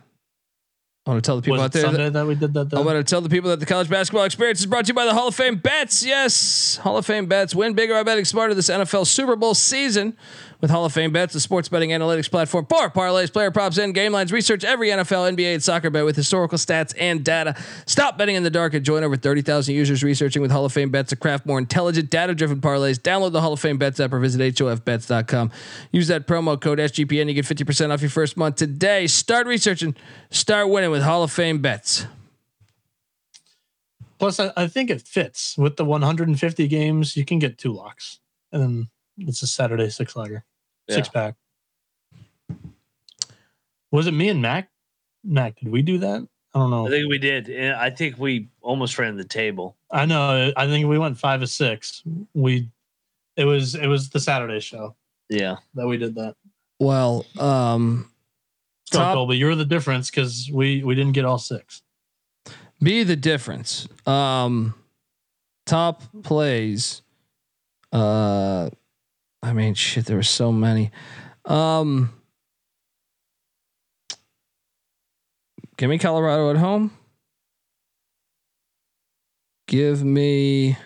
I want to tell the people was out there. that- Sunday that we did that? I want to tell the people that the college basketball experience is brought to you by the Hall of Fame bets. Yes, Hall of Fame bets. Win bigger by betting smarter this NFL Super Bowl season with Hall of Fame bets, the sports betting analytics platform for parlays, player props, and game lines. Research every NFL, NBA, and soccer bet with historical stats and data. Stop betting in the dark and join over 30,000 users researching with Hall of Fame bets to craft more intelligent, data driven parlays. Download the Hall of Fame bets app or visit HOFBets.com. Use that promo code SGPN. You get 50% off your first month today. Start researching, start winning with Hall of Fame bets. Plus, I, I think it fits with the 150 games. You can get two locks, and then it's a Saturday six legger, six pack. Was it me and Mac? Mac, did we do that? I don't know. I think we did. And I think we almost ran the table. I know. I think we went five or six. We, it was it was the Saturday show Yeah. that we did that. Well, um, So Top- Colby, you're the difference because we we didn't get all six. be the difference. Um, top plays. Uh, I mean, shit, there were so many. Um, give me Colorado at home. Give me.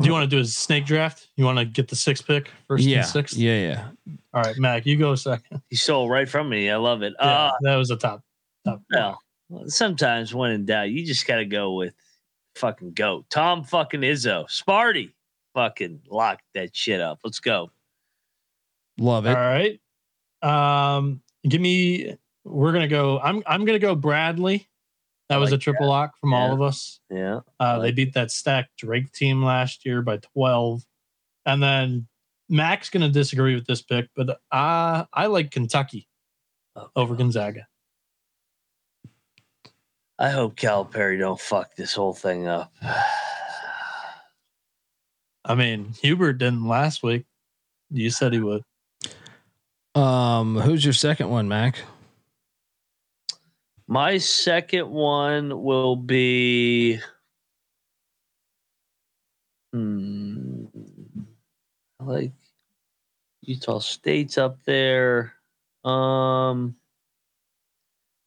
Do you want to do a snake draft? You want to get the six pick first yeah, and sixth? yeah, yeah. All right, Mac, you go second. You stole right from me. I love it. Yeah, Uh, that was a top. top well, sometimes when in doubt, you just got to go with fucking go. Tom fucking Izzo. Sparty. Fucking lock that shit up. Let's go. Love it. All right. Um, give me. We're gonna go. I'm I'm gonna go Bradley. That I was a like triple lock from all of us. Yeah. Uh, they beat that stacked Drake team last year by 12. And then Mac's going to disagree with this pick, but I, I like Kentucky Oh, over Gonzaga. I hope Calipari don't fuck this whole thing up. I mean, Hubert didn't last week. You said he would. Um, who's your second one, Mac? My second one will be. Hmm, I like Utah State's up there. Um,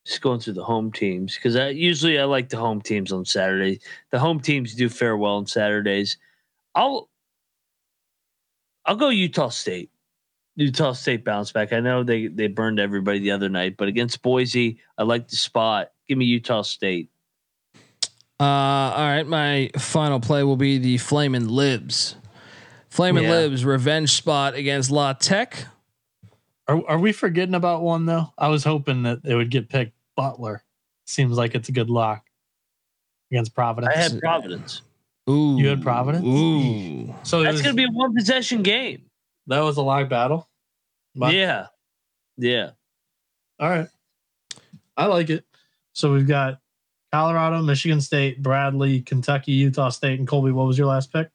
just going through the home teams because I usually I like the home teams on Saturday. The home teams do fare well on Saturdays. I'll I'll go Utah State. Utah State bounce back. I know they they burned everybody the other night, but against Boise, I like the spot. Give me Utah State. Uh, all right. My final play will be the Flamin' Libs. Flamin' Yeah. Libs revenge spot against La Tech. Are are we forgetting about one though? I was hoping that it would get picked. Butler seems like it's a good lock against Providence. I had Providence. Ooh, You had Providence? Ooh, so That's was- going to be a one possession game. that was a lock battle. But- Yeah, yeah. All right. I like it. So we've got Colorado, Michigan State, Bradley, Kentucky, Utah State, and Colby. What was your last pick?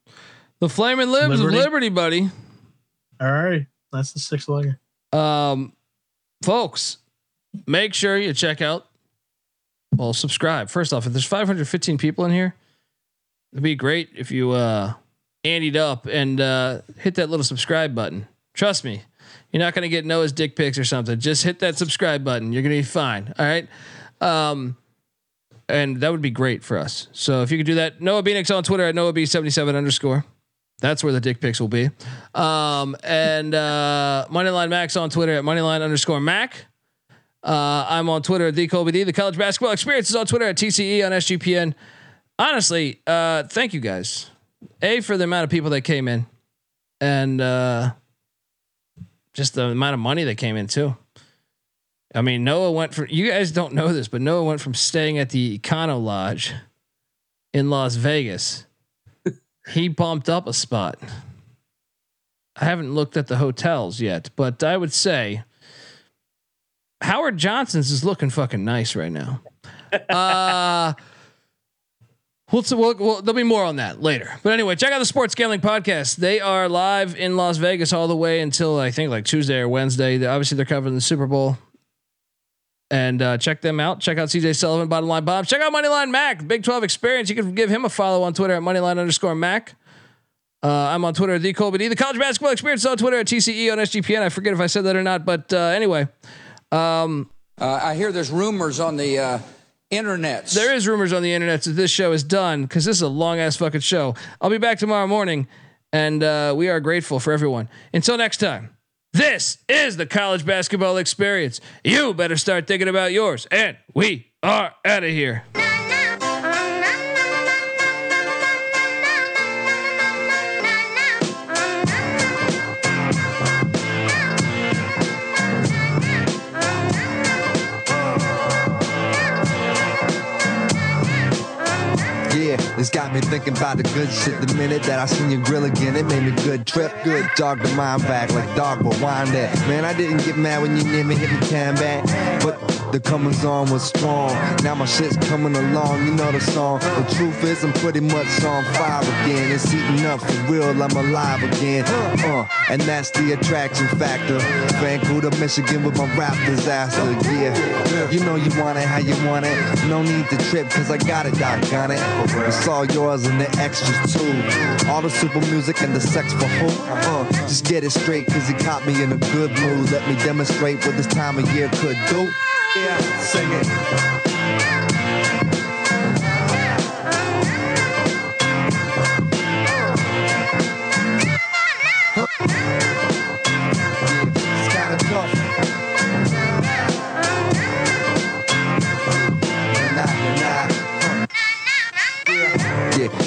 the Flaming Libs Liberty. of Liberty, buddy. All right. That's the six legger. Um, folks, make sure you check out. Well, subscribe first off. If there's 515 people in here, it'd be great if you uh anteed up and uh hit that little subscribe button. Trust me, you're not gonna get Noah's dick pics or something. Just hit that subscribe button. You're gonna be fine. All right. Um, and that would be great for us. So if you could do that, Noah Phoenix on Twitter at Noah B77 underscore. That's where the dick pics will be. Um, and uh, Moneyline Mac on Twitter at Moneyline underscore Mac. Uh, I'm on Twitter at the Colby D. The College Basketball Experience is on Twitter at TCE on SGPN. Honestly, uh, thank you guys. A for the amount of people that came in, and uh, just the amount of money that came in too. I mean, Noah went from you guys don't know this, but Noah went from staying at the Econo Lodge in Las Vegas. he bumped up a spot. I haven't looked at the hotels yet, but I would say Howard Johnson's is looking fucking nice right now. Uh We'll, we'll, we'll, there'll be more on that later. But anyway, check out the Sports Gambling Podcast. They are live in Las Vegas all the way until I think like Tuesday or Wednesday. They- obviously, they're covering the Super Bowl. And uh, check them out. Check out CJ Sullivan, Bottom Line Bob. Check out Moneyline Mac, Big 12 Experience. You can give him a follow on Twitter at Moneyline underscore Mac. Uh, I'm on Twitter at the Colby D. The College Basketball Experience on Twitter at TCE on SGPN. I forget if I said that or not, but uh, anyway, um, Uh, I hear there's rumors on the internet. there is rumors on the internet that this show is done because this is a long ass fucking show. I'll be back tomorrow morning, and uh, we are grateful for everyone. Until next time, this is the College Basketball Experience. You better start thinking about yours, and we are out of here. This got me thinking about the good shit. The minute that I seen your grill again, it made me good trip. Good dog the mind back like dog but wind that. Man, I didn't get mad when you near me hit me can back. But the comings on was strong. Now my shit's coming along, you know the song. The truth is, I'm pretty much on fire again. It's eating up for real, I'm alive again. Uh, and that's the attraction factor. Vancouver, Michigan with my rap disaster. Yeah, you know you want it how you want it. No need to trip, cause I got it, doggone it. It's all yours and the extras too. All the super music and the sex for who? Uh, just get it straight, cause it caught me in a good mood. Let me demonstrate what this time of year could do. Yeah, sing it.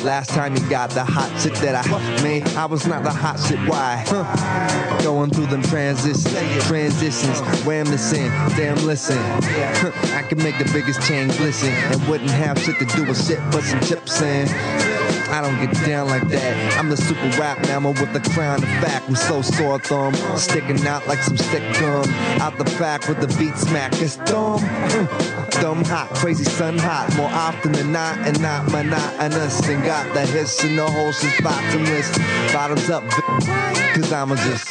Last time you got the hot shit that I made, I was not the hot shit. Why? Huh. Going through them transitions, transitions, wham in, damn listen. Huh, I can make the biggest change listen and wouldn't have shit to do with shit but some chips in. I don't get down like that. I'm the super rap mammal with the crown of fact. I'm so sore thumb, sticking out like some stick gum. Out the back with the beat smack. It's dumb. System mm. hot, crazy sun hot, more often than not, and not monotonous. And got the hiss in the holes is bottomless. Bottoms up, cause I'ma just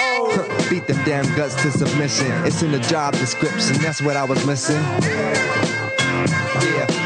beat them damn guts to submission. It's in the job description, that's what I was missing. Yeah.